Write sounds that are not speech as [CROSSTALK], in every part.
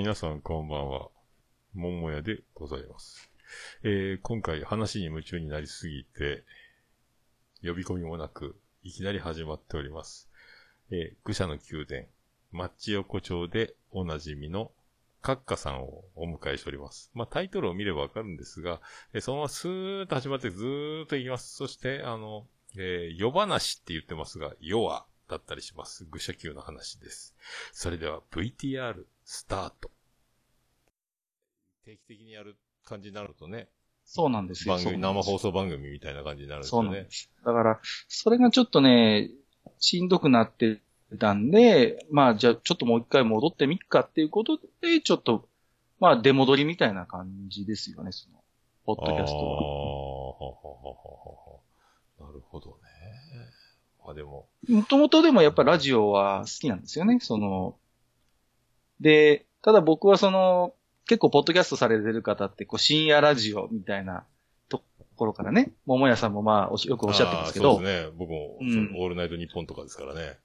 皆さんこんばんは。桃屋でございます。えー、今回話に夢中になりすぎて、呼び込みもなく、いきなり始まっております。えー、愚者の宮殿、マッチ横丁でおなじみのカッカさんをお迎えしております。まあ、タイトルを見ればわかるんですが、えーそのままスーッと始まってずーっといきます。そして、あの、えー、夜話って言ってますが、夜はだったりします。愚者級の話です。それでは VTR スタート。定期的にやる感じになるとね、そうなんですよ。番組、そうなんです生放送番組みたいな感じになるんですそうよね。なんです。だから、それがちょっとね、しんどくなってたんで、まあ、じゃあちょっともう一回戻ってみっかっていうことで、ちょっと、まあ、出戻りみたいな感じですよね、その、ポッドキャストは。なるほどね。あ、でも、もともとでもやっぱラジオは好きなんですよね、その、で、ただ僕はその、結構ポッドキャストされてる方って、こう、深夜ラジオみたいなところからね、桃屋さんもまあ、おしよくおっしゃってますけど、そうですね。僕も、うんオールナイトニッポンとかですからね。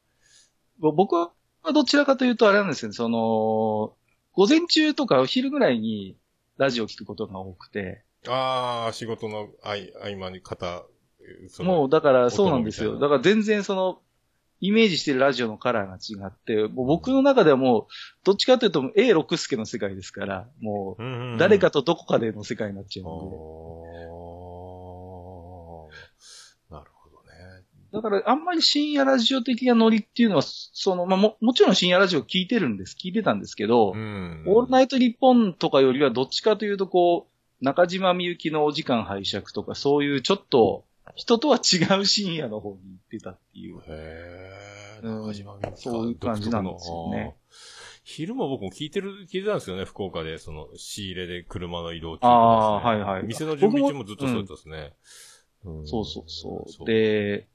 ぼ僕はどちらかというとあれなんですよね、その、午前中とかお昼ぐらいにラジオを聞くことが多くて、ああ、仕事の合合間に方、もうだからそうなんですよ。だから全然その、イメージしてるラジオのカラーが違って、もう僕の中ではもう、どっちかというと A 六助の世界ですから、もうんうんううん誰かとどこかでの世界になっちゃあうんで。ーなるほどね。だからあんまり深夜ラジオ的なノリっていうのは、その、まあ、も、もちろん深夜ラジオ聞いてるんです。聞いてたんですけど、うん。オールナイト日本とかよりはどっちかというとこう、中島みゆきのお時間拝借とかそういうちょっと人とは違う深夜の方に行ってたっていう。へー。うん中島みゆきかそういう感じなんですよね。昼も僕も聞いてる、聞いてたんですよね、福岡で、その、仕入れで車の移動中とかあーですねはいはい店の準備中もずっとそうだったですね。んそうそうそう。、で、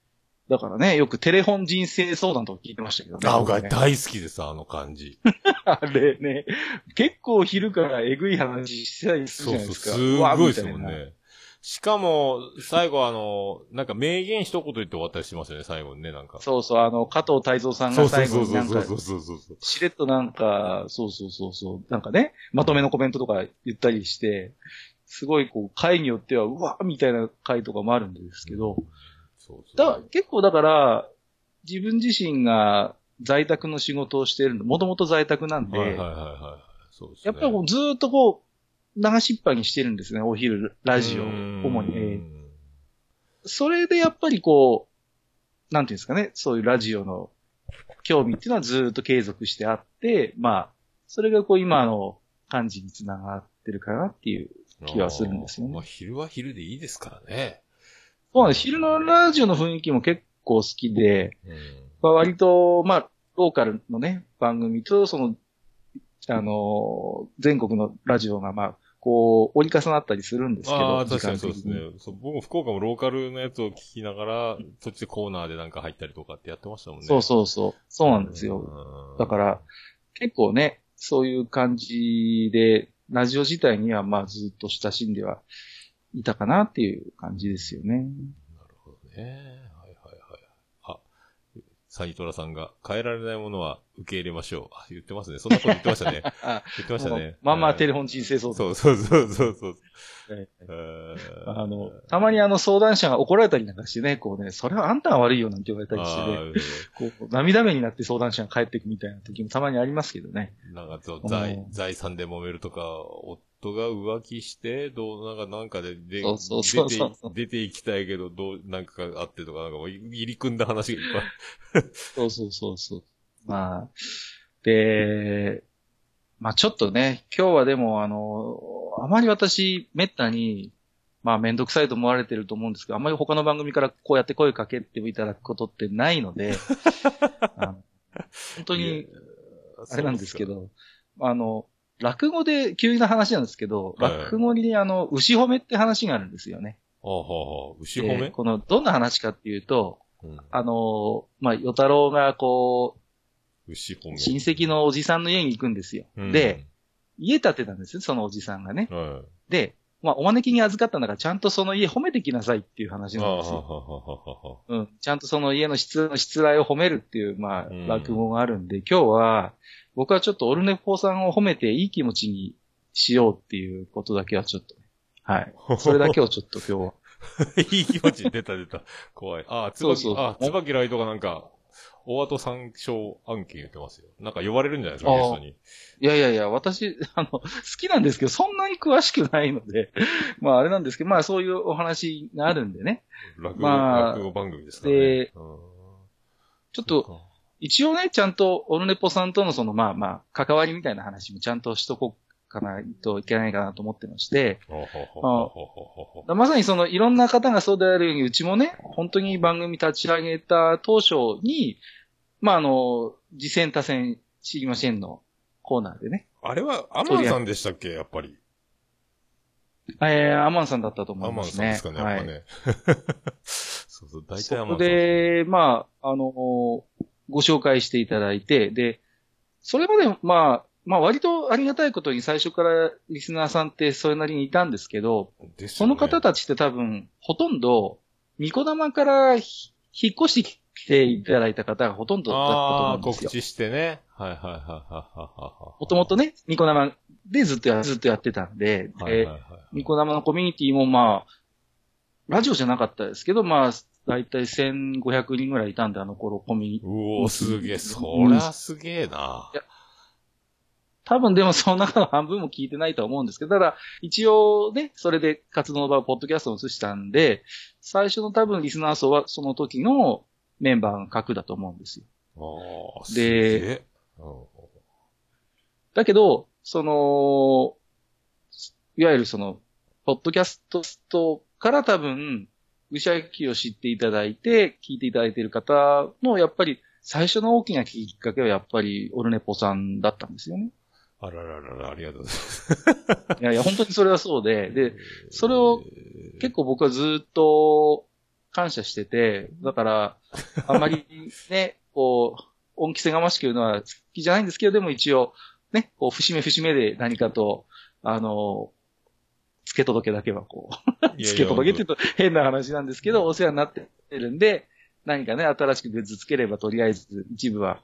だからね、よくテレフォン人生相談とか聞いてましたけどね。あ、ね大好きです、あの感じ。[LAUGHS] あれね、結構昼からえぐい話したりするじゃそうそう、ないですか。すうわごいですもん。ね。しかも、最後あの、なんか名言一言言って終わったりしますよね、最後にね、なんか。そうそう、あの、加藤泰造さんが最そうそうそう後になんか、そうそうそう。しれっとなんか、そうそうそうそう、なんかね、まとめのコメントとか言ったりして、すごいこう、回によっては、うわみたいな回とかもあるんですけど、そうそうだ結構だから、自分自身が在宅の仕事をしているの、もともと在宅なんで、はいはいはいはい。そうですね。やっぱりこうずーっとこう、流しっぱにしてるんですね、お昼、ラジオ主に。えーそれでやっぱりこう、なんていうんですかね、そういうラジオの興味っていうのはずーっと継続してあって、まあ、それがこう今の感じにつながってるかなっていう。気はするんですよねまあ、昼は昼でいいですからね。そうなんです。昼のラジオの雰囲気も結構好きで、うん。まあ、割と、まあ、ローカルのね、番組と、その、あのー全国のラジオが、まあ、こう、折り重なったりするんですけど、ああ、確かにそうですね。そう僕も福岡もローカルのやつを聞きながら、途中でコーナーでなんか入ったりとかってやってましたもんね。そうそうそう。そうなんですよ。よだから、結構ね、そういう感じで、ラジオ自体には、まあ、ずっと親しんではいたかなっていう感じですよね。なるほどね。はいはいはい。あ、サニトラさんが、変えられないものは受け入れましょう。あ、言ってますね。そんなこと言ってましたね。[LAUGHS] あ言ってましたね。まあまあ、テレフフォン人生相談。そうそうそうそうあの、たまにあの相談者が怒られたりなんかしてね、こうね、それはあんたが悪いよなんて言われたりしてね、こう、涙目になって相談者が帰ってくみたいな時もたまにありますけどね。なんか財、財産で揉めるとか、夫が浮気して、どう、なんか、なんかで、で、出て、行きたいけど、どう、なんかがあってとか、なんか入り組んだ話がいっぱい。[LAUGHS] そうそうそうそう。まあ、で、まあちょっとね、今日はでもあの、あまり私、めったに、まあめんどくさいと思われてると思うんですけど、あんまり他の番組からこうやって声かけていただくことってないので、[LAUGHS] あの本当に、あれなんですけ。ど、あの、落語で急な話なんですけど、はい。落語にあの、牛褒めって話があるんですよね。ああ、はあ、はあ、牛褒め？でこの、どんな話かっていうと、うん。あの、まあ、与太郎がこう、牛褒め。親戚のおじさんの家に行くんですよ。うんで、、家建てたんですよ、そのおじさんがね。はで、まあ、お招きに預かったんだから、ちゃんとその家褒めてきなさいっていう話なんですよ。ちゃんとその家の質、質来を褒めるっていう、まあうん、落語があるんで、今日は、僕はちょっとオルネポさんを褒めていい気持ちにしようっていうことだけはちょっとね。はい。[LAUGHS] それだけをちょっと今日は。[LAUGHS] いい気持ち出た出た。怖い。ああ、つばき、そうそうあ、つばきライトがなんか、大後参照案件言ってますよ。なんか呼ばれるんじゃないですか、ゲストに。いやいやいや、私、[LAUGHS] あの、好きなんですけど、そんなに詳しくないので、[LAUGHS] まああれなんですけど、まあそういうお話があるんでね。落語、まあ落語番組ですからね。でうんちょっと、そ一応ね、ちゃんとオルネポさんとのその、まあまあ、関わりみたいな話もちゃんとしとこうかないといけないかなと思ってまして、まさにそのいろんな方がそうであるように、うちもね、本当に番組立ち上げた当初に、まああの、次戦多戦知りませんのコーナーでね、あれは、アマンさんでしたっけ？やっぱり。えー、アマンさんだったと思アマンいますね。さんですかね、やっぱはい。ね。[LAUGHS] そうそう、大体そこアマンさん。で、まあ、あの、ご紹介していただいて、で、それまで、まあ、まあ割とありがたいことに最初からリスナーさんってそれなりにいたんですけど、ねその方たちって多分、ほとんど、ニコ玉からひ引っ越してきていただいた方がほとんどだったとああ、思うんですよ。告知してね。はいはいはいはいはいはい。もともとね、ニコ生でずっとやずっとやってたんで、はいはいはいえーニコ生のコミュニティもまあ、ラジオじゃなかったですけど、まあ、だいたい1500人ぐらいいたんで、あの頃コミュニティ。うおー、すげえ。そりゃすげえな。多分でもその中の半分も聞いてないとは思うんですけど、ただ、一応ね、それで活動の場をポッドキャストに移したんで、最初の多分リスナー層はその時のメンバーの核だと思うんですよ。あでだけど、その、いわゆるその、ポッドキャストから多分、愚者劇を知っていただいて、聞いていただいている方の、やっぱり、最初の大きなきっかけはやっぱり、オルネポさんだったんですよね。あらららら、ありがとうございます。いやいや、本当にそれはそうで、で、それを結構僕はずっと感謝してて、だから、あまりね、[LAUGHS] こう、恩着せがましく言うのは好きじゃないんですけど、でも一応、ね、こう、節目節目で何かと、あの、付け届けだけはこう、付け届けって言うと変な話なんですけど、お世話になってるんで、何かね、新しくグッズつければとりあえず一部は、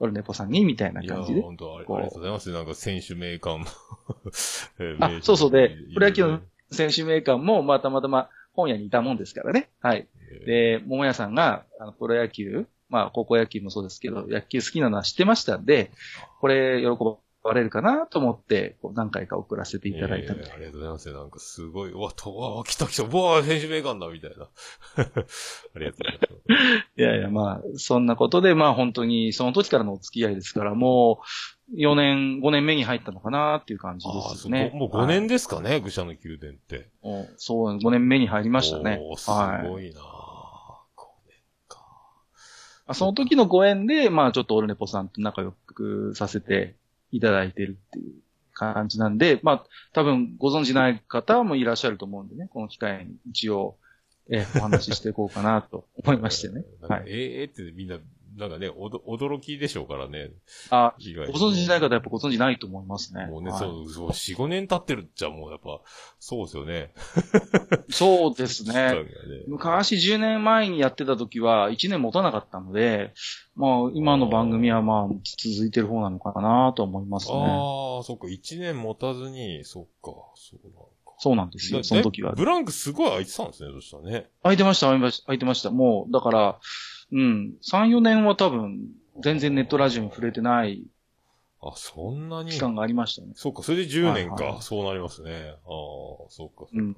オルネポさんにみたいな感じで。本当ありがとうございます。なんか選手名鑑の [LAUGHS] えーあそうそうでプロ野球の選手名鑑も、まあ、たまたま本屋にいたもんですからね。はい。で、桃屋さんが、あの、プロ野球、まあ、高校野球もそうですけど、野球好きなのは知ってましたんで、これ、喜ばれるかなと思って、こう何回か送らせていただいたみたいえーありがとうございます。なんかすごい、うわ、とわ、来た来た、うわ、選手名鑑だ、みたいな。[LAUGHS] ありがとうございます。いやいや、まあ、そんなことで、まあ、本当に、その時からのお付き合いですから、もう、4年、5年目に入ったのかなっていう感じですね。もう5年ですかね、愚者の宮殿って。はいそう、5年目に入りましたねおー。すはい。ごいな5年か。あその時のご縁で、まあちょっとオルネポさんと仲良くさせていただいてるっていう感じなんで、まあ多分ご存知ない方もいらっしゃると思うんでね、この機会に一応、えーお話ししていこうかなと思いましてね。[LAUGHS] はい。ええってみんな、なんかね、おど驚きでしょうからね。あ、ご存知ない方はやっぱご存知ないと思いますね。もうね、はいそう、そう、4、5年経ってるっちゃもうやっぱ、そうですよね。[LAUGHS] そうです期間がね。昔10年前にやってた時は1年持たなかったので、まあ今の番組はまあ続いてる方なのかなと思いますね。ああ、そっか、1年持たずに、そっか、そうなのか。そうなんですよ、その時はね。ブランクすごい空いてたんですね、そしたらね。空いてました。空いてました。もう、だから、うん、3、4年は多分、全然ネットラジオに触れてないあ、そんなに？期間がありましたね。そっか、それで10年か。はいはいそうなりますね。ああ、そっか、そっか。うん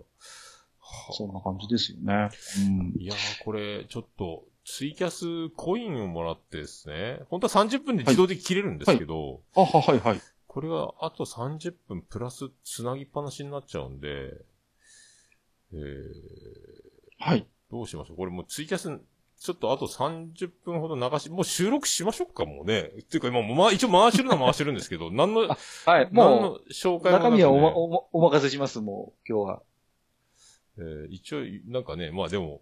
はそんな感じですよね。うん。いやー、これ、ちょっと、ツイキャスコインをもらってですね、本当は30分で自動で切れるんですけど、あ、は、はい、はい。これがあと30分プラスつなぎっぱなしになっちゃうんで、えー、はい。どうしましょうこれもうツイキャス、ちょっとあと30分ほど流し、もう収録しましょうか、もうね。っていうか今もう、ま、一応回してるのは回してるんですけど、[LAUGHS] 何の、はい。何もの紹う、介もね、中身はおま、おま、お任せします、もう、今日は。えー一応、なんかね、まあでも、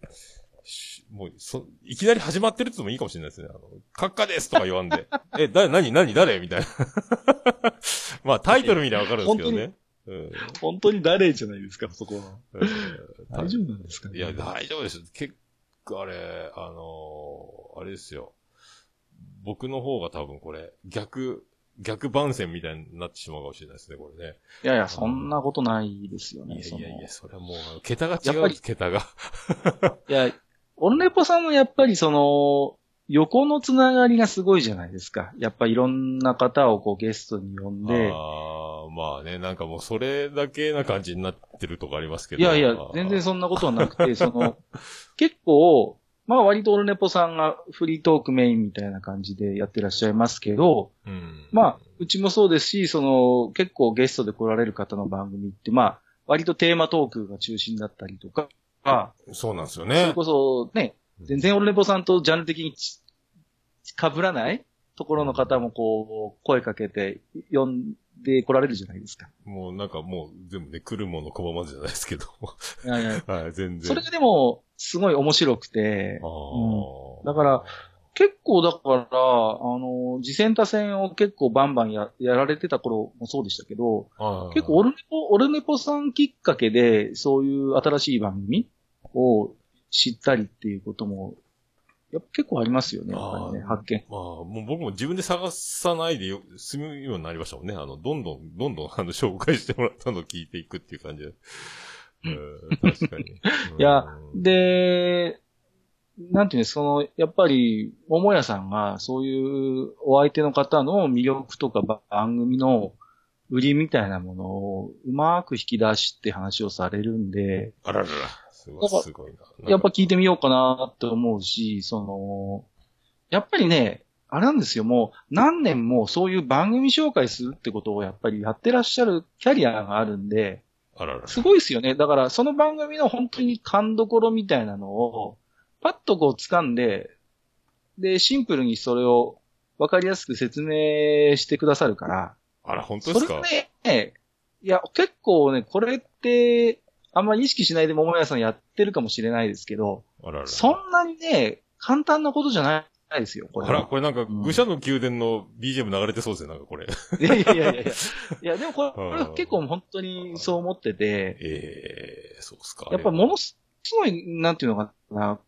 しもう、そ、いきなり始まってるってのもいいかもしれないですね。あの、閣下ですとか言わんで。[LAUGHS] え、だ、なに、なに、誰？みたいな。[LAUGHS] まあタイトル見りゃわかるんですけどね。うん本当に誰じゃないですか、そこは。えー大丈夫なんですかね。いや、大丈夫です。結構あれ、あのーあれですよ。僕の方が多分これ、逆、逆番宣みたいになってしまうかもしれないですね、これね。いやいや、そんなことないですよいね。やいやいや、そそれはもう、桁が違やっぱりう桁が。のいや、オンレポさんのやっぱりその、横のつながりがすごいじゃないですか。やっぱいろんな方をこうゲストに呼んで、ああ、まあね、なんかもうそれだけな感じになってるとこありますけど。いやいや、全然そんなことはなくて、その、[LAUGHS] 結構、まあ割とオルネポさんがフリートークメインみたいな感じでやってらっしゃいますけど、うん。まあ、うちもそうですし、その、結構ゲストで来られる方の番組って、まあ、割とテーマトークが中心だったりとか、そうなんですよそれね。こそね、全然オルネポさんとジャンル的にち被らないところの方もこう、声かけて呼んで来られるじゃないですか。もうなんかもう全部ね、来るもの拒まずじゃないですけど。いやいや [LAUGHS] はい、全然。それがでも、すごい面白くてあ、ーだから、結構だから、あの、次戦多戦を結構バンバンややられてた頃もそうでしたけど、はい結構オルネポ、オルネポさんきっかけで、そういう新しい番組を知ったりっていうことも、やっぱ結構ありますよね、ね、発見。まあ、もう僕も自分で探さないでよ、済むようになりましたもんね。あの、どんどん、どんどん、あの、紹介してもらったのを聞いていくっていう感じで。うん、確かに。[LAUGHS] いやうん、で、なんていうんですその、やっぱり、桃屋さんが、そういうお相手の方の魅力とか番組の売りみたいなものをうまく引き出して話をされるんで、あららら、すごい、すごいな。やっぱ聞いてみようかなって思うし、その、やっぱりね、あれなんですよ、もう何年もそういう番組紹介するってことをやっぱりやってらっしゃるキャリアがあるんで、あららら。すごいですよね。だからその番組の本当に勘どころみたいなのを、パッとこう掴んで、で、シンプルにそれをわかりやすく説明してくださるから、あら、本当ですか？それがね、いや、結構ね、これって、あんまり意識しないで桃屋さんやってるかもしれないですけど、あらら。そんなにね、簡単なことじゃないですよ、これは。あら、これなんか、ん愚者の宮殿の BGM 流れてそうですね、なんかこれ。いやいやいやいや [LAUGHS] いや。でもこれ、これうん結構本当にそう思ってて、ええそうっすか。やっぱものすごい、なんていうのかな、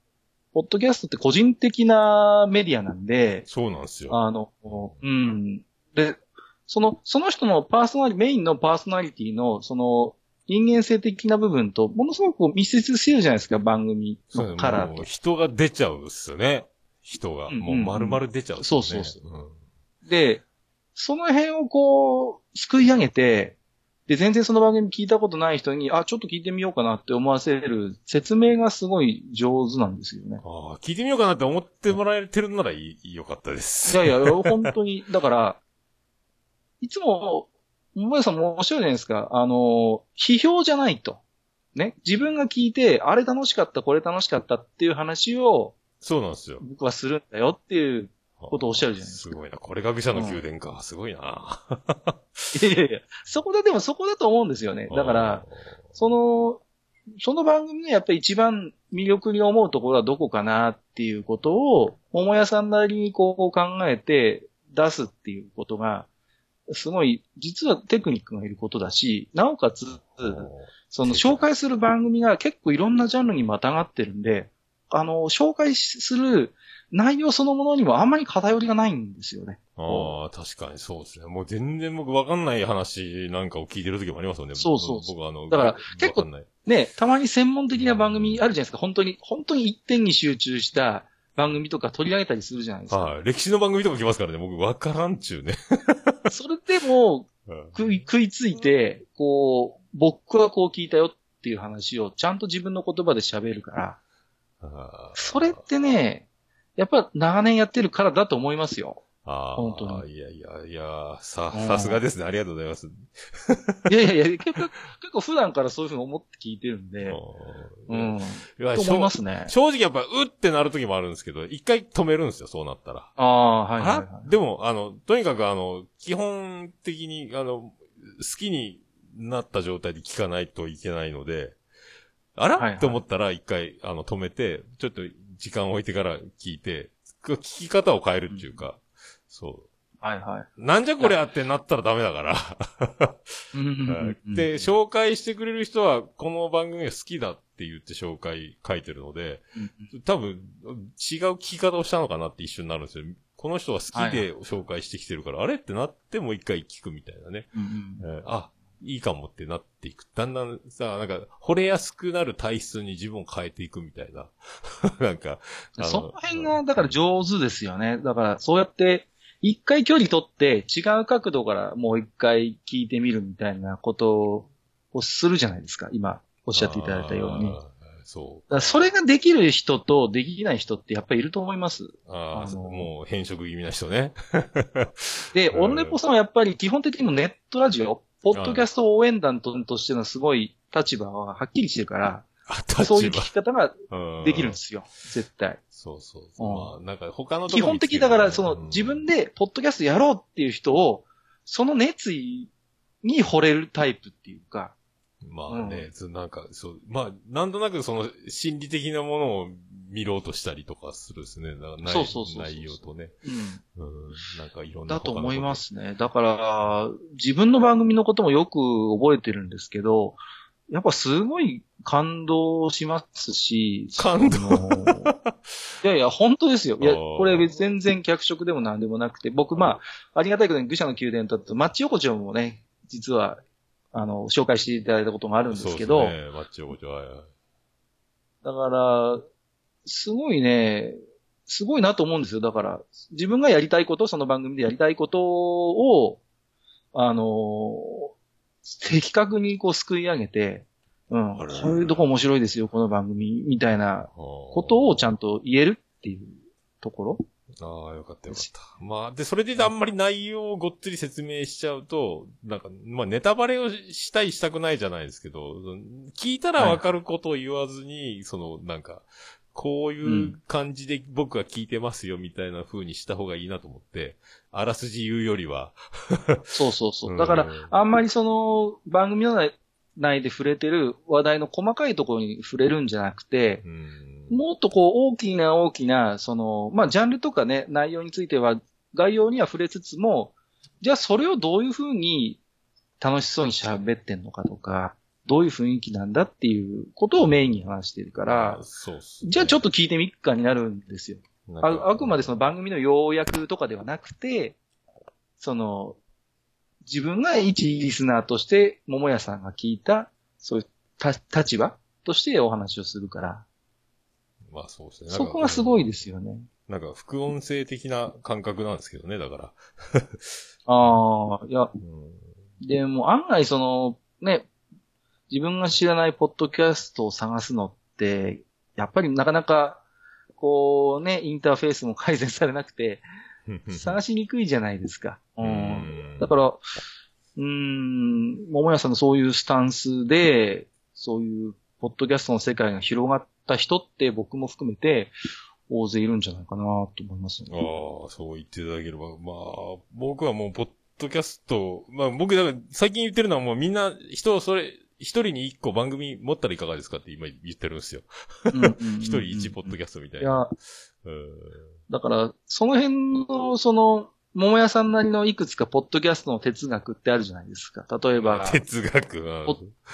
ポッドキャストって個人的なメディアなんで、そうなんですよ。あの、うん。で、その、その人のパーソナリ、メインのパーソナリティの、その、人間性的な部分と、ものすごくこう密接してるじゃないですか、番組のカラーと。人が出ちゃうっすよね。人が。うんうんもう丸々出ちゃうっすよね。そうそううんで、その辺をこう、すくい上げて、で、全然その番組聞いたことない人に、あ、ちょっと聞いてみようかなって思わせる説明がすごい上手なんですよね。ああ、聞いてみようかなって思ってもらえてるならいい、よかったです。いやいや、本当に、だから、いつも、桃屋さんも面白いじゃないですか。あの、批評じゃないと。ね。自分が聞いて、あれ楽しかった、これ楽しかったっていう話をそうなんですよ。僕はするんだよっていうことをおっしゃるじゃないですか。すごいな。これが愚者の宮殿か。すごいな。[LAUGHS] いやいやいや、そこででもそこだと思うんですよね。だから、その、その番組のやっぱり一番魅力に思うところはどこかなっていうことを、桃屋さんなりにこう考えて出すっていうことが、すごい、実はテクニックがいることだし、なおかつ、その紹介する番組が結構いろんなジャンルにまたがってるんで、あの、紹介する内容そのものにもあんまり偏りがないんですよね。ああ、確かにそうですね。もう全然僕わかんない話なんかを聞いてる時もありますよね。そうそうそう僕あの、だから結構。ね、たまに専門的な番組あるじゃないですか。本当に、本当に一点に集中した番組とか取り上げたりするじゃないですか。はい。歴史の番組とか来ますからね。僕わからんちゅうね。[LAUGHS] それでも、うん。食い、食いついて、こう、僕はこう聞いたよっていう話をちゃんと自分の言葉で喋るから、それってね、やっぱ長年やってるからだと思いますよ。ああ、本当いやいやいや、さ、うんさすがですね。ありがとうございます。いやいやいや、結構、結構普段からそういうふうに思って聞いてるんで、ううんん。いやと思いますね。正直やっぱ、うってなる時もあるんですけど、一回止めるんですよ、そうなったら。ああ、はいはい。でも、あの、とにかくあの、基本的に、あの、好きになった状態で聞かないといけないので、あら、はいはいって思ったら一回、あの、止めて、ちょっと時間を置いてから聞いて、聞き方を変えるっていうか、そう。はいはい。なんじゃこりゃってなったらダメだから。で、紹介してくれる人は、この番組が好きだって言って紹介書いてるので、多分、違う聞き方をしたのかなって一瞬になるんですよ。この人は好きで紹介してきてるから、あれってなってもう一回聞くみたいなね。うんうんえーあ、いいかもってなっていく。だんだんさ、なんか、惚れやすくなる体質に自分を変えていくみたいな。[LAUGHS] なんか、あその辺が、だから上手ですよね。だから、そうやって、一回距離取って、違う角度からもう一回聞いてみるみたいなことをするじゃないですか。今、おっしゃっていただいたように。そらそれができる人とできない人ってやっぱりいると思います。う。ああ、もう変色気味な人ね。で、うんオンレポさんはやっぱり基本的にもネットラジオ、ポッドキャスト応援団ととしてのすごい立場ははっきりしてるから、あそういう聞き方がうんできるんですよ。絶対。そうそうそう。うんまあ、なんか他の基本的だから、そのうん自分でポッドキャストやろうっていう人を、その熱意に惚れるタイプっていうか、まあね、ずなんか、そう、まあ、なんとなくその心理的なものを見ろうとしたりとかするですね。だ内そうそうそうそう内容とね。うん、うん、なんかいろんなだと思いますす。ね。だから、自分の番組のこともよく覚えてるんですけど、やっぱすごい感動しますし、感動 [LAUGHS] いやいや、本当ですよ。いや、これ別に全然脚色でも何でもなくて、僕、まあ、ありがたいことに愚者の宮殿だと、マッチ横丁もね、実は、あの、紹介していただいたこともあるんですけど、そうですね、マッチ横丁はいはいだから、すごいね、すごいなと思うんですよ。だから、自分がやりたいこと、その番組でやりたいことを、あの、的確にこう救い上げて、うん、こあれういうとこ面白いですよ、この番組、みたいなことをちゃんと言えるっていうところ。ああ、よかったよかった。まあ、で、それであんまり内容をごっつり説明しちゃうと、なんか、まあ、ネタバレをしたいしたくないじゃないですけど、聞いたらわかることを言わずに、その、なんか、こういう感じで僕は聞いてますよみたいな風にした方がいいなと思って、あらすじ言うよりは。そうそうそうう。んだから、あんまりその、番組の内内で触れてる話題の細かいところに触れるんじゃなくて、うん。もっとこう大きな大きな、その、まあ、ジャンルとかね、内容については、概要には触れつつも、じゃあそれをどういうふうに楽しそうに喋ってんのかとか、どういう雰囲気なんだっていうことをメインに話してるから、そうっすねじゃあちょっと聞いてみっかになるんですよ。ああくまでその番組の要約とかではなくて、その、自分が一リスナーとして、桃屋さんが聞いた、そういうた立場としてお話をするから、まあそうですね。そこがすごいでですよね。なんか、副音声的な感覚なんですけどね、だから。[LAUGHS] ああ、いや、うんでも案外その、ね、自分が知らないポッドキャストを探すのって、やっぱりなかなか、こうね、インターフェースも改善されなくて、[LAUGHS] 探しにくいじゃないですか。う。うんんだから、うーん、桃屋さんのそういうスタンスで、そういう、ポッドキャストの世界が広がった人って僕も含めて、大勢いるんじゃないかなと思いますね。ああ、そう言っていただければ。まあ、僕はもう、ポッドキャスト、まあ僕、だから、最近言ってるのはもうみんな、人、それ、一人に一個番組持ったらいかがですかって今言ってるんですよ。[LAUGHS] 一人一ポッドキャストみたいいな。や、うんだから、その辺の、その、桃屋さんなりのいくつかポッドキャストの哲学ってあるじゃないですか。例えば、[LAUGHS] 哲学？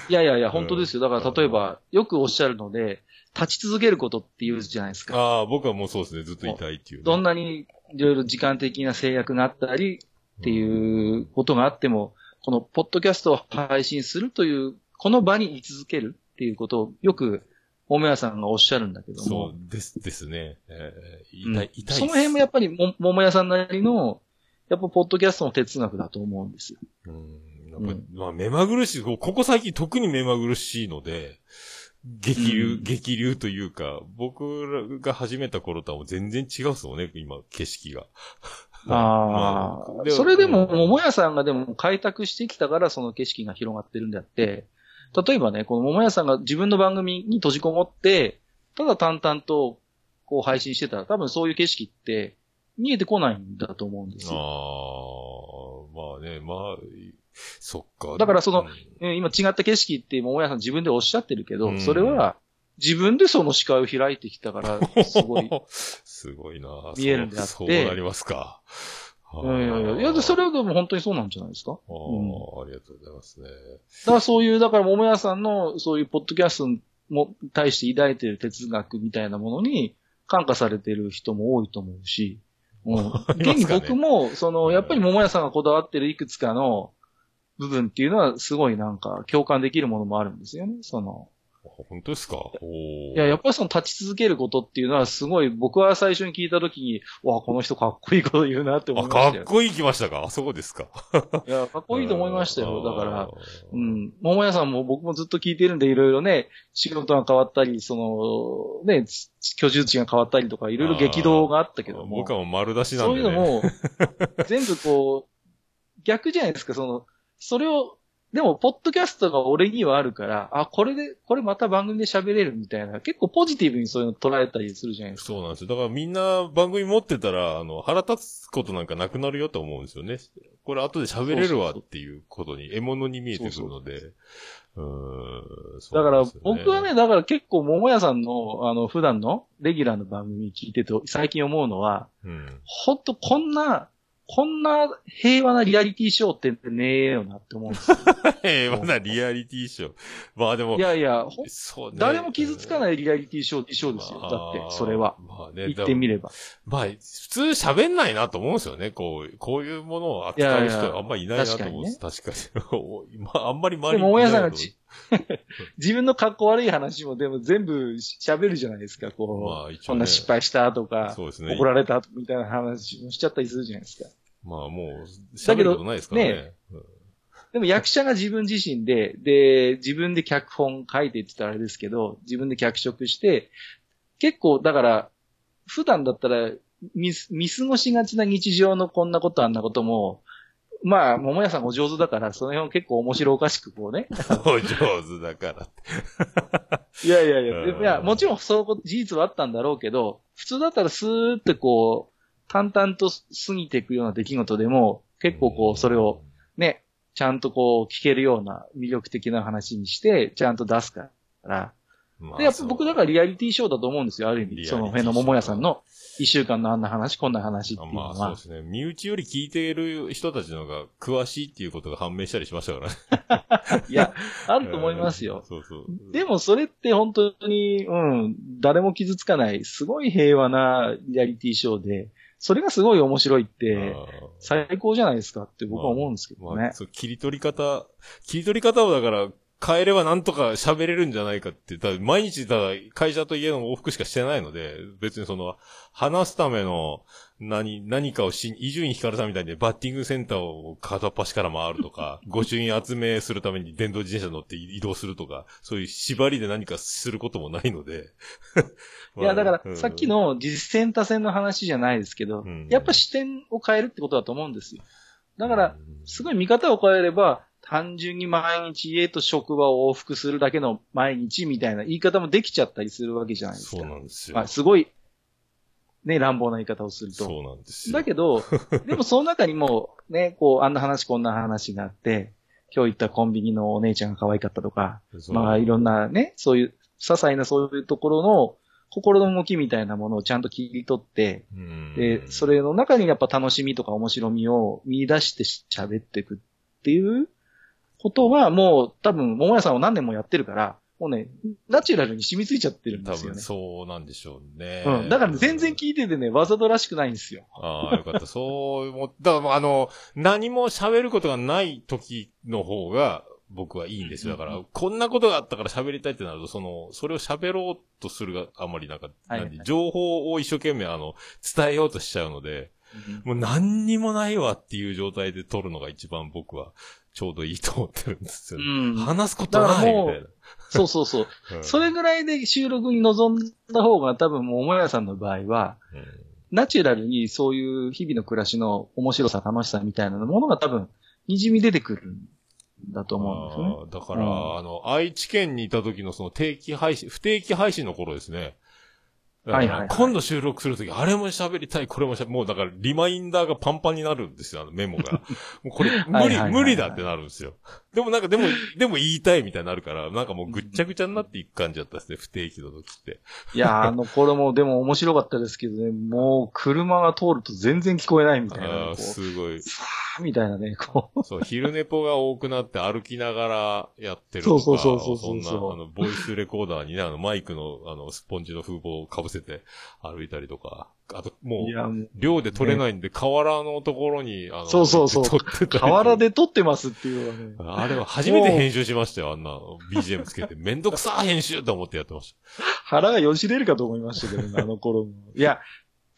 いやいやいや、うん本当ですよ。だから、例えば、よくおっしゃるので、立ち続けることって言うじゃないですか。ああ、僕はもうそうですね。ずっといたいっていうね、どんなにいろいろ時間的な制約があったりっていうことがあっても、このポッドキャストを配信するという、この場に居続けるっていうことをよく、桃屋さんがおっしゃるんだけどそもう、です、ですね。えー、うん痛い、痛い。その辺もやっぱりも、桃屋さんなりの、やっぱポッドキャストの哲学だと思うんですよ。うん。やっぱうんまあ、目まぐるしい、こここ最近特に目まぐるしいので、激流、うん激流というか、僕が始めた頃とはもう全然違うっすもんね、今、景色が。あ [LAUGHS] あ、でそれでも、うん桃屋さんがでも開拓してきたからその景色が広がってるんであって、例えばね、この桃屋さんが自分の番組に閉じこもって、ただ淡々とこう配信してたら多分そういう景色って見えてこないんだと思うんですあよ。あ、まあね、まあ、そっか。だからそのうんうん今違った景色って桃屋さん自分でおっしゃってるけど、うんそれは自分でその視界を開いてきたから、すごい。[LAUGHS] すごいな見えるんであってそうなりますか。いやいやいや、いや、それはでも本当にそうなんじゃないですか？ああ、うんありがとうございますね。だからそういう、だから桃屋さんのそういうポッドキャストも対して抱いている哲学みたいなものに感化されている人も多いと思うし、[LAUGHS] うん。現に僕も、その、やっぱり桃屋さんがこだわってるいくつかの部分っていうのは、すごいなんか共感できるものもあるんですよね。その、本当ですか？いや、やっぱりその立ち続けることっていうのはすごい、僕は最初に聞いたときに、わ、この人かっこいいこと言うなって思いあ、ましたよ。かっこいい来ましたか？あ、そうですか。いや、かっこいいと思いましたよ。だから、うん。桃屋さんも僕もずっと聞いてるんで、いろいろね、仕事が変わったり、その、ね、つ居住地が変わったりとか、いろいろ激動があったけども。僕はもう丸出しなんで、ね。そういうのも、全部こう、逆じゃないですか、その、それを、でも、ポッドキャストが俺にはあるから、あ、これで、これまた番組で喋れるみたいな、結構ポジティブにそういうの捉えたりするじゃないですか。そうなんですよ。だからみんな番組持ってたら、あの、腹立つことなんかなくなるよと思うんですよね。これ後で喋れるわっていうことに、獲物に見えてくるので。うーん。そうだから僕はね、、だから結構、桃屋さんの、あの、普段のレギュラーの番組聞いてて、最近思うのは、うん。ほんとこんな、こんな平和なリアリティショーってねえよなって思うんですよ。えー、まだリアリティショー。まあでもい、やいや、ほんそうね。誰も傷つかないリアリティショー、ショーですよ。だって、それは。。まあね、言ってみれば。まあ、普通喋んないなと思うんですよね。こう、こういうものを扱う人あんまりいないなと思うんです。確かに。[LAUGHS] まあ、あんまり周りでも、大家さんがいないじ自分の格好悪い話もでも全部喋るじゃないですか。こう、まあねこんな失敗したとか、そうですね。怒られたみたいな話もしちゃったりするじゃないですか。まあもう、喋ることないですからね。ねでも役者が自分自身で、で、自分で脚本書いてって言ったらあれですけど、自分で脚色して、結構、だから、普段だったら見す、見過ごしがちな日常のこんなことあんなことも、まあ、桃屋さんお上手だから、その辺を結構面白おかしくこうね。お上手だからって。いやいやいや、うんいや、もちろんそう事実はあったんだろうけど、普通だったらスーってこう、淡々と過ぎていくような出来事でも、結構こう、それを、ね、ちゃんとこう、聞けるような魅力的な話にして、ちゃんと出すから。まあで、やっぱ僕だからリアリティショーだと思うんですよ、ある意味。その辺の桃屋さんの一週間のあんな話、こんな話っていうのまあそうはで。すね。身内より聞いている人たちの方が詳しいっていうことが判明したりしましたからね。[LAUGHS] いや、あると思いますよ。そうそう。でもそれって本当に、うん、誰も傷つかない、すごい平和なリアリティショーで、それがすごい面白いって、最高じゃないですかって僕は思うんですけどねまあ、。そう、切り取り方、切り取り方をだから、変えればなんとか喋れるんじゃないかって、ただ毎日ただ会社と家の往復しかしてないので、別にその、話すための、何、何かをし、伊集院光さんみたいにバッティングセンターを片っ端から回るとか、[LAUGHS] 御朱印集めするために電動自転車乗って移動するとか、そういう縛りで何かすることもないので。いや、だかうんら、さっき、の実践多戦の話じゃないですけど、うんやっぱ視点を変えるってことだと思うんですよ。だから、うんすごい見方を変えれば、単純に毎日家と職場を往復するだけの毎日みたいな言い方もできちゃったりするわけじゃないですか。そうなんですよ。まあ、すごい、ね、乱暴な言い方をすると。そうなんですよ。だけど、[LAUGHS] でもその中にも、ね、こう、あんな話こんな話があって、今日行ったコンビニのお姉ちゃんが可愛かったとか、まあいろんなね、そういう、些細なそういうところの心の動きみたいなものをちゃんと切り取って、うんで、それの中にやっぱ楽しみとか面白みを見出して喋っていくっていうことはもう多分、桃屋さんを何年もやってるから、もうね、ナチュラルに染みついちゃってるんで多分すよね。そうなんでしょうね。うん。だから全然聞いててね、わざとらしくないんですよ。ああ、よかった。そう思っだからあの、何も喋ることがない時の方が、僕はいいんですよ。だから、こんなことがあったから喋りたいってなると、その、それを喋ろうとするがあんまりなんか、はい何情報を一生懸命あの、伝えようとしちゃうので、もう何にもないわっていう状態で撮るのが一番僕はちょうどいいと思ってるんですよ。うん。話すことないみたいな。そうそうそう。[LAUGHS] うんそれぐらいで収録に臨んだ方が多分もう桃屋さんの場合は、うんナチュラルにそういう日々の暮らしの面白さ、楽しさみたいなものが多分、滲み出てくるんだと思うんですよね。だから、うんあの、愛知県にいた時のその定期配信、不定期配信の頃ですね。はいはいはい今度収録するとき、あれも喋りたい、これも喋り、もうだからリマインダーがパンパンになるんですよ、あのメモが。[LAUGHS] もうこれ、無理、無理だってなるんですよ。でもなんか、でも、でも言いたいみたいになるから、なんかもうぐっちゃぐちゃになっていく感じだったですね、不定期の時って。いやー、あの、これもでも面白かったですけどね、もう車が通ると全然聞こえないみたいな。ああ、すごい。さみたいなね、こう。そう、昼寝ぽが多くなって歩きながらやってるそとか。うそうそうそうそうそんな、あの、ボイスレコーダーにね、あの、マイクの、あの、スポンジの風防をかぶせて歩いたりとか。あと、もう、量で取れないんで、河原のところに、あの、そうそうそう撮って河原で撮ってますっていうのはね、あれは初めて編集しましたよ、あんな BGM つけて。めんどくさ編集と思ってやってまし腹がよじれるかと思いましたけどね、あの頃も。いや、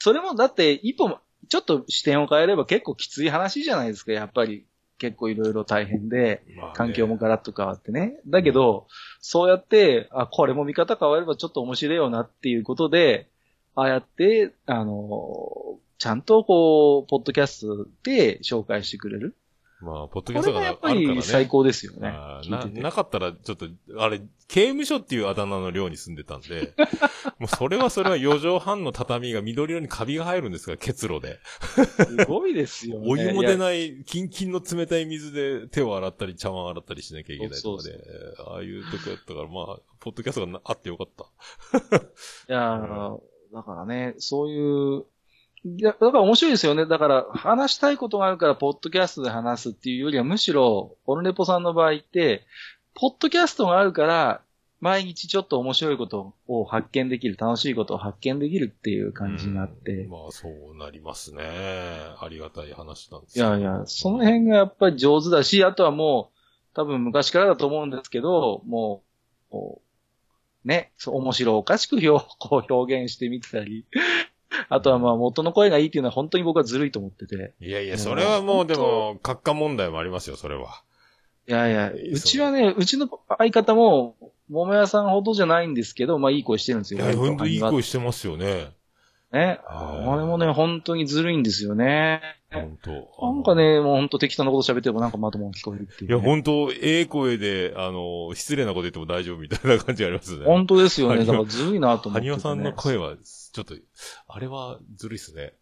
それもだって一歩、ちょっと視点を変えれば結構きつい話じゃないですか、やっぱり。結構いろいろ大変で、環境もガラッと変わってね。だけど、そうやって、あ、これも見方変わればちょっと面白いよなっていうことで、ああやって、あの、ちゃんとこう、ポッドキャストで紹介してくれる。まあ、ポッドキこャストがあるからね。り最高ですよねあ。ーな、なかったら、ちょっと、あれ、刑務所っていうあだ名の寮に住んでたんで、[LAUGHS] もうそれはそれは4畳半の畳が緑色にカビが入るんですから、結露で。すごいですよね。お湯も出いない、キンキンの冷たい水で手を洗ったり、茶碗洗ったりしなきゃいけないとかそうで、ああいうとこやったから、まあ、ポッドキャストがなあってよかった。や、いやだからね、そういう、だから面白いですよね。だから、話したいことがあるから、ポッドキャストで話すっていうよりは、むしろ、オルネポさんの場合って、ポッドキャストがあるから、毎日ちょっと面白いことを発見できる、楽しいことを発見できるっていう感じになって。うんまあ、そうなりますね。ありがたい話なんですいやいや、その辺がやっぱり上手だし、あとはもう、多分昔からだと思うんですけど、もう、ね、面白おかしく表こう表現してみたり、あとはまあ元の声がいいっていうのは本当に僕はずるいと思ってて。いやいや、それはもうでも、閣下問題もありますよ、それは。いやいや、いうちはね、うちの相方も、桃屋さんほどじゃないんですけど、まあいい声してるんですよ。いや、ほんといい声してますよね。ね。あー俺もね、本当にずるいんですよね。ほんと。なんかね、もう本当適当なこと喋ってもなんかまともに聞こえるっていう、ね。いや、ほんと、ええ声で、あの、失礼なこと言っても大丈夫みたいな感じがありますね。本当ですよね。だからずるいなと思って、ね。はにわさんの声は、ちょっと、あれはずるいっすね。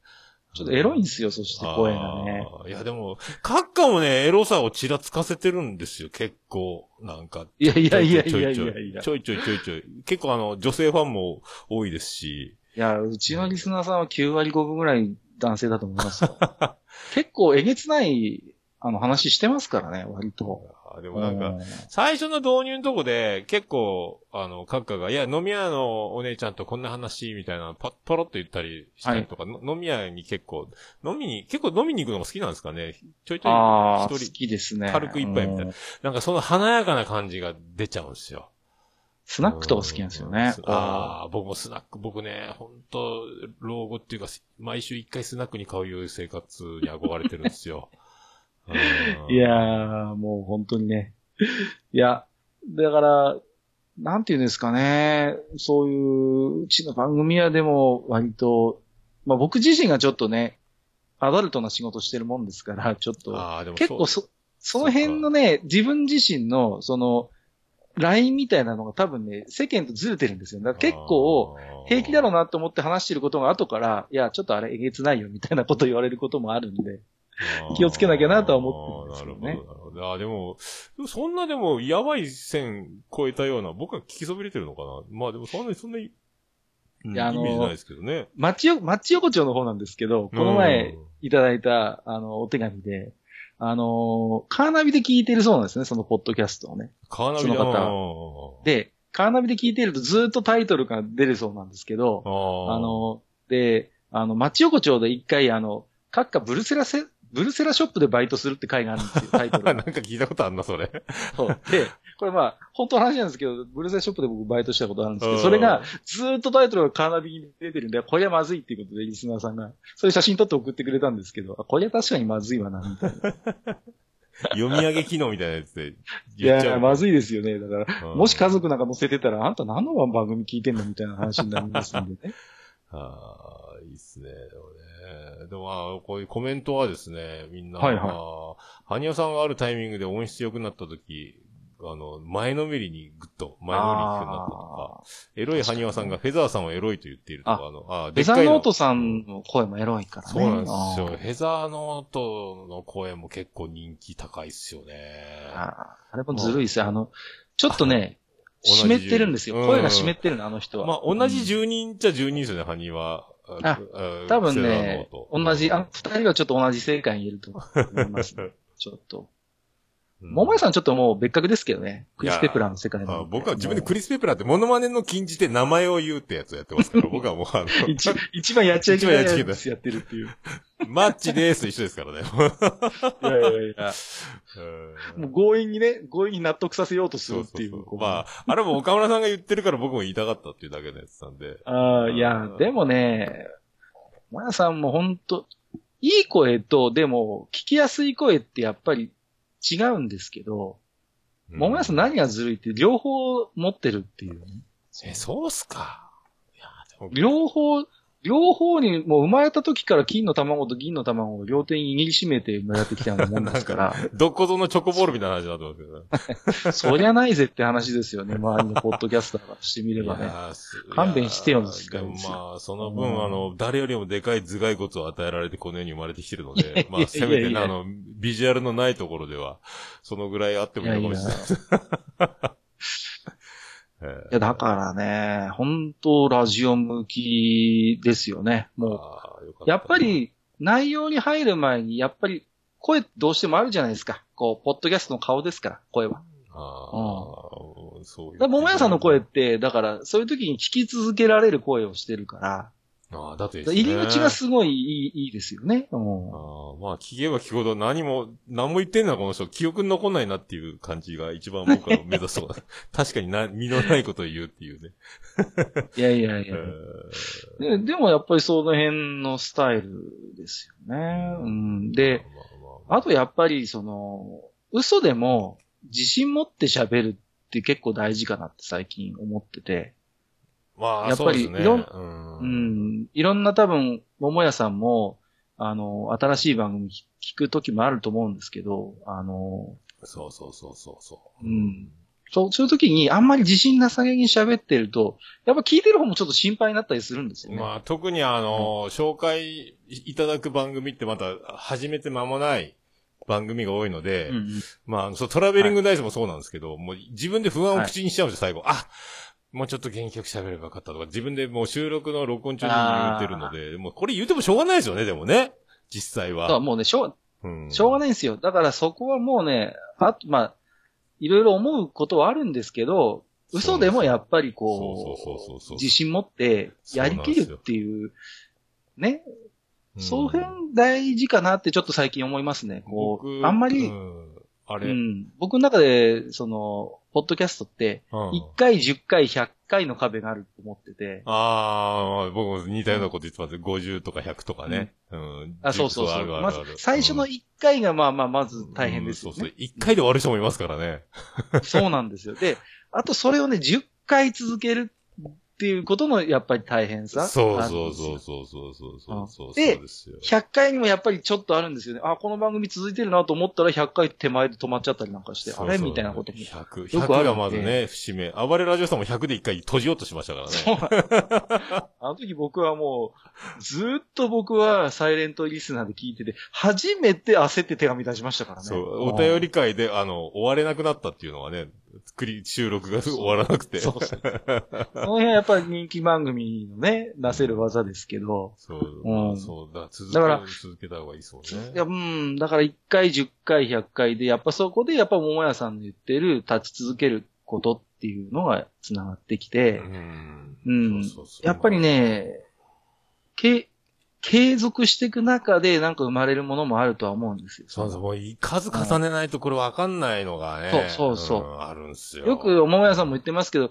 ちょっとエロいんですよ、そして声がね。いや、でも、閣下もね、エロさをちらつかせてるんですよ、結構。なんか。いやいやいやいちょやいちょやいや。ちょいちょいちょいちょい。結構あの、女性ファンも多いですし。いや、うちのリスナーさんは9割5分ぐらい男性だと思いますよ。[LAUGHS] 結構えげつない、あの話してますからね、割と。でもなんか、うん。最初の導入のとこで、結構、あの、閣下が、いや、飲み屋のお姉ちゃんとこんな話、みたいな、パッ、ポロッと言ったりしたりとか、の飲み屋に結構、飲みに、結構飲みに行くのも好きなんですかね。ちょいちょい一人、きですね。軽く一杯みたいな。うん。なんかその華やかな感じが出ちゃうんですよ。スナックとか好きなんですよね。うん。ああ、僕もスナック、僕ね、本当老後っていうか、毎週一回スナックに買ういう生活に憧れてるんですよ。[LAUGHS] うんいやー、もう本当にね。いや、だから、なんていうんですかね。そういう、うちの番組はでも割と、まあ僕自身がちょっとね、アダルトな仕事してるもんですから、ちょっと、結構そ、その辺のね、自分自身の、その、ラインみたいなのが多分ね、世間とずれてるんですよ。だから結構、、平気だろうなと思って話してることが後から、いや、ちょっとあれえげつないよみたいなこと言われることもあるんで。気をつけなきゃなとは思ってるんですけどね。なるほど。あーでも、そんなでも、やばい線超えたような、僕は聞きそびれてるのかな。まあでもそんなに、そんなに、うんいやあのーイメージないですけどね。町よ、町横丁の方なんですけど、この前いただいた、あの、お手紙で、あの、カーナビで聞いてるそうなんですね、そのポッドキャストをね。カーナビその方。方、で、カーナビで聞いてるとずっとタイトルが出るそうなんですけど、あ、の、で、あの、町横丁で一回、あの、各家ブルセラセ、ブルセラショップでバイトするって回があるんですよ、タイトル [LAUGHS] なんが。か聞いたことあんな、それ。そうで、これまあ、本当の話なんですけど、ブルセラショップで僕バイトしたことあるんですけど、うんそれがずーっとタイトルがカーナビに出てるんで、これはまずいっていうことで、リスナーさんが、それ写真撮って送ってくれたんですけど、あこれは確かにまずいわな、みたいな。[LAUGHS] 読み上げ機能みたいなやつでい言っちゃう。や、まずいですよね。だから、うんもし家族なんか載せてたら、あんた何の番組聞いてんのみたいな話になりますんでね。[LAUGHS] ああ、いいっすね。でもこういうコメントはですね、みんな、はいはいまあ、ハニワさんがあるタイミングで音質良くなった時、あの、前のめりにぐっと前のめりになったとか、エロいハニワさんがフェザーさんをエロいと言っているとか、あの、あデザーノートささんの声もエロいからね。そうなんですよ。フェザーノートの声も結構人気高いっすよね。あーあれもずるいですよ。あの、ちょっとね、[LAUGHS] 湿ってるんですよ。うん声が湿ってるの、あの人は。まあ、同じ10人っちゃ10人ですよね、ハニワ。あ多分ね、同じ、あ、二人はちょっと同じ正解に言えると思います、ね、[LAUGHS] ちょっと。桃屋さんちょっともう別格ですけどね。クリス・ペプラーの世界の。僕は自分でクリス・ペプラーってモノマネの禁じて名前を言うってやつやってますから、僕はもうあの一、一番やっちゃいけないやつやってるっていう。[LAUGHS] マッチでーす一緒ですからね。いやいやいや。もう強引にね、強引に納得させようとするっていう。そうそうそうまあ、あれも岡村さんが言ってるから僕も言いたかったっていうだけのやつなんで。ああ、いや、でもね、もやさんもほんと、いい声と、でも、聞きやすい声ってやっぱり違うんですけど、桃屋さん何がずるいって両方持ってるっていう、ね。え、そうっすか。両方、両方に、もう生まれた時から金の卵と銀の卵を両手に握りしめて生まれてきたようなもんですから。[LAUGHS] どこぞのチョコボールみたいな話になってますけどね。そりゃないぜって話ですよね。周りのポッドキャスターがしてみればね。勘弁してよですでもまあ、その分、あの、誰よりもでかい頭蓋骨を与えられてこの世に生まれてきてるので、[LAUGHS] まあ、せめてあの、ビジュアルのないところでは、そのぐらいあってもいいかもしれない。いや、だからね、本当ラジオ向きですよね。もう、やっぱり内容に入る前に、やっぱり声どうしてもあるじゃないですか。こう、ポッドキャストの顔ですから、声は。ああ、うん、そういう。だ桃屋さんの声って、だから、そういう時に聞き続けられる声をしてるから、ああ、だって入り口がすごいいいいいですよね。ああ、まあ、聞けば聞くほど何も、何も言ってんな、この人。記憶に残んないなっていう感じが一番僕は目指そう。[LAUGHS] 確かにな、身のないことを言うっていうね。いやいやいやで。でもやっぱりその辺のスタイルですよね。うん、で、あとやっぱりその、嘘でも自信持って喋るって結構大事かなって最近思ってて。まあ、やっぱり、いろん、うん、うん、いろんな多分、桃屋さんも、あの、新しい番組聞くときもあると思うんですけど、あの、そうそうそうそうそう。うん。そう、そういう時にあんまり自信なさげに喋ってると、やっぱ聞いてる方もちょっと心配になったりするんですよね。まあ特にあの、うん、紹介いただく番組ってまた始めて間もない番組が多いので、うんうん、まあ、そう、トラベリングダイスもそうなんですけど、はい、もう自分で不安を口にしちゃうんですよ、最後。あもうちょっと原曲喋ればよかったとか、自分でもう収録の録音中に言ってるので、もうこれ言ってもしょうがないですよね、でもね。実際は。そう、もうね、しょう、うん、しょうがないんですよ。だからそこはもうね、あと、まあ、いろいろ思うことはあるんですけど、嘘でもやっぱりこう、自信持ってやりきるっていう、ね。その辺大事かなってちょっと最近思いますね。こう、あんまり、うん、あれ、うん、僕の中で、その、ポッドキャストって、1回、10回、100回の壁があると思ってて。ああ、僕も似たようなこと言ってます。50とか100とかね。うん。あ、そうそうそう。まず、最初の1回がまあまあ、まず大変ですよね。そうそう。1回で終わる人もいますからね。そうなんですよ。で、あとそれをね、10回続けるっていうことのやっぱり大変さ？そうそうそうそうそうそうそうで、100回にもやっぱりちょっとあるんですよね。あ、この番組続いてるなと思ったら100回手前で止まっちゃったりなんかして、あれ？みたいなことも。100、100がまずね、節目。暴れラジオさんも100で1回閉じようとしましたからね。そう。[LAUGHS] あの時僕はもう、ずっと僕はサイレントリスナーで聞いてて、初めて焦って手紙出しましたからね。そう、お便り会で、あの、終われなくなったっていうのはね、作り、収録が終わらなくて。そうそう。その辺はやっぱり人気番組のね、出せる技ですけど。そう、うん、そうだ、続けだから続けた方がいいそうね。いや、うん、だから1回、10回、100回で、やっぱそこでやっぱ桃屋さんの言ってる立ち続けることっていうのが繋がってきて、うん。うん。そうそうそうやっぱりね、け、継続していく中でなんか生まれるものもあるとは思うんですよ。そうそう、もう数重ねないとこれわかんないのがね。そうそうそう、うん、あるんですよ。よく、桃屋さんも言ってますけど、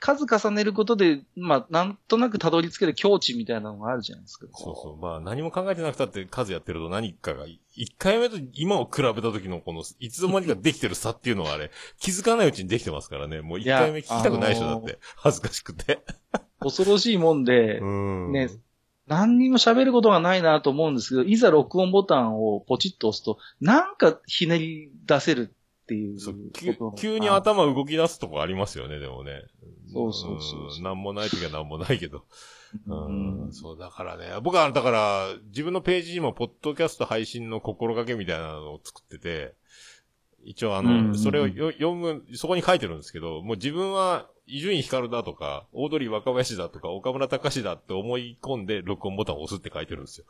数重ねることで、まあ、なんとなくたどり着ける境地みたいなのがあるじゃないですか。そうそう。まあ、何も考えてなくたって数やってると何かが、一回目と今を比べた時のこの、いつの間にかできてる差っていうのはあれ、[LAUGHS] 気づかないうちにできてますからね。もう一回目聞きたくないでしょ、だって。恥ずかしくて。恐ろしいもんで、ね、何にも喋ることがないなと思うんですけど、いざ録音ボタンをポチッと押すと、なんかひねり出せるっていう急に頭動き出すとこありますよね、でもね。そうそうそうなんもない時はなんもないけど。[LAUGHS] うん、そう、だからね。僕は、だから、自分のページにも、ポッドキャスト配信の心がけみたいなのを作ってて、一応あの、それを読む、そこに書いてるんですけど、もう自分は伊集院光だとか、オードリー若林だとか、岡村隆史だって思い込んで、録音ボタンを押すって書いてるんですよ。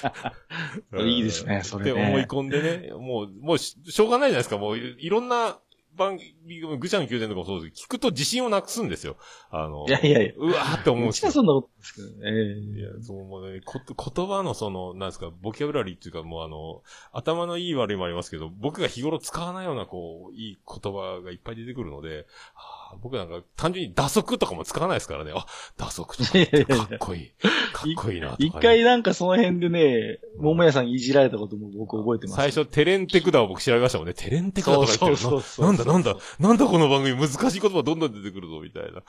[LAUGHS] いいですねそれねって思い込んでね、もう、もうし、しょうがないじゃないですか。もう、いいろんな番組、ぐちゃの宮殿とかもそうです聞くと自信をなくすんですよ。あの、いやいやいや。うわーって思うんう。ちはそんなことですけどね。いや、そうもうね、こ、言葉のその、なんですか、ボキャブラリーっていうか、もうあの、頭のいい悪いもありますけど、僕が日頃使わないような、こう、いい言葉がいっぱい出てくるので、はあ、僕なんか単純に打足とかも使わないですからね。あ、打足とかかっこい [LAUGHS] い。かっこいいなとか、ね。一回なんかその辺でね、桃屋さんいじられたことも僕覚えてます。最初、テレンテクダを僕調べましたもんね。テレンテクダとか言ってるななんだなんだ、なんだこの番組難しい言葉どんどん出てくるぞ、みたいな。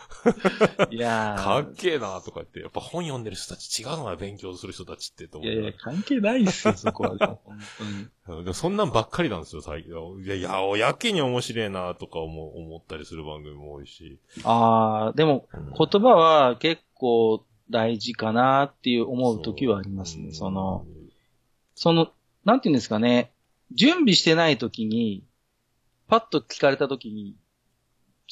[LAUGHS] いやーかっけえなとか言って、やっぱ本読んでる人たち違うのな、勉強する人たちって、と思ういやいや、関係ないっすよ、そこは。うん [LAUGHS] でもそんなんばっかりなんですよ、最近。いや、いや、やけに面白いなとか思う思ったりする番組も多いし。あー、でも、うん言葉は結構大事かなっていう思う時はありますね。その、、その、なんていうんですかね、準備してない時に、パッと聞かれた時に、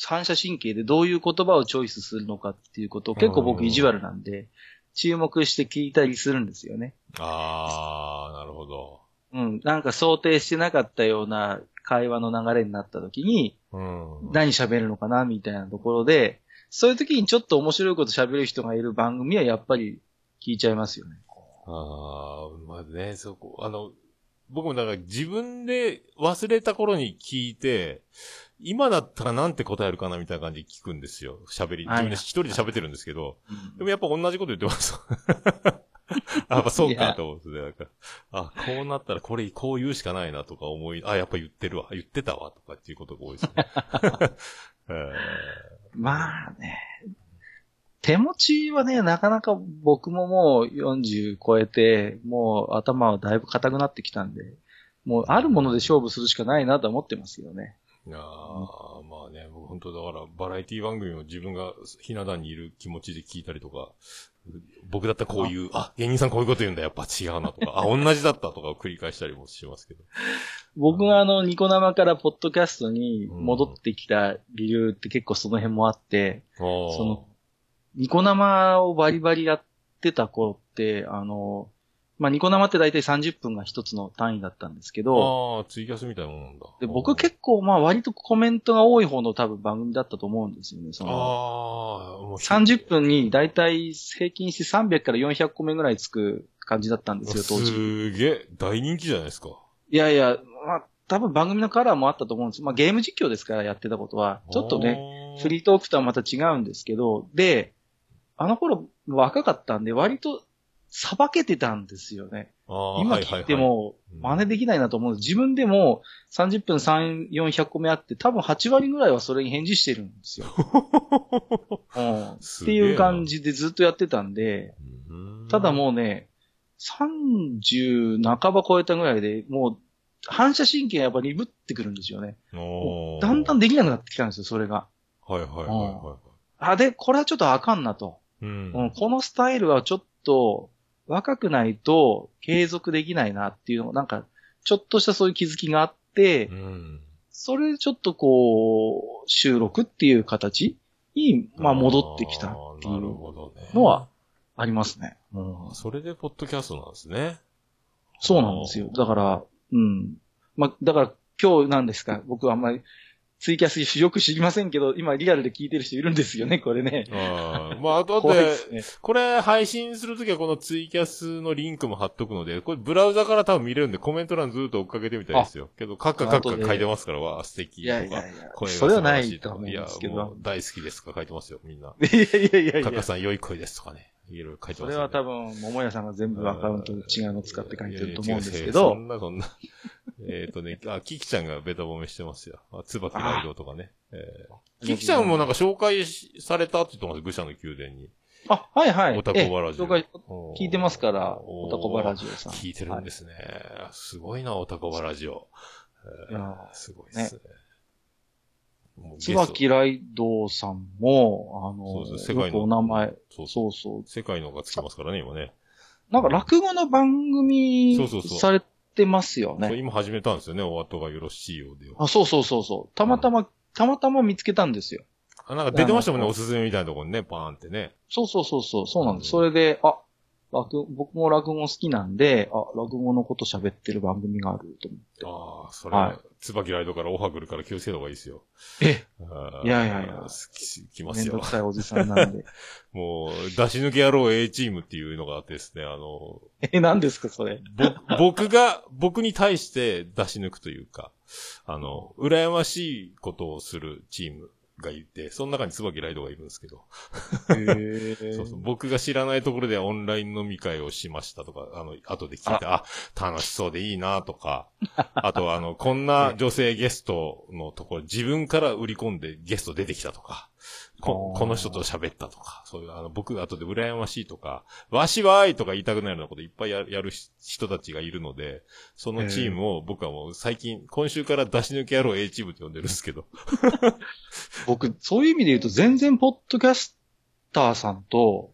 反射神経でどういう言葉をチョイスするのかっていうことを結構僕意地悪なんで、注目して聞いたりするんですよね。あー、なるほど。うん。なんか想定してなかったような会話の流れになった時に、うん。何喋るのかなみたいなところで、そういう時にちょっと面白いこと喋る人がいる番組はやっぱり聞いちゃいますよね。あー、まあね、そこ、あの、僕もだから自分で忘れた頃に聞いて、今だったらなんて答えるかなみたいな感じで聞くんですよ。喋り。はい自分で一人で喋ってるんですけど。うんでもやっぱ同じこと言ってます。[LAUGHS] あやっぱそうかと思うんですね。なんか、あ、こうなったらこれ、こう言うしかないなとか思い、あ、やっぱ言ってるわ。言ってたわ。とかっていうことが多いですね。[LAUGHS] えまあね。手持ちはね、なかなか僕ももう40超えて、もう頭はだいぶ硬くなってきたんで、もうあるもので勝負するしかないなと思ってますよね。ーいやーまあね、僕本当だから、バラエティ番組を自分がひな壇にいる気持ちで聞いたりとか、僕だったらこういう、あ。芸人さんこういうこと言うんだ、やっぱ違うなとか、あ、同じだったとかを繰り返したりもしますけど。僕があの、ニコ生からポッドキャストに戻ってきた理由って結構その辺もあって、あーその、ニコ生をバリバリやってた頃って、あの、まあ、ニコ生って大体30分が一つの単位だったんですけど、ああ、ツイキャスみたいなもんなんだ。で僕結構、まあ割とコメントが多い方の多分番組だったと思うんですよね。そあのあ、もう30分に大体平均して300から400個目ぐらいつく感じだったんですよ、当時。すげえ、大人気じゃないですか。いやいや、まあ多分番組のカラーもあったと思うんです。まあゲーム実況ですからやってたことは。ちょっとね、ねフリートークとはまた違うんですけど、で、あの頃若かったんで割とさばけてたんですよね。今聞いて、も真似できないなと思う。自分でも30分3、400個目あって多分8割ぐらいはそれに返事してるんですよ。[LAUGHS] うん、っていう感じでずっとやってたんで、うんただもうね、30半ば超えたぐらいで、もう反射神経がやっぱ鈍ってくるんですよね。だんだんできなくなってきたんですよ、それが。はいはいはいはあ、で、これはちょっとあかんなと。い。うんうん、このスタイルはちょっと若くないと継続できないなっていうのなんか、ちょっとしたそういう気づきがあって、うん。それでちょっとこう、収録っていう形に、まあ戻ってきたっていう。のはありますね。うんそれでポッドキャストなんですね。そうなんですよ。だから、うん。まあ、だから今日なんですか？僕はあんまりツイキャスよく知りませんけど、今リアルで聞いてる人いるんですよね、これね。あーまあ、あとで [LAUGHS] ね。これ配信するときはこのツイキャスのリンクも貼っとくので、これブラウザから多分見れるんでコメント欄ずっと追っかけてみたいですよ。けど、カッカカッカ書いてますから、わあ、素敵いとか。やいやいや、声がそれはないと思うんいやですけどもう。大好きですとか書いてますよ、みんな。[LAUGHS] いやいやいやいやカッカ。さん良い声ですとかね。いろいろ書いてますよ、ね。それは多分、桃屋さんが全部アカウントで違うの使って書いてると思うんですけいやいや違うどそ、んな、そんな。[LAUGHS] えっとね、あ、キキちゃんがベタ褒めしてますよ。あ、椿ライドとかね。えー、キキちゃんもなんか紹介しされたって言ってます、愚者の宮殿に。あ、はいはい。オタコバラジオ。聞いてますから、オタコバラジオさん。聞いてるんですね。すごいな、オタコバラジオ。えーすごいですね。もうゲスト椿ライドさんも、あの、そう世界のお名前、そうそう。そうそう。世界のがつきますからね、今ね。なんか落語の番組そうそうそうされてますよね。今始めたんですよね、お後がよろしいようで。あ、そうそうそうそう。たまたま、たまたま見つけたんですよ。あなんか出てましたもんね、おすすめみたいなところにね、パーンってね。そうそうそうそう、そうなんです。うんそれで、あ、落僕も落語好きなんで、あ、落語のこと喋ってる番組があると思って。ああ、それは、はい椿ライドからオファー来るから気をつけた方がいいですよ。え、いやいやいやききますよめんどく。さいおじさんなんで。[LAUGHS] もう、出し抜け野郎 A チームっていうのがあってですね、あの、え、何ですか、それ？ぼ、僕が、僕に対して出し抜くというか、あの、羨ましいことをするチームがいて、その中に椿ライドがいるんですけど、へ [LAUGHS] そうそう、僕が知らないところでオンライン飲み会をしましたとか、あの、後で聞いて、あ楽しそうでいいなとか、[LAUGHS] あとはあの、こんな女性ゲストのところ、自分から売り込んでゲスト出てきたとか、ここの人と喋ったとか、そういう、あの、僕が後で羨ましいとか、わしはーいとか言いたくなるようなこといっぱいややるし人たちがいるので、そのチームを僕はもう最近、今週から出し抜け野郎 A チームって呼んでるんですけど、[LAUGHS] 僕、そういう意味で言うと、全然ポッドキャスターさんと、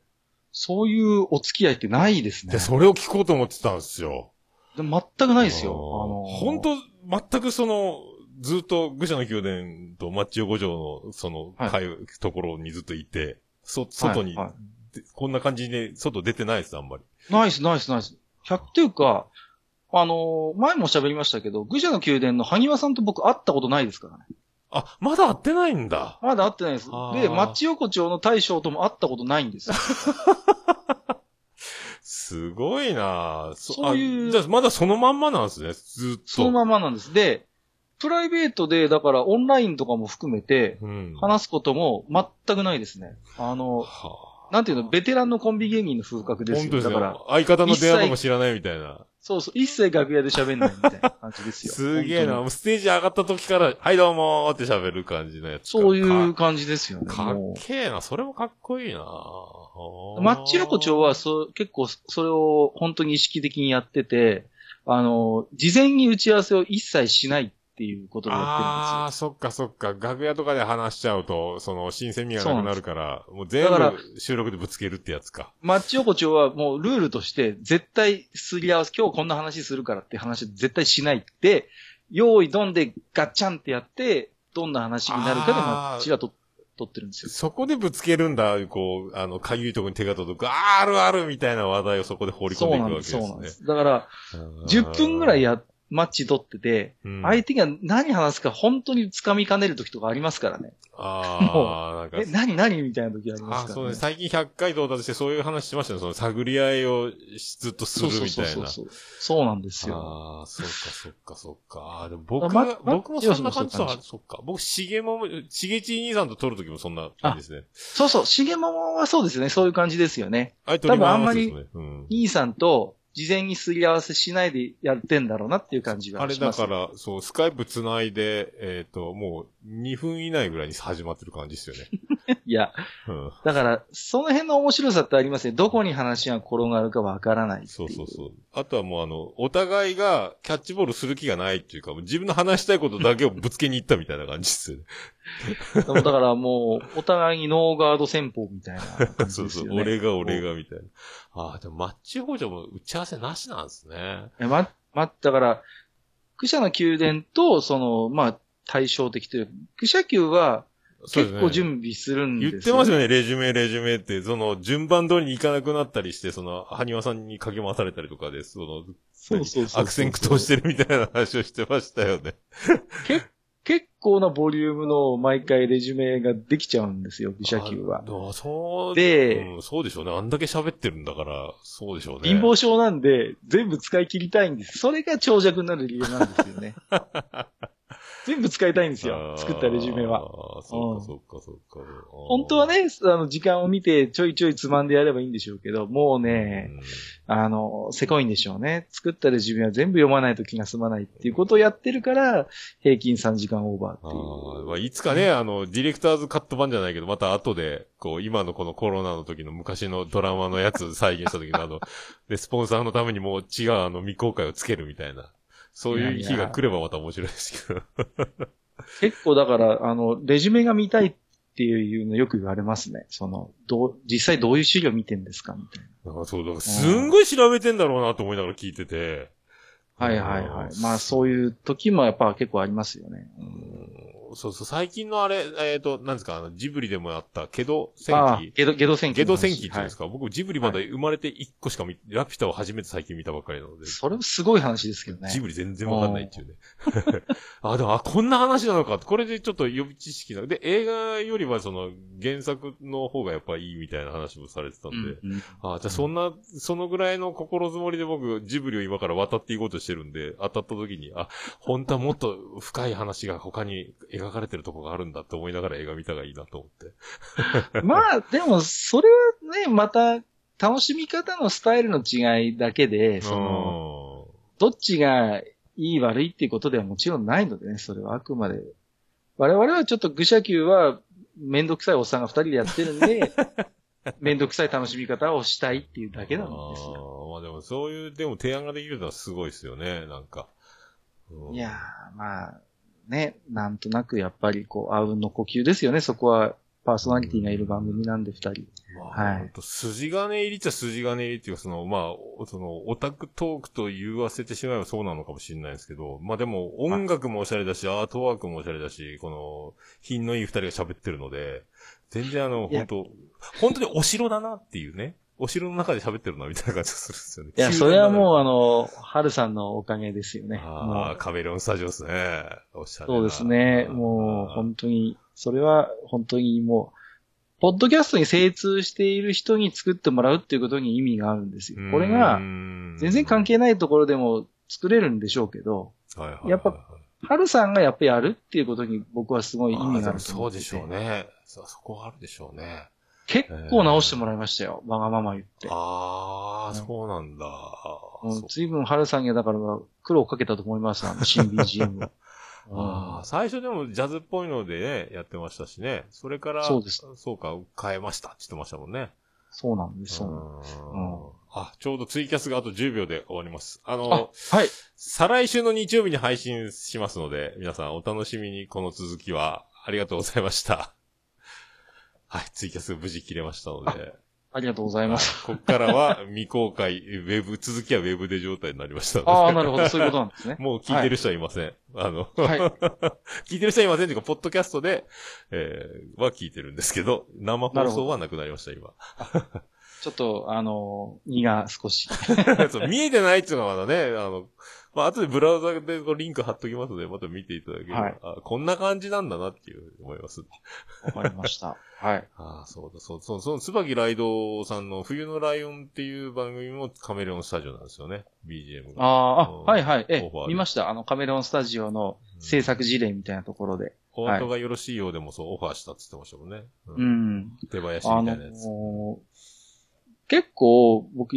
そういうお付き合いってないですねで、。それを聞こうと思ってたんですよ。で全くないですよ。ああーの、本当全くその、ずっと愚者の宮殿とマッチ横丁の、その、はいところにずっといて、そ、外に、はいはでこんな感じで、外出てないです、あんまり。ナイス、ナイス、ナイス。100っていうか、あの、前も喋りましたけど、愚者の宮殿の萩和さんと僕会ったことないですからね。あ、まだ会ってないんだ。まだ会ってないです。で、マッチ横丁の大将とも会ったことないんですよ。[LAUGHS] すごいなぁそそういうあじゃあ、まだそのまんまなんですね、ずっと。そのままなんです。で、プライベートで、だからオンラインとかも含めて、うん。話すことも全くないですね。あの、はなんていうの、ベテランのコンビ芸人の風格あ、ですよ。本当ですねだから、。相方の電話番号知らないみたいな。そうそう、一切楽屋で喋んないみたいな感じですよ。すげえな。もうステージ上がった時から、はいどうもーって喋る感じのやつか。そういう感じですよね。かっもけえな。それもかっこいいなうマッチ横丁は、そう、結構、それを本当に意識的にやってて、あの、事前に打ち合わせを一切しないっていうことをやってるんですよ。ああ、そっかそっか。楽屋とかで話しちゃうと、その、新鮮味がなくなるから、もう全部収録でぶつけるってやつか。マッチ横丁はもうルールとして、絶対すり合わせ、今日こんな話するからって話絶対しないって、用意ドンでガッチャンってやって、どんな話になるかでマッチはと取ってるんですよ。そこでぶつけるんだ、こう、あの、かゆいとこに手が届く、あるあるみたいな話題をそこで放り込んでいくわけですそうね。なんです。だから、10分ぐらいや、マッチ取ってて、うん、相手が何話すか本当に掴みかねる時とかありますからね。ああ、なんかえ、、何何みたいな時ありまあすから、ね。そうね。最近100回到達してそういう話してましたね。その探り合いをずっとするみたいな。そうそうそうそう。なんですよ。ああ、そっかそっかそっか。ああ、でも僕まが、ま僕もそんな感じだそっか。僕、しげもも、しげち兄さんと撮るときもそんな感じですね。そうそう、しげももはそうですね。そういう感じですよね。あれ撮り回多分あんますり。兄さんと事前にすり合わせしないでやってんだろうなっていう感じがします。だから、そう、スカイプ繋いで、えっ、と、もう2分以内ぐらいに始まってる感じですよね。[LAUGHS] いや、うん。だから、その辺の面白さってありますね。どこに話が転がるかわからないそうそうそう。あとはもうあの、お互いがキャッチボールする気がないっていうか、自分の話したいことだけをぶつけに行ったみたいな感じですよね。[LAUGHS] だからもう、お互いにノーガード戦法みたいな感じ [LAUGHS] そうそう。俺が俺がみたいな。ああ、でもマッチ補助も打ち合わせなしなんですね。えま、ま、だから、愚者の宮殿と、その、まあ、対照的というか、愚者宮は結構準備するんです言ってますよね、レジュメ、レジュメって、その、順番通りに行かなくなったりして、その、ハニワさんにかけ回されたりとかで、その、そうそうそう。悪戦苦闘してるみたいな話をしてましたよね。結構なボリュームの毎回レジュメができちゃうんですよ、愚者宮は。ああそう、でうん、そうでしょうね。あんだけ喋ってるんだから、そうでしょうね。貧乏症なんで、全部使い切りたいんです。それが長尺になる理由なんですよね。[LAUGHS] 全部使いたいんですよ、作ったレジュメは。ああ、そううんか、そうか、そうか。本当はね、あの、時間を見てちょいちょいつまんでやればいいんでしょうけど、もううん、ね、あの、せこいんでしょうね。作ったレジュメは全部読まないと気が済まないっていうことをやってるから、平均3時間オーバーってあいう。あまあ、いつかね、あの、ディレクターズカット版じゃないけど、また後で、こう、今のこのコロナの時の昔のドラマのやつ再現した時のあの、で、スポンサーのためにもう違うあの未公開をつけるみたいな。そういう日が来ればまた面白いですけど。結構だから、あの、レジュメが見たいっていうのよく言われますね。その、どう、実際どういう資料見てんですかみたいなそう、だからすんごい調べてんだろうなと思いながら聞いてて。な。はいはいはい。まあそういう時もやっぱ結構ありますよね。うんそうそう、最近のあれ、えっ、と、なんですか、あの、ジブリでもあった、ゲド戦記。ゲド、ゲド戦記ゲド。戦記っていうんですか、僕ジブリまだ生まれて1個しか見、ラピュタを初めて最近見たばっかりなので。それもすごい話ですけどね。ジブリ全然わかんないっていうね。[LAUGHS] あ、でも、あ、こんな話なのか。これでちょっと予備知識な。で、映画よりはその、原作の方がやっぱいいみたいな話もされてたんで。うんうんあ、じゃあそんな、そのぐらいの心づもりで僕、ジブリを今から渡っていこうとしてるんで、当たった時に、あ、本当はもっと深い話が他に描かれてるとこがあるんだって思いながら映画見たがいいなと思って。[LAUGHS] まあ、でも、それはね、また、楽しみ方のスタイルの違いだけで、その、どっちがいい悪いっていうことではもちろんないのでね、それはあくまで。我々はちょっと愚者級は、めんどくさいおっさんが二人でやってるんで、[LAUGHS] めんどくさい楽しみ方をしたいっていうだけなんですよ。あーまあでもそういう、でも提案ができるのはすごいですよね、なんか。うんいやー、まあ、ね、なんとなくやっぱりこう、あうんの呼吸ですよね、そこは。パーソナリティがいる番組なんで二人。まはいあほんと筋金入りっちゃ筋金入りっていうか、その、まあ、おその、オタクトークと言わせてしまえばそうなのかもしれないですけど、まあでも、音楽もおしゃれだし、アートワークもおしゃれだし、この、品のいい二人が喋ってるので、全然あの、本当本当にお城だなっていうね。お城の中で喋ってるな、みたいな感じがするんですよね。いや、それはもうう、あの、春さんのおかげですよね。あもあ、カメレオンスタジオですね。おしゃそうですね。もう、本当に、それは本当にもう、ポッドキャストに精通している人に作ってもらうっていうことに意味があるんですよ。これが、全然関係ないところでも作れるんでしょうけど、はいはいはいやっぱ春さんがやっぱりやるっていうことに僕はすごい意味があるそうでしょうね。そ、そこはあるでしょうね。結構直してもらいましたよ。わがまま言って。ああ、うんそうなんだ。うんそう随分春さんにはだから苦労かけたと思います、あの新 BGM を。[LAUGHS] あー最初でもジャズっぽいのでね、やってましたしね。それから、そうです。そうか、変えましたって言ってましたもんね。そうなんです、そうなんです。うんあ、ちょうどツイキャスがあと10秒で終わります。ああの、、はい。再来週の日曜日に配信しますので、皆さんお楽しみにこの続きはありがとうございました。はい、ツイキャス無事切れましたので。ありがとうございます。ここからは未公開、ウェブ、続きはウェブで状態になりましたので。ああ、なるほど、そういうことなんですね。[LAUGHS] もう聞いてる人はいません。あの、はい。[LAUGHS] 聞いてる人はいませんというか、ポッドキャストで、えー、は聞いてるんですけど、生放送はなくなりました、今。ちょっと、あの、荷が少し。[LAUGHS] そう見えてないっていうのはまだね、あの、まあ、後でブラウザでこうリンク貼っときますので、また見ていただければ、はいあこんな感じなんだなっていう思います。わかりました。はい。[LAUGHS] ああ、そうだ、そう、そう、その、椿ライドさんの冬のライオンっていう番組もカメレオンスタジオなんですよね、BGM が。ああ、はいはい。えオファー、で見ました。あの、カメレオンスタジオの制作事例みたいなところで。お後がよろしいようでもそう、オファーしたって言ってましたもんね。ううん。手林みあのたいなやつ。ー結構、僕、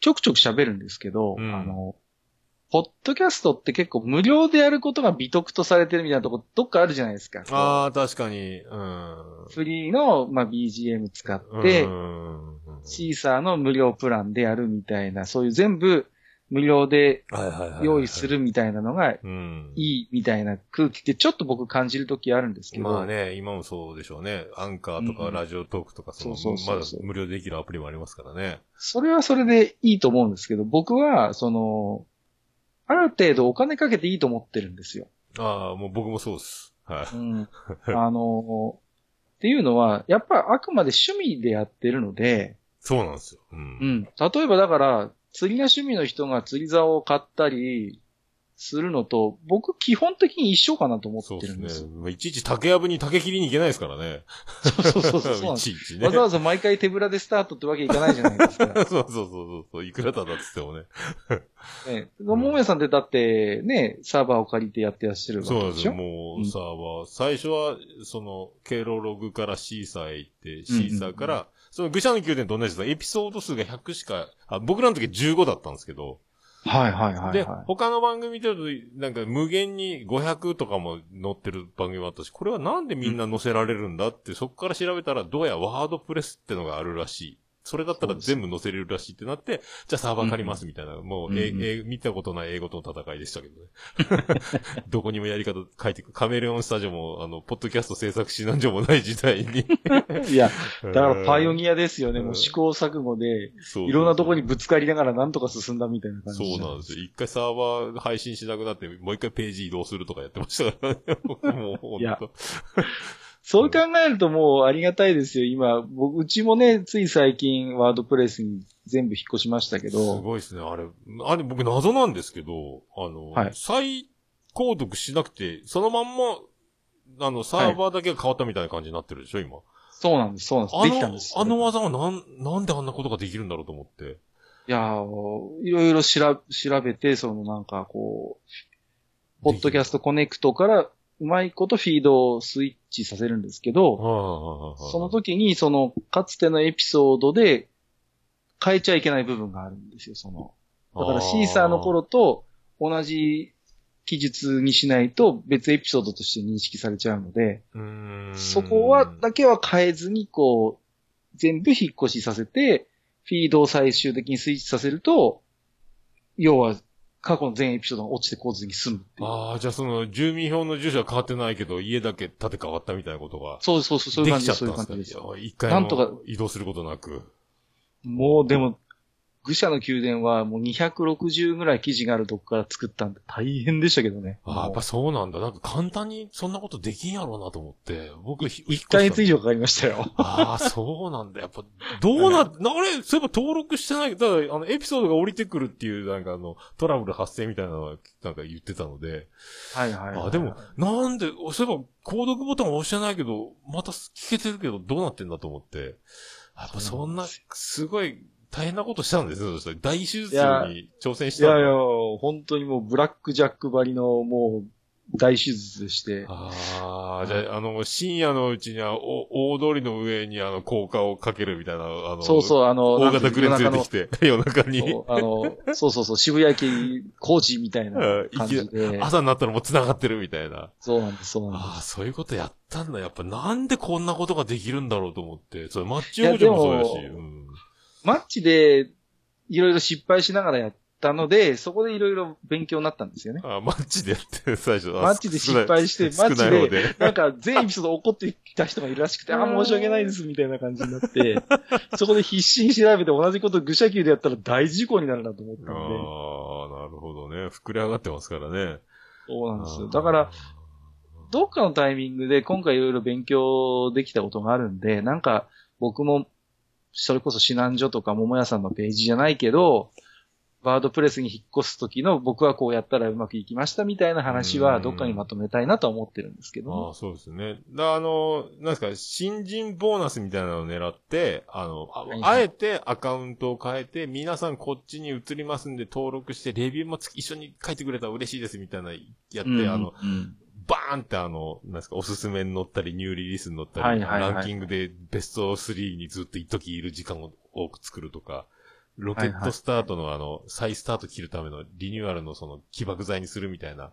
ちょくちょく喋るんですけど、うんあの、ポッドキャストって結構無料でやることが美徳とされてるみたいなとこ、どっかあるじゃないですか。ああ、確かに、うん。フリーの、まあ、BGM 使って、うんシーサーの無料プランでやるみたいな、そういう全部無料で用意するみたいなのがうん。いいみたいな空気ってちょっと僕感じるときあるんですけど。まあね、今もそうでしょうね。アンカーとかうんラジオトークとか、その、まだ無料でできるアプリもありますからね。それはそれでいいと思うんですけど、僕は、その、ある程度お金かけていいと思ってるんですよ。ああ、もう僕もそうです。はい。うん。あの、っていうのは、やっぱあくまで趣味でやってるので、そうなんですよ。う。うんん。例えばだから、釣りが趣味の人が釣り竿を買ったりするのと、僕基本的に一緒かなと思そうってるんですよ。ですね。まあいちいち竹やぶに竹切りに行けないですからね。そうそうそうそう [LAUGHS] いです。ちいちね。わざわざ毎回手ぶらでスタートってわけいかないじゃないですか。[LAUGHS] そうそうそうそう。いくらだだっつってもね。[LAUGHS] ね。ももやさんってだって、ね、サーバーを借りてやってらっしゃるわ。けでしょ？もう、うんサーバー、最初は、その、経路ログからシーサーへ行って、シーサーから、その愚者の宮殿と同じですエピソード数が100しか、あ、僕らの時15だったんですけど、はいはいはい、で、他の番組見てると、なんか無限に500とかも載ってる番組もあったし、これはなんでみんな載せられるんだって、そこから調べたら、どうやワードプレスってのがあるらしい。それだったら全部載せれるらしいってなって、じゃあサーバー借りますみたいな、もう、んうんえ見たことない英語との戦いでしたけどね。[LAUGHS] どこにもやり方書いてくカメレオンスタジオも、あの、ポッドキャスト制作指南所もない時代に。[LAUGHS] いや、だからパイオア、ニアですよね。うんもう試行錯誤で、いろんなとこにぶつかりながらなんとか進んだみたいな感じ。そうなんですよ。一回サーバー配信しなくなって、もう一回ページ移動するとかやってましたからね。[LAUGHS] もう本いや当。そう考えるともうありがたいですよ。今、僕、うちもね、つい最近ワードプレスに全部引っ越しましたけすど、ごいですね。あれ、あれ僕謎なんですけど、あの、はい再購読しなくて、そのまんま、あの、サーバーだけが変わったみたいな感じになってるでしょ、今。そうなんです、そうなんです。あできたんです。の、あの技はなん、なんであんなことができるんだろうと思って。いやーいろいろ調調べて、そのなんかこう、ポッドキャストコネクトからうまいことフィードをスイッチさせるんですけど、そその時にそのかつてのエピソードで変えちゃいけない部分があるんですよ、その。だからシーサーの頃と同じ記述にしないと別エピソードとして認識されちゃうので、そこは、だけは変えずにこう、全部引っ越しさせて、フィードを最終的にスイッチさせると、要は過去の全エピソードが落ちてこずに済むっていう。ああ、じゃあその、住民票の住所は変わってないけど、家だけ建て替わったみたいなことが。そうそうそう、そういう感じです、そうんいう感じです。ですかいや一回なんとかも移動することなく。もうでも、愚者の宮殿はもう260ぐらい記事があるとこから作ったんで大変でしたけどね。ああ、やっぱそうなんだ。なんか簡単にそんなことできんやろうなと思って。僕、1 1ヶ月以上かかりましたよ。[LAUGHS] ああ、そうなんだ。やっぱ、どうな、なあれ、そういえば登録してない、ただ、あの、エピソードが降りてくるっていう、なんかあの、トラブル発生みたいなのは、なんか言ってたので。はいはいはい、あでも、なんで、そういえば、購読ボタン押してないけど、また聞けてるけど、どうなってんだと思って。やっぱそんな、すごい、大変なことしたんですよ。大手術に挑戦したいやいや、本当にもうブラックジャックばりのもう大手術でして。ああ、じゃあ、あの、深夜のうちには、お、大通りの上にあの、効果をかけるみたいな、あの、そうそう、あの、大型クレーン連れてきて。て、夜中に。そうあの、そうそうそう、渋谷駅工事みたいな感じで。朝になったらもう繋がってるみたいな。そうなんです、そうなんああ、です。そういうことやったんだ。やっぱなんでこんなことができるんだろうと思って。それ、マッチ王女もそうだし。いやでもうん。マッチで、いろいろ失敗しながらやったので、そこでいろいろ勉強になったんですよね。あマッチでやって、最初。あマッチで失敗して、マッチ少ない方で、なんか全エピソード怒ってきた人がいるらしくて、[LAUGHS] あー、申し訳ないです、みたいな感じになって、[LAUGHS] そこで必死に調べて同じこと愚者級でやったら大事故になるなと思ったんで、ああ、なるほどね。膨れ上がってますからね。そうなんですよ。だから、、どっかのタイミングで今回いろいろ勉強できたことがあるんで、なんか僕も、それこそ指南所とか桃屋さんのページじゃないけど、ワードプレスに引っ越す時の僕はこうやったらうまくいきましたみたいな話はどっかにまとめたいなとは思ってるんですけど、ああ、そうですね。だあの、なんですか、新人ボーナスみたいなのを狙って、あの、ああえてアカウントを変えて、皆さんこっちに移りますんで登録して、レビューもつ一緒に書いてくれたら嬉しいですみたいなやって、うんあの、うんバーンってあの、なんですか、おすすめに載ったり、ニューリリースに載ったり、はいはいはいランキングでベスト3にずっと一時いる時間を多く作るとか、ロケットスタートのあの、再スタート切るためのリニューアルのその起爆剤にするみたいな。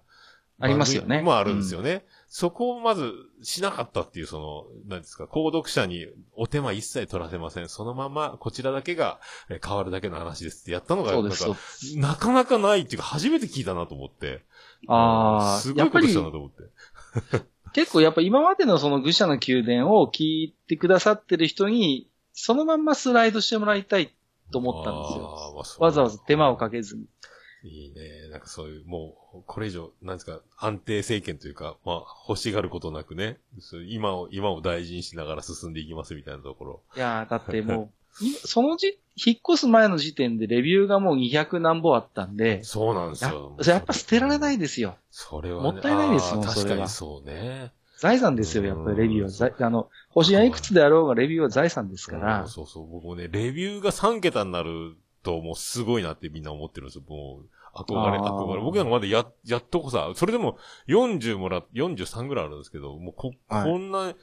ありますよねもあるんですよね。そこをまずしなかったっていう、その、なんですか、購読者にお手間一切取らせません。そのまま、こちらだけがえ変わるだけの話ですってやったのが。なかなかないっていうか、初めて聞いたなと思って。ああ、すごいことやっぱりしたなと思って。結構やっぱ今までのその愚者の宮殿を聞いてくださってる人に、そのまんまスライドしてもらいたいと思ったんですよ。まあわざわざ手間をかけずに。いいね。なんかそういう、もう、これ以上、なんですか、安定政権というか、まあ、欲しがることなくね、今を、今を大事にしながら進んでいきますみたいなところ。いやーだってもう、今そのじ、引っ越す前の時点でレビューがもう200何本あったんで、そうなんですやよ。やっぱ捨てられないですよ。それは、ね、もったいないですもんれは確かにそうね。財産ですよ、やっぱりレビューは。財あの、星がいくつであろうがレビューは財産ですから。そうそう。僕もね、レビューが3桁になると、もうすごいなってみんな思ってるんですよ。もう、憧れ、憧れ。僕なんかまだや、やっとこさ、それでも40もらっ、43ぐらいあるんですけど、もうこ、はいこんな、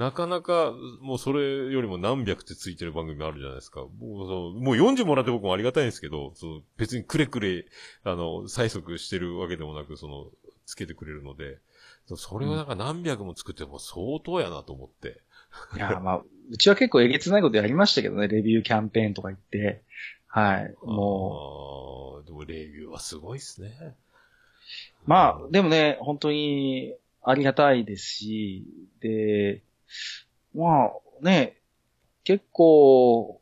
なかなか、もうそれよりも何百ってついてる番組あるじゃないですか。もうそうもう40もらって僕もありがたいんですけど、そう別にくれくれ、あの、催促してるわけでもなく、その、つけてくれるので、それをなんか何百も作っても相当やなと思って。いや、まあ、うちは結構えげつないことやりましたけどね、レビューキャンペーンとか言って。はい。もあーでもレビューはすごいっすね。う、まあ、でもね、本当にありがたいですし、で、まあね、結構、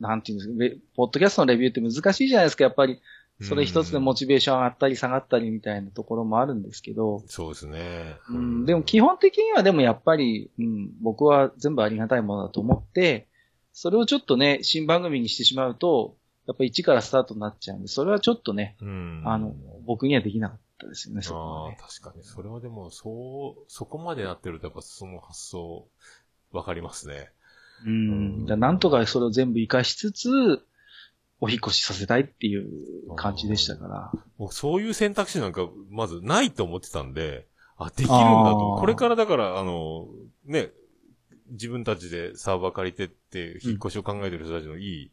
なんていうんですか、レポッドキャストのレビューって難しいじゃないですか、やっぱり。それ一つでモチベーション上がったり下がったりみたいなところもあるんですけど、そうですね。うん、でも基本的にはでもやっぱり、うん、僕は全部ありがたいものだと思って、それをちょっとね、新番組にしてしまうと、やっぱ一からスタートになっちゃうんで、それはちょっとね、うん。あの、僕にはできなかったですよね、そこああ。確かに。それはでも、そう、そこまでなってると、やっぱその発想、わかりますね。うん。だからなんとかそれを全部活かしつつ、お引越しさせたいっていう感じでしたから。僕、そういう選択肢なんか、まずないと思ってたんで、あ、できるんだあと。ーこれからだから、あの、ね、自分たちでサーバー借りてって、引っ越しを考えてる人たちのいい、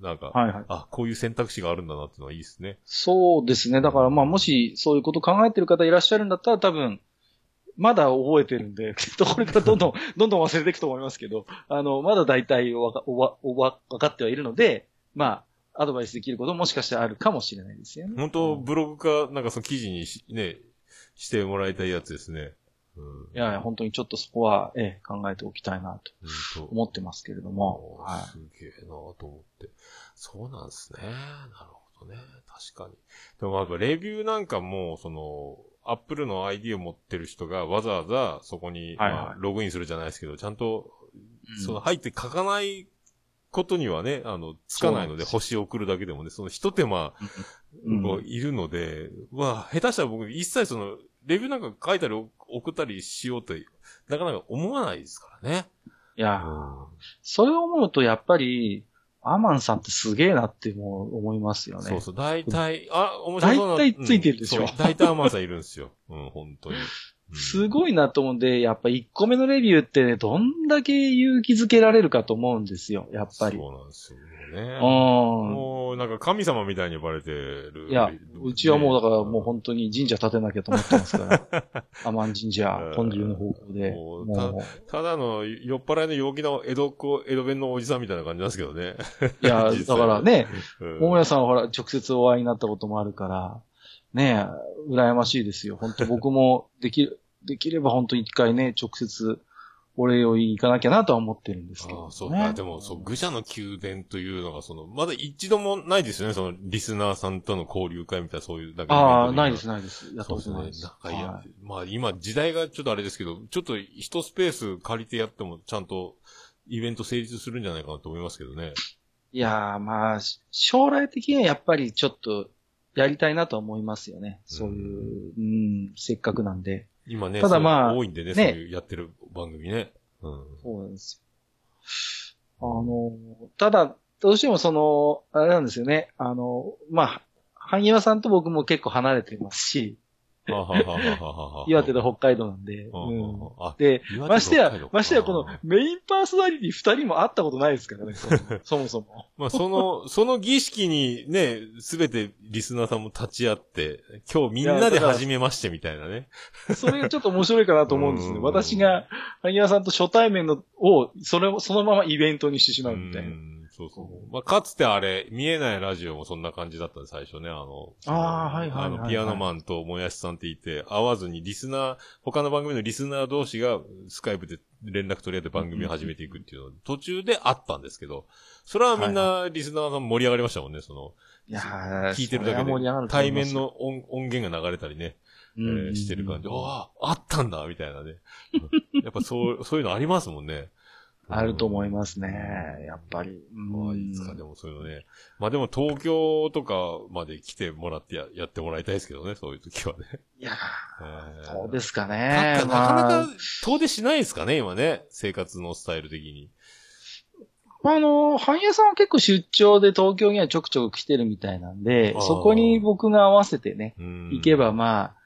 なんか、はいはい。あ、こういう選択肢があるんだなっていうのはいいですね。そうですね。だからまあもしそういうこと考えてる方いらっしゃるんだったら多分、まだ覚えてるんで、きっとこれからどんどん、[LAUGHS] どんどん忘れていくと思いますけど、あの、まだ大体わか、おわ、おわ、分かってはいるので、まあ、アドバイスできることももしかしたらあるかもしれないですよね。本当ブログか、なんかその記事にし、ね、してもらいたいやつですね。うん。いやいや、本当にちょっとそこは、ええ、考えておきたいなと思ってますけれども、はすげえなと思って。そうなんですね。なるほどね。確かに。でもやっぱレビューなんかも、その、アップルの ID を持ってる人がわざわざそこに、はいはいまあログインするじゃないですけど、ちゃんと、い。その入って書かないことにはね、あの、つかないので、星を送るだけでもね、その一手間、うんこういるので、まあ、下手したら僕一切その、レビューなんか書いたり送ったりしようと、なかなか思わないですからね。いや、それを思うとやっぱり、アマンさんってすげえなってもう思いますよね。そうそう、大体、あ、面白そうな。大体ついてるでしょうん大体アマンさんいるんですよ。[LAUGHS] うん、本当に。うんすごいなと思うんで、やっぱ1個目のレビューってね、どんだけ勇気づけられるかと思うんですよ、やっぱり。そうなんですよね。うん。もう、なんか神様みたいに呼ばれてる。いや、うちはもうだからもうう本当に神社建てなきゃと思ってますから。アマン神社うん、本流の方向で。もうもただの酔っ払いの陽気な江戸っ子、江戸弁のおじさんみたいな感じなんですけどね。う、いや、[LAUGHS] だからね、うん桃屋さんはほら、直接お会いになったこともあるから、ねえ、羨ましいですよ。本当僕もできる、できれば本当一回ね、直接お礼を行かなきゃなとは思ってるんですけど、ね。ああ、そうか。でも、そう、愚者の宮殿というのが、その、まだ一度もないですよね、その、リスナーさんとの交流会みたいな、そういう、だああ、ないです、ないです。やっとないで。す。なんかいや、はいまあ今時代がちょっとあれですけど、ちょっと一スペース借りてやってもちゃんとイベント成立するんじゃないかなと思いますけどね。いやー、まあ、し将来的にはやっぱりちょっとやりたいなとは思いますよね。そういう、うん、せっかくなんで。今ね、ただまあ多いんでね、ねそういうやってる番組ね。うん。そうなんですよ。あの、ただ、どうしてもその、あれなんですよね。あの、まあ、萩和さんと僕も結構離れてますし、岩手と北海道なんで。で、ましてやましてやこのメインパーソナリティ二人も会ったことないですからね、そそもそも。まあ、その、[LAUGHS] その儀式にね、すべてリスナーさんも立ち会って、今日みんなで始めましてみたいなね。それがちょっと面白いかなと思うんですね。[LAUGHS] うん私が、萩和さんと初対面のを、それを、そのままイベントにしてしまうみたいな。うんそうそう。まあ、かつてあれ、見えないラジオもそんな感じだったんで、最初ね、あの。あーはいはいはいはいあの、ピアノマンともやしさんっていて、会わずにリスナー、他の番組のリスナー同士がスカイプで連絡取り合って番組を始めていくっていうの、途中であったんですけど、それはみんなリスナーさん盛り上がりましたもんね、その、いやー聞いてるだけで、対面の音音源が流れたりね、えーしてる感じで、ああ、あったんだみたいなね。うんやっぱそう、そういうのありますもんね。あると思いまますね。やっぱり。まあ、うんいつかでもそういうのね。まあでも東京とかまで来てもらってややってもらいたいですけどね、そういう時はね。いやえーーそうですかなね。なかなまあか遠出しないですかね、今ね。生活のスタイル的に。まあ、あの、半屋さんは結構出張で東京にはちょくちょく来てるみたいなんでそこに僕が合わせてね、うん行けばまあ、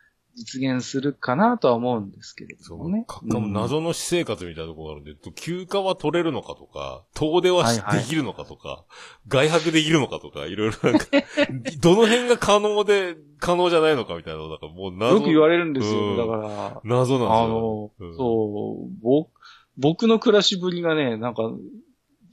実現するかなとは思うんですけれそうどもね。かかも謎の私生活みたいなところがあるんで、休暇は取れるのかとか、遠出はできるのかとか、[LAUGHS] 外泊できるのかとか、いろいろなんか、[LAUGHS] どの辺が可能で、可能じゃないのかみたいなの、なんかもう謎。よく言われるんですうんよ。だから、謎なんですよ。あの、うんそう、僕、僕の暮らしぶりがね、なんか、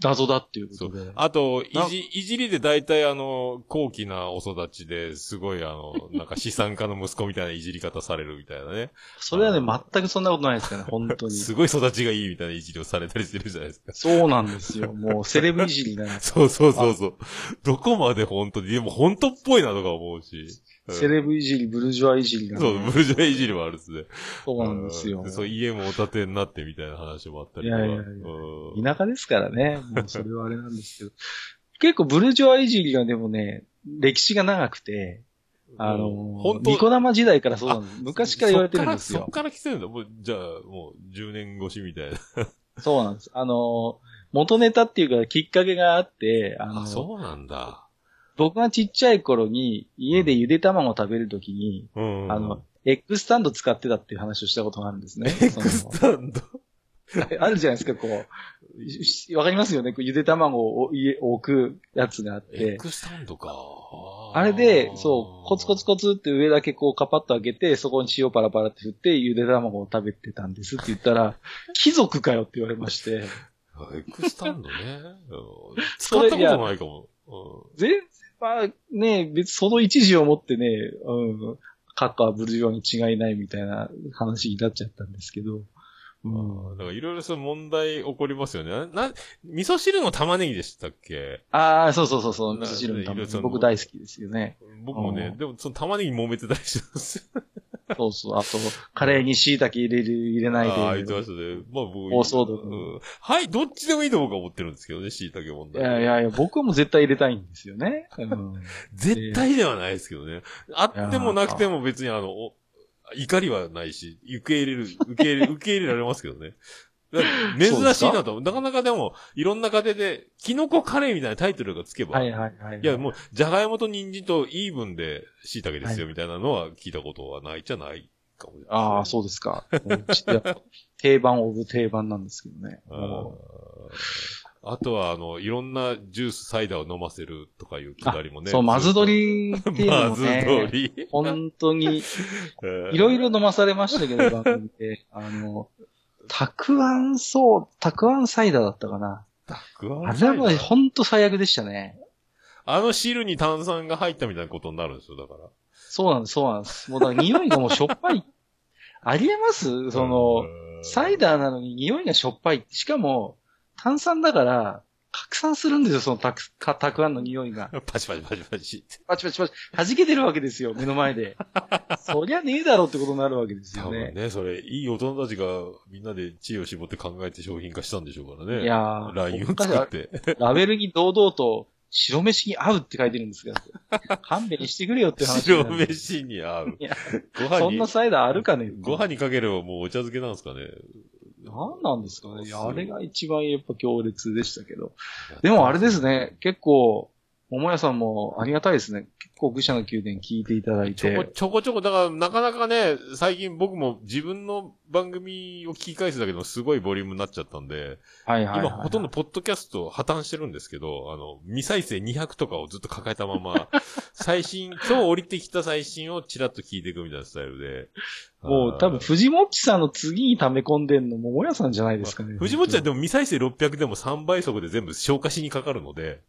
謎だっていうことで。あと、いなじ、いじりで大体あの、高貴なお育ちですごいあの、なんか資産家の息子みたいないじり方されるみたいなね。それはね、全くそんなことないですからね、本当に。すごい育ちがいいみたいないじりをされたりしてるじゃないですか。そうなんですよ。もう、セレブいじりなんです [LAUGHS] そうそうそうそう。どこまで本当に、でも本当っぽいなとか思うし。うんセレブいじり、ブルジョアいじりがね、そう、ブルジョアいじりもあるっすね。そうなんですよう。そう、家もお建てになってみたいな話もあったりとか。いやいやいやうん田舎ですからね。もうそれはあれなんですけど。[LAUGHS] 結構ブルジョアいじりがでもね、歴史が長くて、あのうん本当ニコ生時代からそうなんです。昔から言われてるんですよそっから。そっから来てるんだ。もう、じゃあ、もう、10年越しみたいな。そうなんです。あの、元ネタっていうかきっかけがあって、あのあ、そうなんだ。僕がちっちゃい頃に家でゆで卵を食べるときに、うん。あの、、エッグスタンド使ってたっていう話をしたことがあるんですね。エクスタンド？あるじゃないですか、こう。しわかりますよねこうゆで卵を家置くやつがあって。エクスタンドか。あれで、そう、コツコツコツって上だけこうカパッと開けて、そこに塩パラパラって振って、ゆで卵を食べてたんですって言ったら、[LAUGHS] 貴族かよって言われまして、あエクスタンドね。うん使ったことないかも。うん全然、まあね、別その一時をもってね、うん、カッカはブルジョアに違いないみたいな話になっちゃったんですけど、うんだからいろいろそう問題起こりますよね。な、な味噌汁の玉ねぎでしたっけ？ああ、そうそうそうそう、な味噌汁のためにいろいろその僕大好きですよね。僕もねう、んでもその玉ねぎ揉めてたりしてますよ。そうそう。あと、カレーに椎茸入れる、入れないで。ああ、言ってましたね。まあ僕。大騒動うんはい、どっちでもいいと僕は思ってるんですけどね、椎茸問い題。やいやいや、僕はもう絶対入れたいんですよね。うん、[LAUGHS] 絶対ではないですけどね。あってもなくても別にあの、お怒りはないし、受け入れる、受け入れ、[LAUGHS] 受け入れられますけどね。珍しいなと。なかなかでも、いろんな家庭で、キノコカレーみたいなタイトルがつけば、はいはいはい。いや、もう、じゃがいもと人参とイーブンで椎茸ですよ、はみたいなのは聞いたことはないじゃないかもしれない。ああ、そうですか。定番オブ定番なんですけどね。あとは、あの、いろんなジュース、サイダーを飲ませるとかいうくだりもね。うそう、マズ取りっていうのまずもね、通り。本当に、う [LAUGHS] んいろいろ飲まされましたけど、番組で。あの、たくあんそう、たくあんサイダーだったかな。あれはもう本当最悪でしたね。あの汁に炭酸が入ったみたいなことになるんですよ、だから。そうなんです、そうなんです。もうだから匂いがもうしょっぱい。[LAUGHS] ありえます？その、サイダダーなのに匂いがしょっぱい。しかも、炭酸だから、拡散するんですよ、そのたく、かたくあんの匂いが。ー。パチパチパチパチ。パチパチパチ、弾けてるわけですよ、目の前で。そりゃねえだろってことになるわけですよね。多分ね、それ、いい大人たちがみんなで知恵を絞って考えて商品化したんでしょうからね。いやー、ラインを作って。ラベルに堂々と、白飯に合うって書いてるんですけど、勘弁してくれよって話白。飯に合う。ご飯にそんな、サイダーあるかねご飯にかければもうお茶漬けなんですかね。何なんですかね。いやあれが一番やっぱ強烈でしたけど。でもあれですね、結構、桃屋さんもありがたいですね。結構愚者の宮殿聞いていただいちょこて。ちょこちょこ、だからなかなかね、最近僕も自分の番組を聞き返すだけでもすごいボリュームになっちゃったんで、はいはい、はい。今ほとんどポッドキャスト破綻してるんですけど、あの、未再生200とかをずっと抱えたまま、[LAUGHS] 最新、今日降りてきた最新をチラッと聞いていくみたいなスタイルで。もう多分、藤もっちさんの次に溜め込んでんの桃屋さんじゃないですかね。藤本ちゃんでも未再生600でも3倍速で全部消化しにかかるので、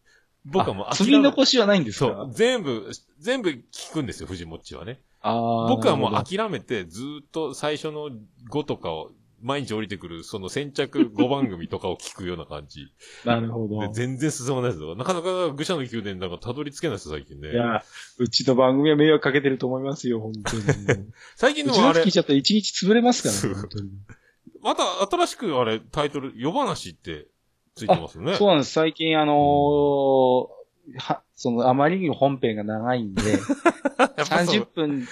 僕はもうあ積みめ残しはないんですか？そう、全部、全部聞くんですよ、藤もっちはね。僕はもう諦めて、ずーっと最初の5とかを、毎日降りてくる、その先着 [LAUGHS] 5番組とかを聞くような感じ。どなるほど。で全然進まないですよ。なかなか愚者の宮殿なんかたどり着けないですよ、最近ね。いや、うちの番組は迷惑かけてると思いますよ、本当に。[LAUGHS] 最近うちのでもあれ聞い、ちゃったら一日潰れますからね、本当に。また新しくあれ、タイトル、夜話ってついてますよね。そうなんです。最近あのーは、その、あまりにも本編が長いんで、[LAUGHS] やっぱそう30分、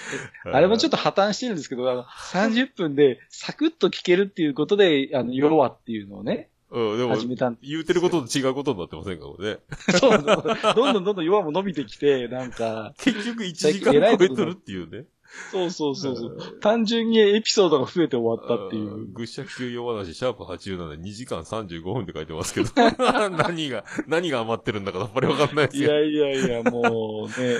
あれもちょっと破綻してるんですけど、あの、30分でサクッと聞けるっていうことで、あの、夜はっていうのをね、うん、でも、始めたん言うてることと違うことになってませんかもね。[LAUGHS] そう、どんどんどんどん夜はも伸びてきて、なんか、結局1時間超えとるっていうね。そうそうそうそう。単純にエピソードが増えて終わったっていう。愚者級夜話、シャープ87、2時間35分って書いてますけど。[LAUGHS] 何が、何が余ってるんだかさっぱりわかんないですよ。いやいやいや、もうね、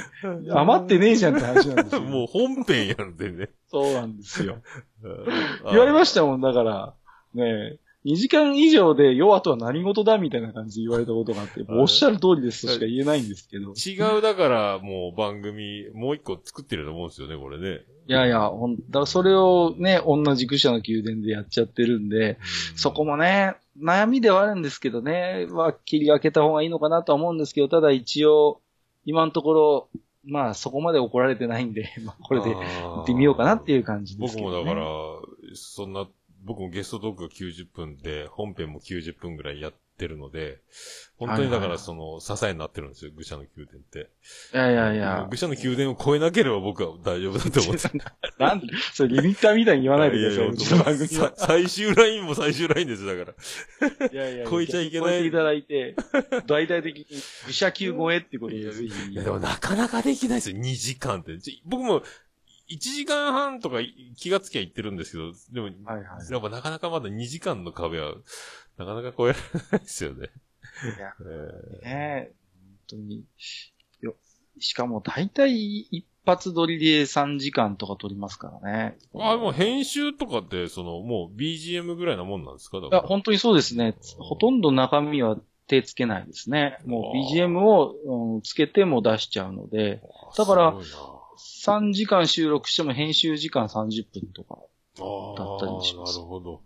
余ってねえじゃんって話なんですよ。[LAUGHS] もう本編やんでね。そうなんですよ。あ言われましたもん、だから、ね2時間以上で弱とは何事だみたいな感じで言われたことがあって、おっしゃる通りですとしか言えないんですけど。違う、だから、もう番組、もう一個作ってると思うんですよね、これね。いやいや、ほん、だからそれをね、同じ愚者の宮殿でやっちゃってるんで、うんそこもね、悩みではあるんですけどね、は切り分けた方がいいのかなとは思うんですけど、ただ一応、今のところ、まあそこまで怒られてないんで、[LAUGHS] まあこれで行ってみようかなっていう感じですけど、ね。僕もだから、そんな、僕もゲストトークが90分で、本編も90分ぐらいやってるので、本当にだからその、支えになってるんですよ、愚者の宮殿って。いやいやいや愚、者の宮殿を超えなければ僕は大丈夫だと思って。[LAUGHS] なんで、それリミッターみたいに言わないでください、うちの番組さは。最終ラインも最終ラインですよ、だから。いやいや超えちゃいけない超えていただいて、大々的に愚者級超えってことでぜひ。いや、でもなかなかできないですよ、2時間って。ち僕も、1時間半とか気がつきゃ言ってるんですけど、でも、はいはい。やっぱなかなかまだ2時間の壁は、なかなか超えられないですよね。いやえねえ、本当に。よしかも大体一発撮りで3時間とか撮りますからね。ーあ、もう編集とかって、その、もう BGM ぐらいなもんなんですか？だいや。本当にそうですね。ほとんど中身は手つけないですね。もう BGM を、うん、つけても出しちゃうので、だから3時間収録しても編集時間30分とか。ああ、だったりしますなるほど。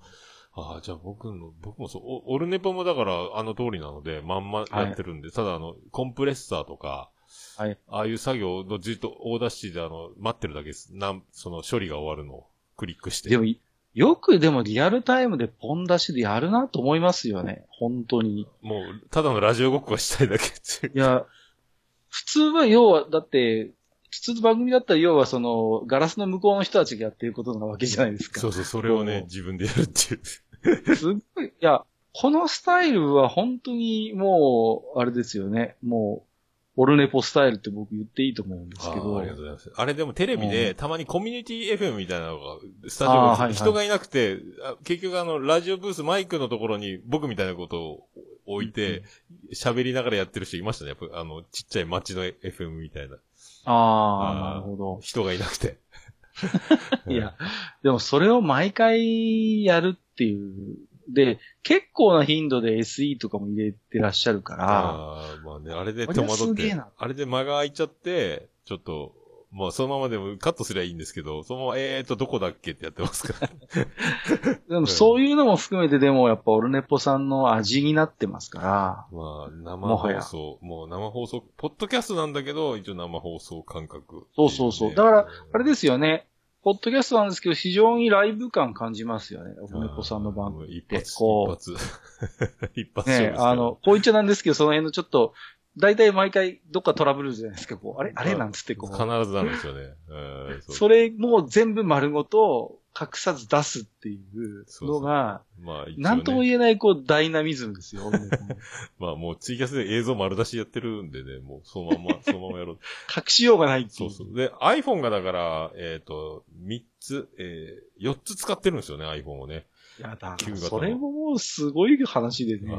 ああ、じゃあ僕の、僕もそう、おオルネポもだからあの通りなので、まんまやってるんで、ただあの、コンプレッサーとか、はい。ああいう作業のずっとオーダーシであの、待ってるだけです。なん、その処理が終わるのをクリックして。でも、よくでもリアルタイムでポン出しでやるなと思いますよね。本当に。もう、ただのラジオごっこがしたいだけっていう。いや、普通は要は、だって、普通の番組だったら要はその、ガラスの向こうの人たちがやってることなわけじゃないですか。そうそう、それをね自分でやるっていう。すっごい、いや、このスタイルは本当にもう、あれですよね。もう、オルネポスタイルって僕言っていいと思うんですけど。ありがとうございます。あれでもテレビうで、たまにコミュニティ FM みたいなのが、スタジオがあーはいはい人がいなくて、あ結局あの、ラジオブース、マイクのところに僕みたいなことを置いて、喋りながらやってる人いましたね。やっぱあの、ちっちゃい街の FM みたいな。ああ、なるほど。人がいなくて。[LAUGHS] いや、でもそれを毎回やるっていう。で、結構な頻度で SE とかも入れてらっしゃるから、ああ、まあね、あれで戸惑これはってあれで間が空いちゃって、ちょっと、まあそのままでもカットすりゃいいんですけど、そのまま、えーと、どこだっけってやってますから。[LAUGHS] でもそういうのも含めてでもやっぱオルネポさんの味になってますから、まあ、生放送、もう生放送、ポッドキャストなんだけど、一応生放送感覚、そうそうそうだから、あれですよね。ポッドキャストなんですけど、非常にライブ感感じますよね。オルネポさんの番組って。一発、こ一発。一発う、ねあの、こう言っちゃなんですけど、その辺のちょっと、大体毎回どっかトラブルじゃないですか。こう、あれ？あれなんつってこ必う。ずなるんですよね。うんそれも全部丸ごと隠さず出すっていうのが、まあ、なんとも言えないこうダイナミズムですよ。[LAUGHS] まあ、もうツイキャスで映像丸出しやってるんでね、もうそのまま、[LAUGHS] そのままやろう。隠しようがないっていそうう。そう。で、iPhone がだから、えっ、と、3つ、えー、4つ使ってるんですよね、iPhone をね。いや、だ。それももうすごい話でね。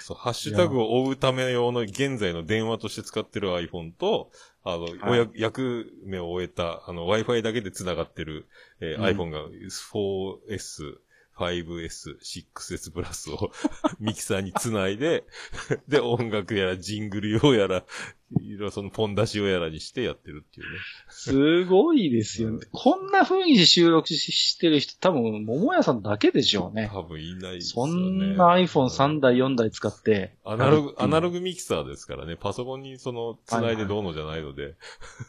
そう、ハッシュタグを追うため用の現在の電話として使ってる iPhone と、あの、おや役目を終えた、あの、Wi-Fi だけで繋がってる、えーうん。iPhone が 4S、5S、6S プラスを [LAUGHS] ミキサーにつないで、で、音楽やらジングル用やら、いろいろそのポン出し用やらにしてやってるっていうね。すごいですよね。こんな風に収録ししてる人多分、桃屋さんだけでしょうね。多分いないですそよね。んな iPhone3 台、4台使って。アナログ、アナログ。グミキサーですからね。パソコンにその、繋いでどうのじゃないので。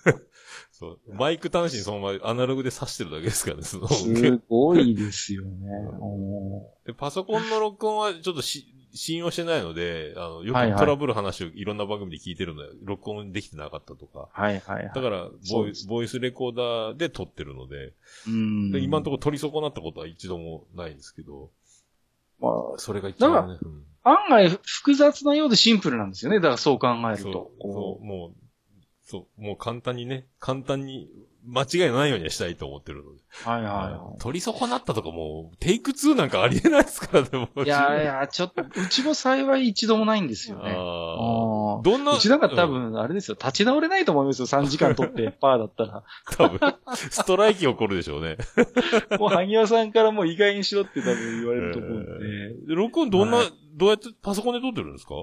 [LAUGHS] そう。マイク端子にそのままアナログで挿してるだけですからね。そのすごいですよね。おでパソコンの録音はちょっとし、信用してないので、あの、よはいはいくトラブル話をいろんな番組で聞いてるので、録音できてなかったとか。ーはいはいはい。だからボイ、ボイスレコーダーで撮ってるので、うん。で今のところ撮り損なったことは一度もないんですけど、まそれが一番ね。うんあ、案外複雑なようでシンプルなんですよね。だからそう考えるそうと。そこう、もう、そう、もう簡単にね、簡単に、間違いのないようにはしたいと思ってるので。うはいはいは取り損なったとかもう、テイク2なんかありえないですからね、もう。い。いやいや、ちょっと、うちも幸い一度もないんですよね。あああ。どんな、うちなんか多うん、分、あれですよ、立ち直れないと思いますよ、3時間撮って、パーだったら。多分、ストライキ起こるでしょうね。もう、萩谷さんからもう意外にしろって多分言われると思うんで、で録音どんな、はいどうやってパソコンで撮ってるんですか？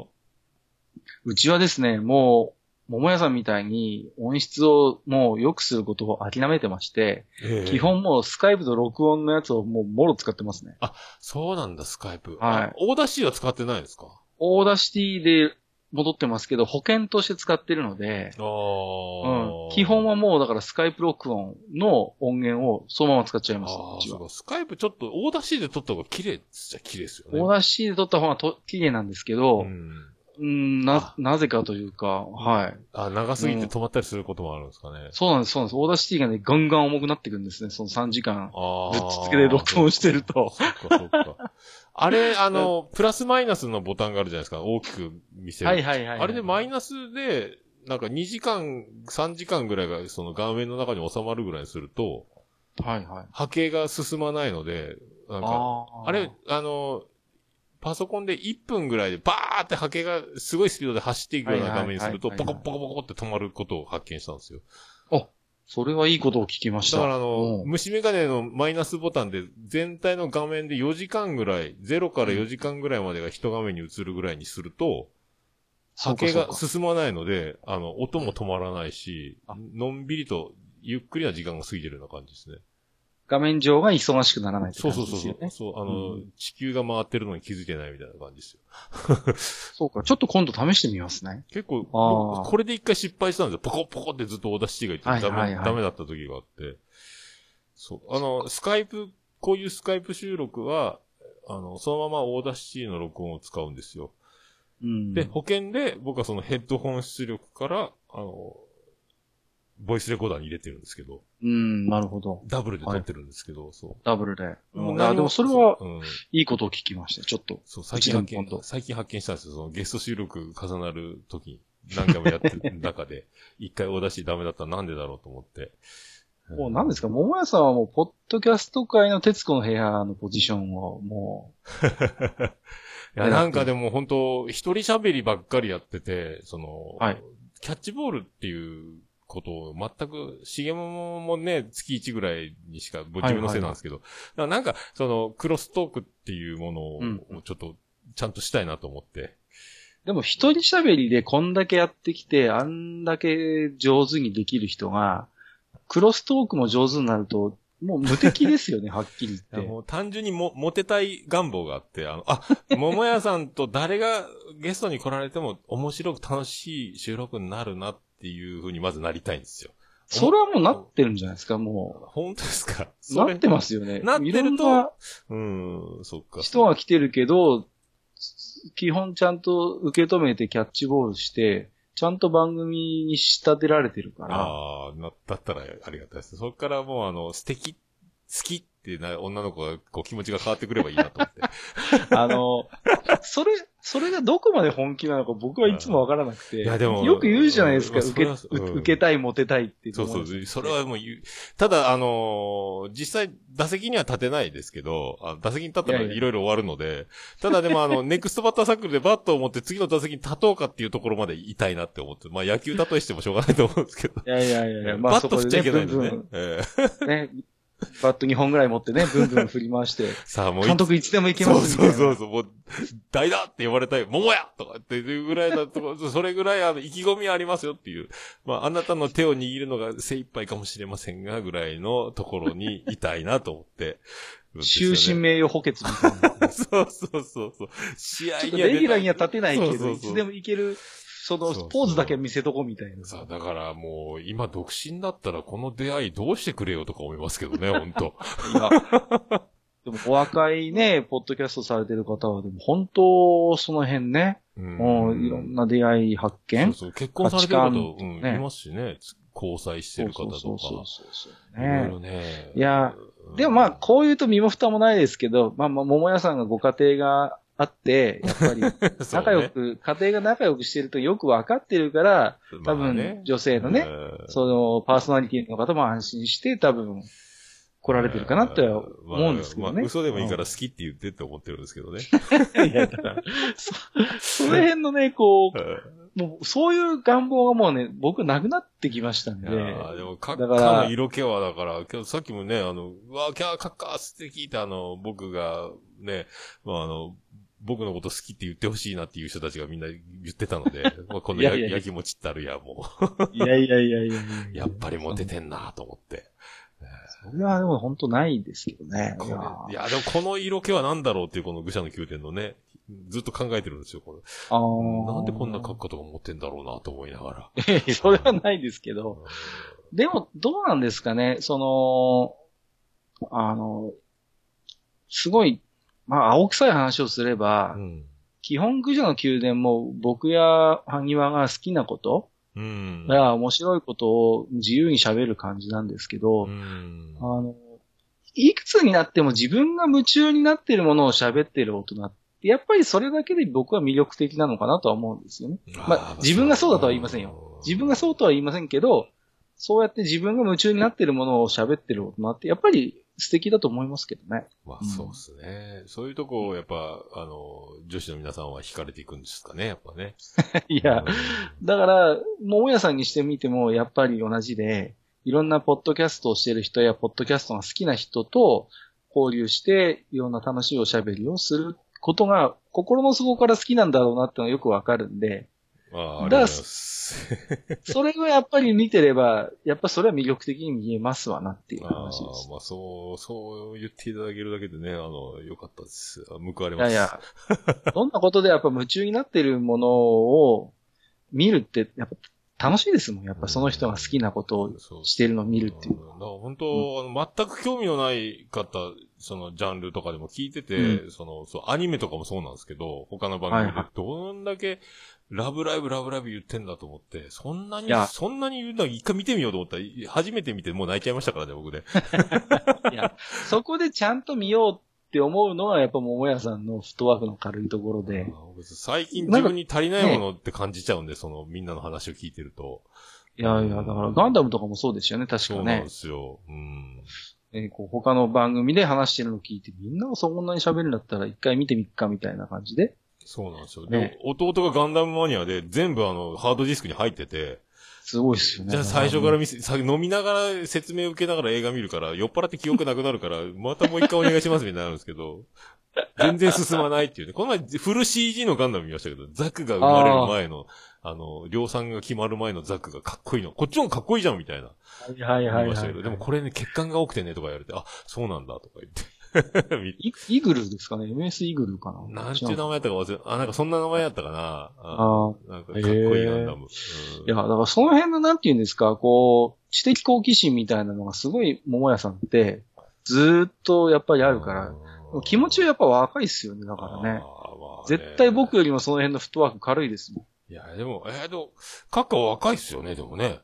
うちはですね、もう、桃屋さんみたいに音質をもう良くすることを諦めてまして、ええ基本もう Skype と録音のやつをもうもろ使ってますね。そうなんだ、スカイプ。はいあ Audacity は使ってないんですか？ Audacity で撮ってますけど、保険として使ってるので、あうあ、ん、基本はもうだから Skype 録音の音源をそのまま使っちゃいます。ああ、そうか。 Skype ちょっと Audacity で撮った方が綺麗っちゃ綺麗ですよね。 Audacity で撮った方がと綺麗なんですけど、うん。うん、な、なぜかというか、はい。あ、長すぎて止まったりすることもあるんですかね。そうなんです、そうなんです。 Audacityがね、ガンガン重くなってくるんですね。その3時間。ぶっつけで録音してるとそっか、そっか。あれ、あの、プラスマイナスのボタンがあるじゃないですか。大きく見せる。はいはいはいはい。あれでマイナスで、なんか2時間、3時間ぐらいがその画面の中に収まるぐらいにすると、はいはい。波形が進まないので、なんか、あーあれ、あの、パソコンで1分ぐらいでバーって波形がすごいスピードで走っていくような画面にすると、ポコポコポコって止まることを発見したんですよ。それはいいことを聞きました。だからあの、うん虫眼鏡のマイナスボタンで全体の画面で4時間ぐらい、0から4時間ぐらいまでが一画面に映るぐらいにすると、波形が進まないので、あの、音も止まらないしあ、のんびりとゆっくりな時間が過ぎてるような感じですね。画面上が忙しくならないってそう感そうそうそう。じですよね。そう、あの、うん地球が回ってるのに気づいてないみたいな感じですよ。[LAUGHS] [LAUGHS] そうか。ちょっと今度試してみますね。結構、これで一回失敗したんですよ。ポコポコってずっと Audacityが言ってダメ、はいはいはいダメだった時があって。そう。あの、スカイプ、こういうスカイプ収録は、あの、そのまま Audacityの録音を使うんですよ。うん。で、保険で僕はそのヘッドホン出力から、あの、ボイスレコーダーに入れてるんですけど、うん、なるほど。ダブルで録ってるんですけど、そダブルで。う。うん、でもそれはうん。いいことを聞きました。ちょっと。そう、最近発見最近発見したんですよ。そのゲスト収録重なる時に、何回もやってる中で、[LAUGHS] 一回 Audacityダメだったらなんでだろうと思って。もう何ですか？ももやさんはもう、ポッドキャスト界の徹子の部屋のポジションを、も [LAUGHS] いや、なんかでも本当一人喋りばっかりやってて、その、はいキャッチボールっていうことを全く、しげももね、月1ぐらいにしか、自分のせいなんですけど、だからなんか、その、クロストークっていうものをうんちょっと、ちゃんとしたいなと思って。う、でも一人喋りでこんだけやってきて、あんだけ上手にできる人が、クロストークも上手になると、もう無敵ですよね、[LAUGHS] はっきり言って。もう単純にも、モテたい願望があって、あの、あ、桃屋さんと誰がゲストに来られても面白く楽しい収録になるなっていう風にまずなりたいんですよ。それはもうなってるんじゃないですか、も本当ですか？う。なってますよね。なってるとうん、そっか。人が来てるけど、基本ちゃんと受け止めてキャッチボールして、ちゃんと番組に仕立てられてるから、ああ、な、だったらありがたいです。そっからもうあの、素敵、好きってな女の子が、こう気持ちが変わってくればいいなと思って。[LAUGHS] あの、それ、それがどこまで本気なのか僕はいつもわからなくて、いやでもよく言うじゃないですか、うん受け、うん。受けたい、モテたいってそうそう、思んですそれはもう言う。ただ、あのー実際、打席には立てないですけど、あ打席に立ったらいやいや。いろいろ終わるので、ただでもあの、[LAUGHS] ネクストバッターサークルでバットを持って次の打席に立とうかっていうところまでいたいなって思って、まあ野球例えしてもしょうがないと思うんですけど。いやいやいやいや、まあバット振っちゃいけないんですねね、バット2本ぐらい持ってね、[LAUGHS] ブンブン振り回して、さあもうい監督いつでも行けますみたいうな。そそうそう、もう、代だって呼ばれたい、桃やとかっていうぐらいだとこ、それぐらいあの、意気込みありますよっていう。まあ、あなたの手を握るのが精一杯かもしれませんが、ぐらいのところにいたいなと思って。終身名誉補欠みたいな。[LAUGHS] そうそうそうそう。試合にはレギュラーには立てないけど、いつでもいける、そのポーズだけ見せとこうみたいな。さあ、だからもう、今独身だったらこの出会いどうしてくれよとか思いますけどね、[LAUGHS] 本当いや、でもお若いね、ポッドキャストされてる方は、でも本当、その辺ね、うもういろんな出会い発見そうそう、結婚されてる方、うん、いますしね、交際してる方とか。そうそうそうそういろいねろね。いやうん、でもまあ、こう言うと身も蓋もないですけど、まあまあ、桃屋さんがご家庭があって、やっぱり [LAUGHS] 仲良ねく、家庭が仲良くしてるとよくわかってるから、多まあね分女性のね、うんそのパーソナリティの方も安心して多分、来られてるかなっては思うんですけどね。まあ、嘘でもいいから好きって言ってって思ってるんですけどね。[LAUGHS] いや、だから、そ、その辺のね、こう、もう、そういう願望がもうね、僕なくなってきましたんで。いやでも、カッカだからの色気はだから、今日さっきもね、あの、うわ、キャーカッカースって聞いたあの、僕が、ね、まああの、僕のこと好きって言ってほしいなっていう人たちがみんな言ってたので、[LAUGHS] まあこの焼きもちったるや、もいやいやいやいやいやう、やっぱりモテてんなと思って。それはでも本当ないですけどね。いやでもこの色気は何だろうっていうこの愚者の宮殿のね、ずっと考えてるんですよ、これ。あーなんでこんな格好とか持ってんだろうなと思いながら。[LAUGHS] それはないですけど。でも、どうなんですかね、その、あの、すごい、まあ、青臭い話をすれば、うん。基本愚者の宮殿も僕や萩和が好きなこと、うん。が面白いことを自由に喋る感じなんですけど、うんあの、いくつになっても自分が夢中になってるものを喋ってる大人って、やっぱりそれだけで僕は魅力的なのかなとは思うんですよね。まあ自分がそうだとは言いませんよ。自分がそうとは言いませんけど、そうやって自分が夢中になってるものを喋ってる大人って、やっぱり素敵だと思いますけどね。まあそうですね。そういうとこをやっぱ、あの、女子の皆さんは惹かれていくんですかね、やっぱね。[LAUGHS] いや、だから、桃屋さんにしてみても、やっぱり同じで、いろんなポッドキャストをしてる人や、ポッドキャストが好きな人と交流して、いろんな楽しいおしゃべりをすることが、心の底から好きなんだろうなってのはよくわかるんで、ああ、ありがとうございます。それをやっぱり見てれば、やっぱそれは魅力的に見えますわなっていうあ話ですあ、。まあそう、そう言っていただけるだけでね、あの、よかったです。あ報われいやます。いや、[LAUGHS] どんなことでやっぱ夢中になってるものを見るって、やっぱ楽しいですもん。やっぱその人が好きなことをしてるのを見るっていう。んだから本当、あの、全く興味のない方、そのジャンルとかでも聞いてて、うその、そう、アニメとかもそうなんですけど、他の番組ではいはいどんだけ、ラブライブ、ラブライブ言ってんだと思って、そんないにや、そんなに言うの一回見てみようと思ったら、初めて見てもう泣いちゃいましたからね、僕で。[LAUGHS] いや、そこでちゃんと見ようって思うのは、やっぱ桃屋さんのフットワークの軽いところで。最近自分に足りないものって感じちゃうんで、その、みんなの話を聞いてると。いやいや、だからガンダムとかもそうですよね、確かねそうなんで。すよ。うん。えーこう他の番組で話してるのを聞いて、みんながそんなに喋るんだったら一回見てみっかみたいな感じで。そうなんですよ。ねでも、弟がガンダムマニアで、全部あの、ハードディスクに入ってて、すごいですよね。じゃあ最初から見せ、さ飲みながら説明受けながら映画見るから、酔っ払って記憶なくなるから、[LAUGHS] またもう一回お願いしますみたいになるんですけど、全然進まないっていうね。この前フル CG のガンダム見ましたけど、ザクが生まれる前の、あの、量産が決まる前のザクがかっこいいの。こっちもかっこいいじゃんみたいな。はいはいはいはい、見ましたけど、でもこれね、血管が多くてねとか言われて、あ、そうなんだとか言って。[LAUGHS] イイグルですかね ?MS イグルかな？なんていう名前やったか忘れ、あ、なんかそんな名前やったかな？ああなんかかっこいいガンダム。うんいや、だからその辺のなんて言うんですか、こう、知的好奇心みたいなのがすごい桃屋さんって、ずーっとやっぱりあるから、気持ちはやっぱ若いっすよね、だからね。絶対僕よりもその辺のフットワーク軽いですもん。いや、でも、えー、でも、カッカは若いっすよね、でもね。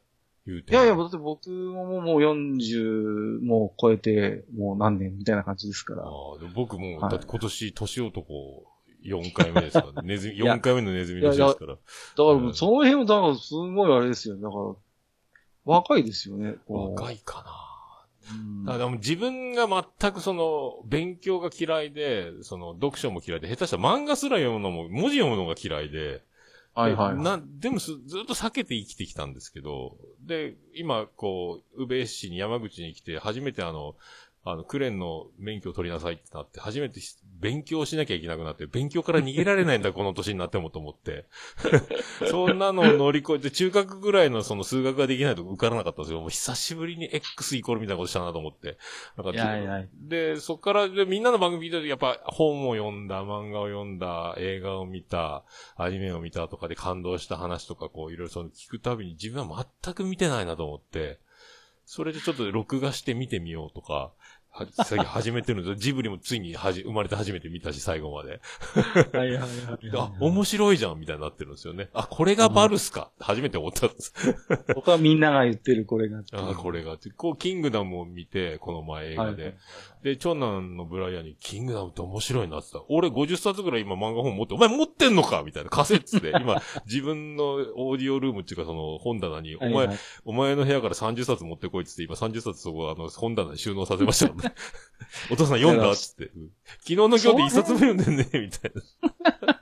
言うて。いやいや、だって僕ももうもう40もう超えて、もう何年みたいな感じですから。あーでも僕も、はいだって今年、年男4回目ですから、[LAUGHS] ネズミ、いや4回目のネズミ年ですから。だからもうその辺も、だからすごいあれですよね。だから、若いですよね。若いかうんな。だ自分が全くその、勉強が嫌いで、その、読書も嫌いで、下手したら漫画すら読むのも、文字読むのが嫌いで、はいはいはい。な、でもずっと避けて生きてきたんですけど、で、今、こう、宇部市に山口に来て、初めてあの、あの、クレーンの免許を取りなさいってなって、初めてし勉強しなきゃいけなくなって、勉強から逃げられないんだ、この年になってもと思って。[LAUGHS] そんなのを乗り越えて、中学ぐらいのその数学ができないと受からなかったんですよ。もう久しぶりに X イコールみたいなことしたなと思って。なんかいやいやで、そっから、でみんなの番組見てると、やっぱ本を読んだ、漫画を読んだ、映画を見た、アニメを見たとかで感動した話とか、こう、いろいろその聞くたびに自分は全く見てないなと思って、それでちょっと録画して見てみようとか、は、最近始めてるんですよ。[LAUGHS] ジブリもついにはじ、生まれて初めて見たし、最後まで。はいはいはいであ、面白いじゃん、みたいになってるんですよね。あ、これがバルスか、初めて思ったんです。[LAUGHS] 僕はみんなが言ってるこれが。あ、これが。こう、キングダムを見て、この前映画で。で、長男のブライアンに、キングダムって面白いなって言った。俺50冊ぐらい今漫画本持って、お前持ってんのかみたいな、カセッツで。[LAUGHS] 今、自分のオーディオルームっていうかその本棚に、お前、お前の部屋から30冊持ってこいって言って、今30冊そこあの本棚に収納させましたね。[LAUGHS] お父さん読んだっつって。[LAUGHS] 昨日の今日で1冊も読んでんね、みたい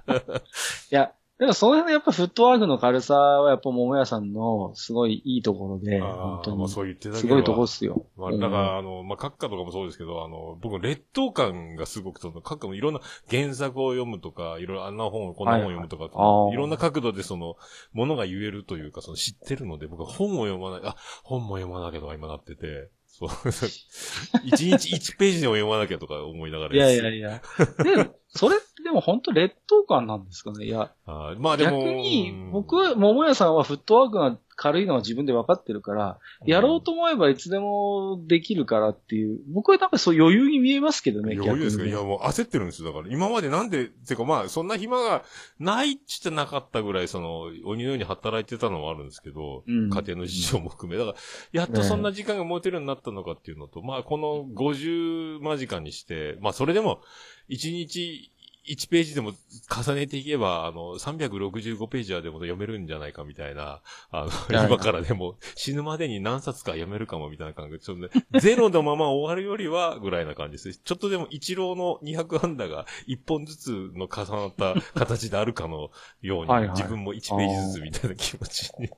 な。いや、でもその辺やっぱフットワークの軽さはやっぱ桃屋さんのすごいいいところで、本当に。まあそう言ってたすごいとこっすよ。まあ、だから、あの、まあ、閣下とかもそうですけど、あの、僕、劣等感がすごく、その、閣下もいろんな原作を読むとか、いろいろあんな本、こんな本読むとか、はい、いろんな角度でその、ものが言えるというか、その知ってるので、僕は本を読まない、あ、本も読まなきゃとか今なってて、そう。[LAUGHS] 一日一ページでも読まなきゃとか思いながら。いやいやいや。で、それでも本当劣等感なんですかねいや。あまあでも。逆に、僕は、桃屋さんはフットワークが軽いのは自分で分かってるから、やろうと思えばいつでもできるからっていう、僕はなんかそう余裕に見えますけどね、余裕ですかいやもう焦ってるんですよ。だから今までなんで、てかまあそんな暇がないっちってなかったぐらい、その、鬼のように働いてたのもあるんですけど、うん、家庭の事情も含め。だから、やっとそんな時間が持てるようになったのかっていうのと、ね、まあこの50間時間にして、まあそれでも、1日1ページでも重ねていけば、あの、365ページはでも読めるんじゃないかみたいな、あの、今からでも死ぬまでに何冊か読めるかもみたいな感じ。で、ちょっとね、ゼロのまま終わるよりは、ぐらいな感じです。ちょっとでも一郎の200安打が1本ずつの重なった形であるかのように、自分も1ページずつみたいな気持ちに。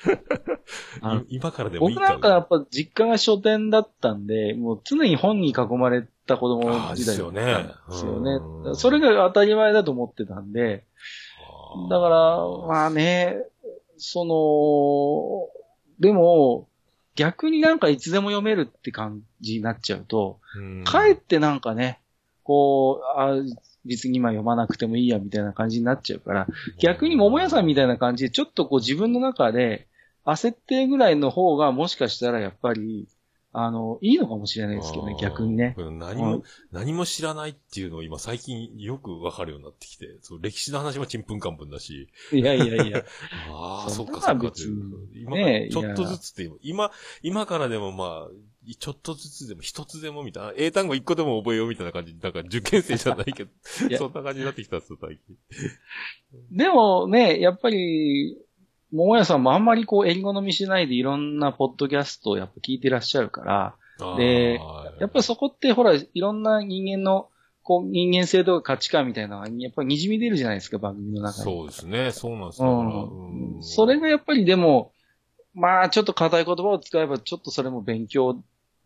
[LAUGHS] 今からでもいいか僕なんかやっぱ実家が書店だったんで、もう常に本に囲まれった子供時代ですよね。ですよね。それが当たり前だと思ってたんで、だから、まあね、その、でも、逆になんかいつでも読めるって感じになっちゃうと、かえってなんかね、こう、あ別に今読まなくてもいいやみたいな感じになっちゃうから、逆に桃屋さんみたいな感じでちょっとこう自分の中で焦ってぐらいの方がもしかしたらやっぱりあの、いいのかもしれないですけどね、逆にね。何も、何も知らないっていうのを今最近よくわかるようになってきて、そう歴史の話もちんぷんかんぷんだし。いやいやいや。[LAUGHS] ああ、そっかそっか今、ね、ちょっとずつって今、今からでもまあ、ちょっとずつでも一つでもみたいな、英単語一個でも覚えようみたいな感じ、なんか受験生じゃないけど、そんな感じになってきたっす、最近。でもね、やっぱり、桃屋さんもあんまりこう、英語飲みしないでいろんなポッドキャストをやっぱ聞いてらっしゃるから、で、やっぱりそこってほら、いろんな人間の、こう、人間性とか価値観みたいなのが、やっぱり滲み出るじゃないですか、番組の中に。そうですね、そうなんですよ、うん。それがやっぱりでも、まあ、ちょっと硬い言葉を使えば、ちょっとそれも勉強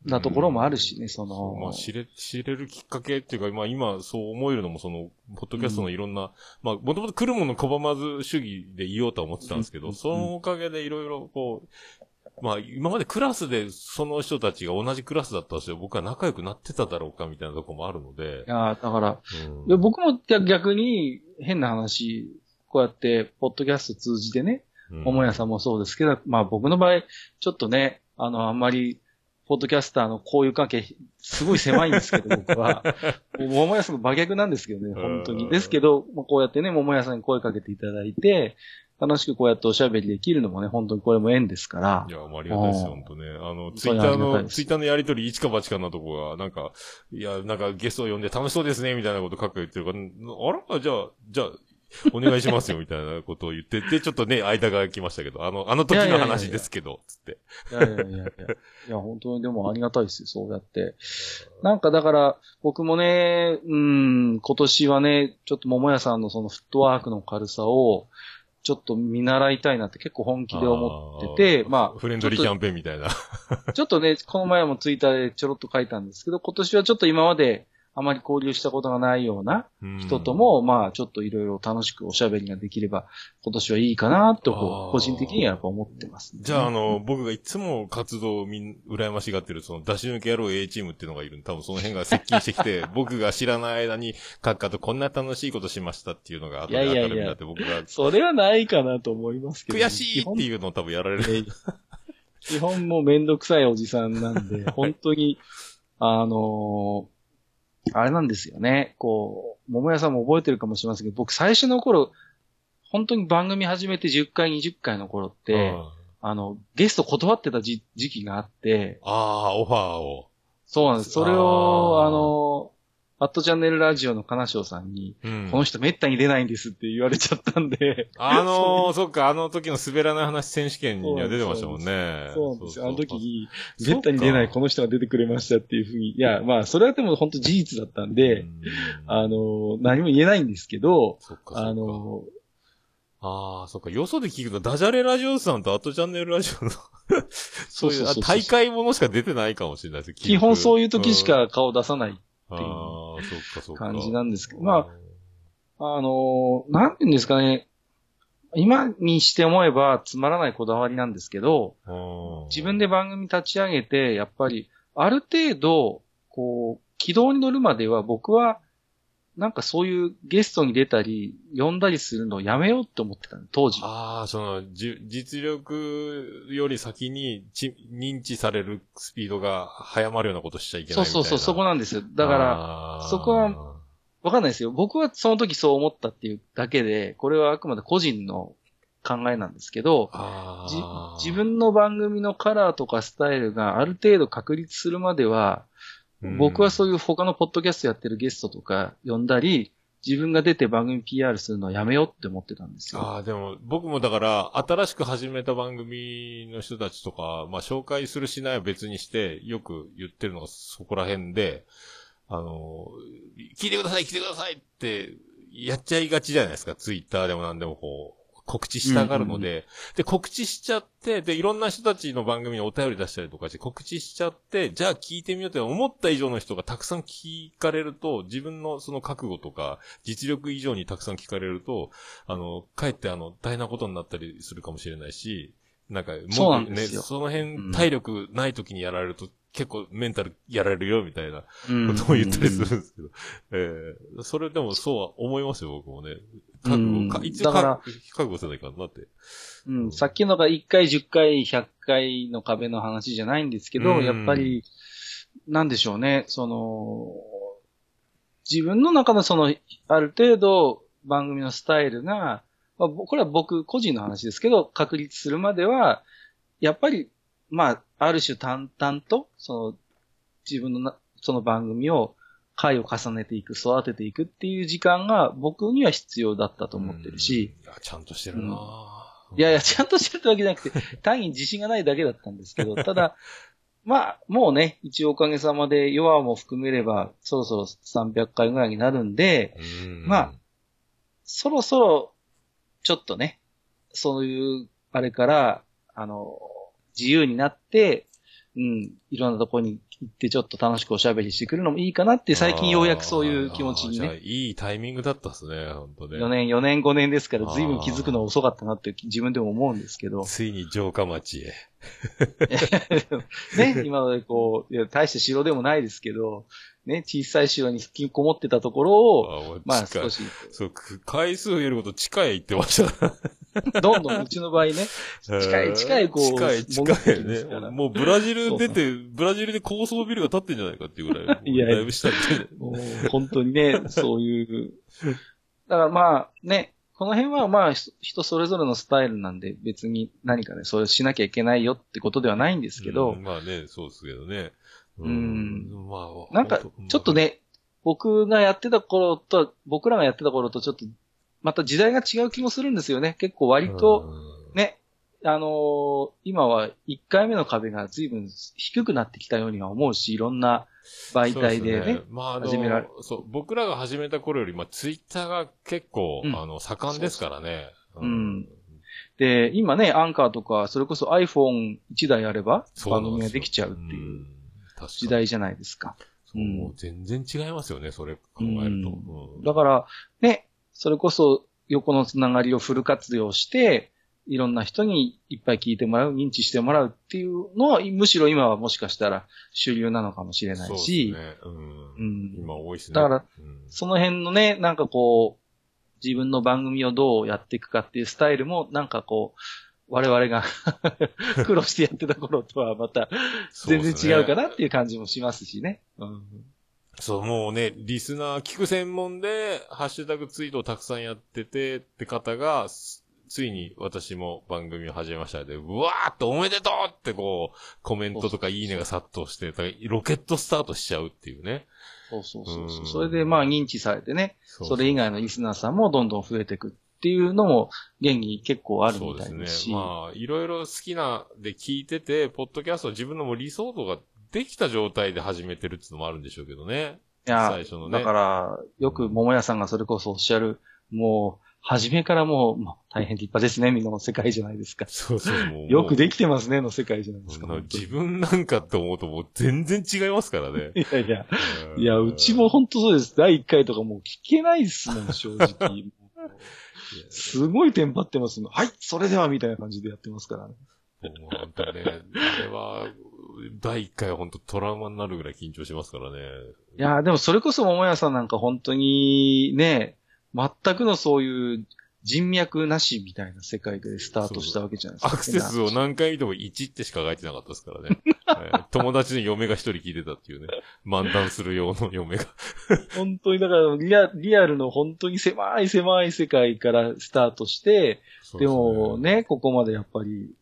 なところもあるしね、その。まあ、知れ、知れるきっかけっていうか、まあ今そう思えるのもその、ポッドキャストのいろんな、うん、まあ、もともと来るもの拒まず主義で言おうとは思ってたんですけど、うん、そのおかげでいろいろこう、まあ、今までクラスでその人たちが同じクラスだったとして僕は仲良くなってただろうかみたいなとこもあるので。いやだから、うん、いや僕も逆に変な話、こうやって、ポッドキャスト通じてね、桃屋さんもそうですけど、まあ僕の場合、ちょっとね、あの、あんまりポッドキャスターの交友関係、すごい狭いんですけど、僕は。[LAUGHS] もう桃屋さんの真逆なんですけどね、本当に。ですけど、まあ、こうやってね、桃屋さんに声かけていただいて、楽しくこうやっておしゃべりできるのもね、本当にこれも縁ですから。いや、もうありがたいですよ、本当ね。あの、ツイッターの、ツイッターのやりとり、一か八かなとこが、なんか、いや、なんかゲストを呼んで楽しそうですね、みたいなこと書く言ってるから、あらじゃあ、じゃあ、[LAUGHS] お願いしますよ、みたいなことを言ってて、ちょっとね、間が来ましたけど、あの、あの時の話ですけど、つって。いやいやいやいや。いや、本当にでもありがたいですよ、そうやって。なんかだから、僕もね、うん、今年はね、ちょっと桃屋さんのそのフットワークの軽さを、ちょっと見習いたいなって結構本気で思ってて、まあ。フレンドリーキャンペーンみたいな。ちょっとね、この前もツイッターでちょろっと書いたんですけど、今年はちょっと今まであまり交流したことがないような人とも、まあ、ちょっといろいろ楽しくおしゃべりができれば、今年はいいかなと、個人的にはやっぱ思ってます、ね、じゃあ、あの、僕がいつも活動をみん、羨ましがってる、その、出し抜け野郎 A チームっていうのがいるんで、多分その辺が接近してきて、[LAUGHS] 僕が知らない間に、閣下とこんな楽しいことしましたっていうのが後で明るみになって僕が。それはないかなと思いますけど、ね、悔しいっていうのを多分やられる。基本もうめんどくさいおじさんなんで、本当に、あのーあれなんですよね。こう、桃屋さんも覚えてるかもしれませんけど、僕最初の頃、本当に番組始めて10回、20回の頃って、あの、ゲスト断ってた時期があって。ああ、オファーを。そうなんです。それを、あの、アットチャンネルラジオの金賞さんに、うんこの人めったに出ないんですって言われちゃったんで、あのー、そっか、あの時の滑らない話選手権には出てましたもんね。そうなんですよ。あの時めったに出ないこの人が出てくれましたっていうふうに、いや、まあ、それはでも本当事実だったんで、うんあの、何も言えないんですけど。あの、ああ、そっか。よそで聞くと、ダジャレラジオさんとアットチャンネルラジオの、[LAUGHS] そういう、あ大会ものしか出てないかもしれないです。基本そういう時しうんか顔出さないああ、そっかそっか。感じなんですけど、まあ、あの、なんて言うんですかね、今にして思えばつまらないこだわりなんですけど、あ、自分で番組立ち上げて、やっぱり、ある程度、こう、軌道に乗るまでは僕は、なんかそういうゲストに出たり、呼んだりするのをやめようって思ってたの、当時。ああ、その、じ、実力より先にち認知されるスピードが早まるようなことしちゃいけないみたいな。そうそうそう、そこなんですよ。だから、らそこは、わかんないですよ。僕はその時そう思ったっていうだけで、これはあくまで個人の考えなんですけど、自分の番組のカラーとかスタイルがある程度確立するまでは、僕はそういう他のポッドキャストやってるゲストとか呼んだり、自分が出て番組 PR するのはやめようって思ってたんですよ。ああ、でも、僕もだから、新しく始めた番組の人たちとか、まあ、紹介するしないは別にして、よく言ってるのがそこら辺で、あの、聞いてください、聞いてくださいって、やっちゃいがちじゃないですか。ツイッターでも何でもこう、告知したがるので、で、告知しちゃって、で、いろんな人たちの番組にお便り出したりとかして、告知しちゃって、じゃあ聞いてみようって思った以上の人がたくさん聞かれると、自分のその覚悟とか、実力以上にたくさん聞かれると、あの、かえってあの、大変なことになったりするかもしれないし、なんか、もそうね、そのうん辺、体力ない時にやられると、結構メンタルやられるよ、みたいなうんことを言ったりするんですけど。ええそれでもそうは思いますよ、僕もね。覚うん。一応だから覚覚悟せないかなって。うん、さっきのが1回、10回、100回の壁の話じゃないんですけど、うん。やっぱり、なんでしょうね、その、自分の中のその、ある程度番組のスタイルが、まあ、ぼこれは僕個人の話ですけど、確立するまでは、やっぱり、まあ、ある種淡々と、その、自分のな、その番組を、回を重ねていく、育てていくっていう時間が僕には必要だったと思ってるし、うん。いやちゃんとしてるな、いやいや、ちゃんとしてるってわけじゃなくて、[LAUGHS] 単に自信がないだけだったんですけど、ただ、[LAUGHS] まあ、もうね、一応おかげさまで、弱も含めれば、そろそろ300回ぐらいになるんで、うん。まあそろそろ、ちょっとね、そういう、あれから、あの、自由になって、うん、いろんなところに行ってちょっと楽しくおしゃべりしてくるのもいいかなって、最近ようやくそういう気持ちにね、いいタイミングだったっすね、本当ね。4年、4年、5年ですから、随分気づくの遅かったなって自分でも思うんですけど、ついに城下町へ。[LAUGHS] ね、今までこう、いや大して城でもないですけど、ね、小さい城に引きこもってたところを、あまあ近い少し、そう、く回数増えること地下へ行ってました。[LAUGHS] どんどんうちの場合ね、近い近いこう近い近いね。もうブラジル出て、ブラジルで高層ビルが建ってんじゃないかっていうぐらい。[LAUGHS] いやだいぶ下にね。もう本当にね、そういう。だからまあね、この辺はまあひ人それぞれのスタイルなんで別に何かね、それしなきゃいけないよってことではないんですけど、うんまあね、そうですけどね。うんまあ、なんかちょっと。ね、僕がやってた頃と、僕らがやってた頃とちょっと、また時代が違う気もするんですよね。結構割と、うん、ね、あのー今は1回目の壁が随分低くなってきたようには思うし、いろんな媒体でね。そうすまあ、あの始められそう、僕らが始めた頃より、まあ、ツイッターが結構、うん。あの、盛んですからね。そうう。ん。で、今ね、アンカーとか、それこそ iPhone1 台あれば、番組ができちゃうっていう時代じゃないですか。そううん。もう全然違いますよね、それ考えると。うん。だから、ね、それこそ横のつながりをフル活用して、いろんな人にいっぱい聞いてもらう、認知してもらうっていうのは、むしろ今はもしかしたら主流なのかもしれないし、そうですね。うんうん今多いですね。だからうん、その辺のね、なんかこう、自分の番組をどうやっていくかっていうスタイルも、なんかこう、我々が [LAUGHS] 苦労してやってた頃とはまた [LAUGHS] 全然違うかなっていう感じもしますしね。うんそう、もうね、リスナー聞く専門で、ハッシュタグツイートをたくさんやっててって方が、すついに私も番組を始めましたので、うわーっとおめでとうってこう、コメントとかいいねが殺到して、ロケットスタートしちゃうっていうね。そうそうそうそううんそれでまあ認知されてね、そそれ以外のリスナーさんもどんどん増えていくっていうのも、現に結構あるみそうですね。まあ、いろいろ好きなで聞いてて、ポッドキャスト自分のもう理想度ができた状態で始めてるっていうのもあるんでしょうけどね。いや、最初のねだから、よく桃屋さんがそれこそおっしゃる、もう、初めからもう、まあ、大変立派ですね、みんなの世界じゃないですか。そうそう、もう。よくできてますね、の世界じゃないですか。自分なんかって思うともう全然違いますからね。[LAUGHS] いやいや、うんいや、うちも本当そうです。第1回とかもう聞けないっすもん、正直。[LAUGHS] すごいテンパってます。はい、それでは、みたいな感じでやってますからね。もう本当ね、あれは、第1回は本当トラウマになるぐらい緊張しますからね。いや、でもそれこそ桃屋さんなんか本当にね、全くのそういう人脈なしみたいな世界でスタートしたわけじゃないですか。アクセスを何回見ても1ってしか書いてなかったですからね。[LAUGHS] えー友達の嫁が一人聞いてたっていうね。漫談する用の嫁が。[LAUGHS] 本当にだからリアリアルの本当に狭い狭い世界からスタートして、でもね、ここまでやっぱり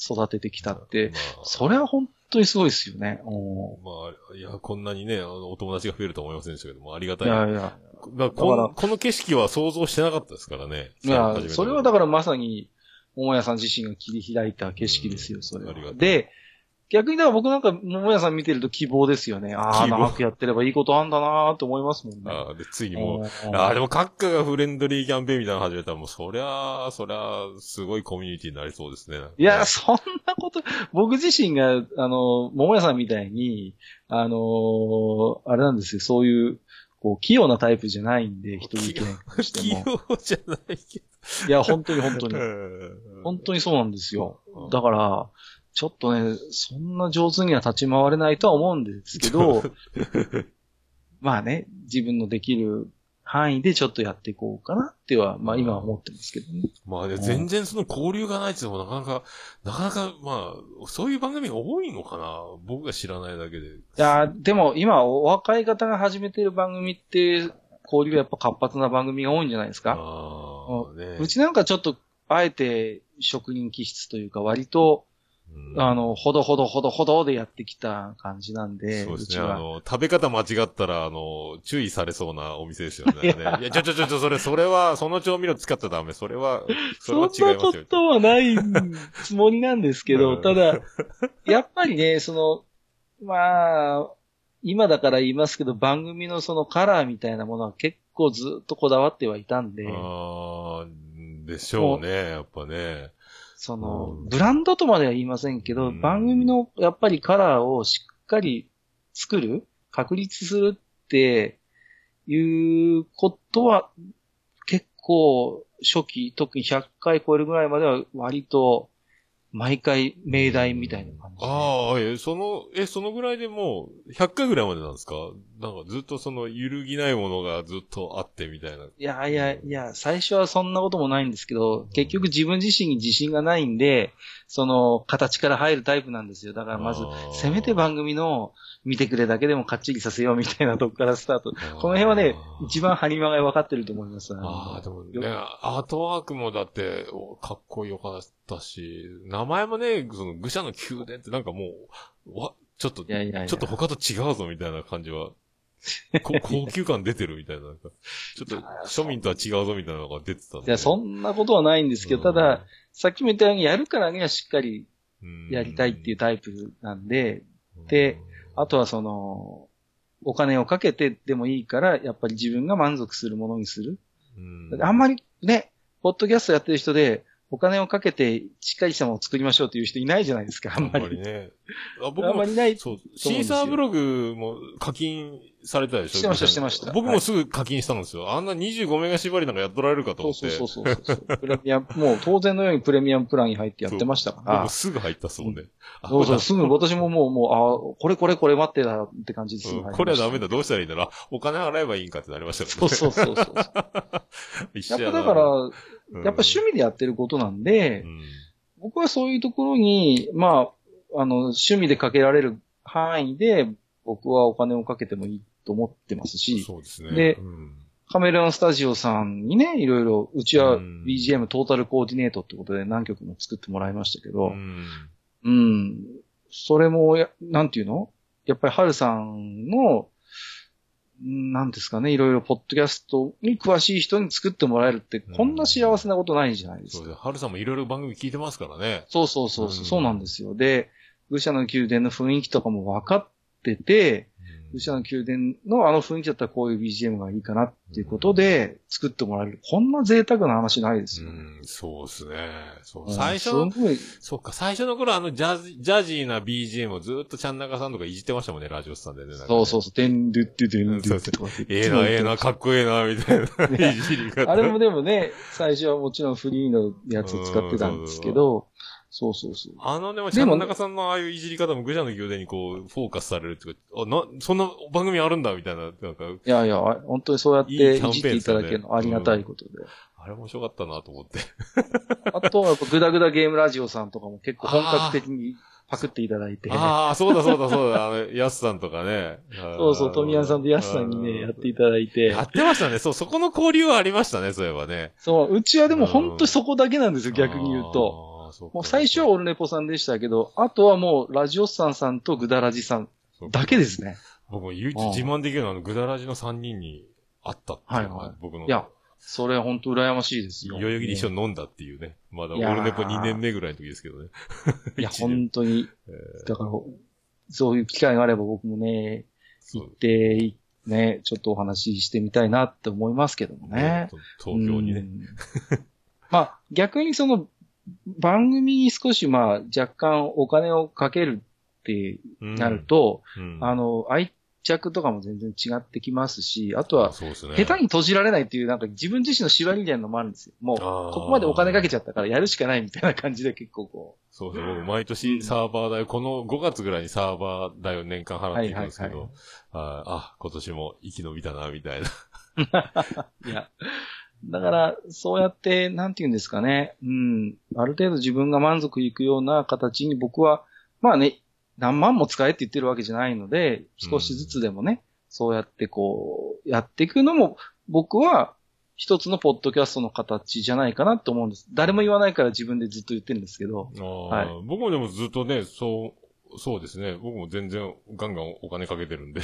育ててきたって、まあそれは本当にすごいですよね。おまあ、いや、こんなにね、あのお友達が増えるとは思いませんでしたけども、ありがたい。いやいや、だここの景色は想像してなかったですからね。いやそれはだからまさに、桃屋さん自身が切り開いた景色ですよ、それはで、逆にだから僕なんか桃屋さん見てると希望ですよね。ああ、長くやってればいいことあんだなーって思いますもんね。あーで、ついにもう、うんああ、でも、閣下がフレンドリーキャンペーンみたいなの始めたら、もう、そりゃあ、そりゃあ、すごいコミュニティになりそうですね。いや、そんなこと、僕自身が、あの、桃屋さんみたいに、あのあれなんですよ、そういう、こう、器用なタイプじゃないんで、人意見として器も。用じゃないけいや、本当に本当にど。。本当にそうなんですようん。だから、ちょっとね、そんな上手には立ち回れないとは思うんですけど、まあね、自分のできる範囲でちょっとやっていこうかなっては、まあ今は思ってますけどね。まあね、全然その交流がないっていうのもなかなか、なかなか、まあ、そういう番組が多いのかな？僕が知らないだけで。いやーでも今お若い方が始めてる番組って、交流がやっぱ活発な番組が多いんじゃないですか？ああ、ね。うちなんかちょっと、あえて職人気質というか割と、うんあの、ほどほどほどほどでやってきた感じなんで、そうですね。あ。の、食べ方間違ったら、あの、注意されそうなお店ですよね。いや、いやちょちょちょちょ、それ、それは、その調味料使っちゃダメ。それは、そ [LAUGHS] れそんなこは違いますよ。とはないつもりなんですけど、うんただ、やっぱりね、その、まあ、今だから言いますけど、番組のそのカラーみたいなものは結構ずっとこだわってはいたんで、ああ、でしょうね、やっぱね。そのうん、ブランドとまでは言いませんけど、うん。番組のやっぱりカラーをしっかり作る確立するっていうことは結構初期、特に100回超えるぐらいまでは割と毎回命題みたいな感じで。ああ、え、その、え、そのぐらいでもう、100回ぐらいまでなんですか？なんかずっとその揺るぎないものがずっとあってみたいな。いやいやいや、最初はそんなこともないんですけど、結局自分自身に自信がないんで、その形から入るタイプなんですよ。だからまずせめて番組の見てくれだけでもかっちりさせようみたいなとこからスタート。この辺はね、一番張り間が分かってると思います。ああ、でもねよ、アートワークもだって、おかっこよかったし、名前もね、その、愚者の宮殿ってなんかもう、わ、ちょっと、いやいやいや。ちょっと他と違うぞみたいな感じは、こ [LAUGHS] 高級感出てるみたいな、なんか、ちょっと庶民とは違うぞみたいなのが出てた。いや、そんなことはないんですけど、ただ、さっきも言ったようにやるからにはしっかりうん、やりたいっていうタイプなんで、うん。で、あとはその、お金をかけてでもいいから、やっぱり自分が満足するものにする。うんあんまりね、ポッドキャストやってる人で、お金をかけてしっかりしたものを作りましょうっていう人いないじゃないですか、あんまり。ね。あ僕もあんま、りない。そう、シーサーブログも課金されたでしょ？してましたしてました僕もすぐ課金したんですよ。あんな25メガ縛りなんかやっとられるかと思って。そうそうそうそうそう。プレミアム、もう当然のようにプレミアムプランに入ってやってましたから僕も。すぐ入ったっすもんね。あそうそう、こすぐ私ももう、もう、あこれこれこれ待ってたって感じですうんこれはダメだ、どうしたらいいんだろう。あお金払えばいいんかってなりましたそうそうそうそう。[LAUGHS] 一緒やなやっぱだから、うんやっぱ趣味でやってることなんで、うん僕はそういうところに、まあ、あの、趣味でかけられる範囲で、僕はお金をかけてもいいと思ってますし、そうですね。でうんカメレオンスタジオさんにね、いろいろ、うちはうん BGM トータルコーディネートってことで何曲も作ってもらいましたけうど、ん。うん。それもや、なんていうの？やっぱりハルさんの、んなんですかね、いろいろポッドキャストに詳しい人に作ってもらえるって、うんこんな幸せなことないじゃないですか。そうです。ハルさんもいろいろ番組聞いてますからね。そうそうそうそう、うんそうなんですよ。で、愚者の宮殿の雰囲気とかも分かってて、うん愚者の宮殿のあの雰囲気だったらこういう BGM がいいかなっていうことで作ってもらえる。こんな贅沢な話ないですよ。うん、そうですね。そう。うん最初の、そっか、最初の頃あのジャズ、ジャジーな BGM をずっとちゃんなかさんとかいじってましたもんね、ラジオスさんでね。そうそうそう、てんでってでんでってとええな、ええな、かっこええな、みたいな。いじり方。あれもでもね、最初はもちろんフリーのやつを使ってたんですけど、そうそうそう。あの、でも、ちゃんなかさんのああいういじり方も、愚者の宮殿にこう、フォーカスされるっていうか、あ、な、そんな番組あるんだ、みたいな、なんか、いやいや、あ本当にそうやっていじっていただけるのありがたいことで。あれ面白かったなと思って。[LAUGHS] あとはやっぱグダグダゲームラジオさんとかも結構本格的にパクっていただいて。ああ、そうだそうだそうだ、あの、ヤスさんとかね。[LAUGHS] そうそう、富谷さんとヤスさんにね、やっていただいてや。ってましたね。そう、そこの交流はありましたね、そういえばね。そう、うちはでも本当にそこだけなんですよ、逆に言うと。そうかもう最初はオルネポさんでしたけど、あとはもうラジオスさんさんとグダラジさんだけですね。僕も唯一自慢できるのは、あの、グダラジの3人に会ったっていうのはいはいが僕の。いや、それは本当羨ましいですよ。代々木で一緒に飲んだっていうね。まだ、オルネポ2年目ぐらいの時ですけどね。いや、[LAUGHS] 本当に。えーだから、そういう機会があれば僕もね、行って、ね、ちょっとお話ししてみたいなって思いますけどもね。東京にね。うん。まあ、逆にその、番組に少しまあ、若干お金をかけるってうんなる、と、うんあの、愛着とかも全然違ってきますし、あとは。下手に閉じられないっていう、なんか自分自身の縛りみたいなのもあるんですよ。もう、ここまでお金かけちゃったからやるしかないみたいな感じで結構こそうそう、僕毎年サーバー代、この5月ぐらいにサーバー代を年間払っていくんですけど、はいはいあーあ、今年も生き延びたな、みたいな。う。[LAUGHS] いや、だから、そうやって、なんて言うんですかね。うん。ある程度自分が満足いくような形に僕は、まあね、何万も使えって言ってるわけじゃないので、少しずつでもね、そうやってこう、やっていくのも、僕は、一つのポッドキャストの形じゃないかなと思うんです。誰も言わないから自分でずっと言ってるんですけど。はい僕もでもずっとね、そう、そうですね。僕も全然ガンガンお金かけてるんで、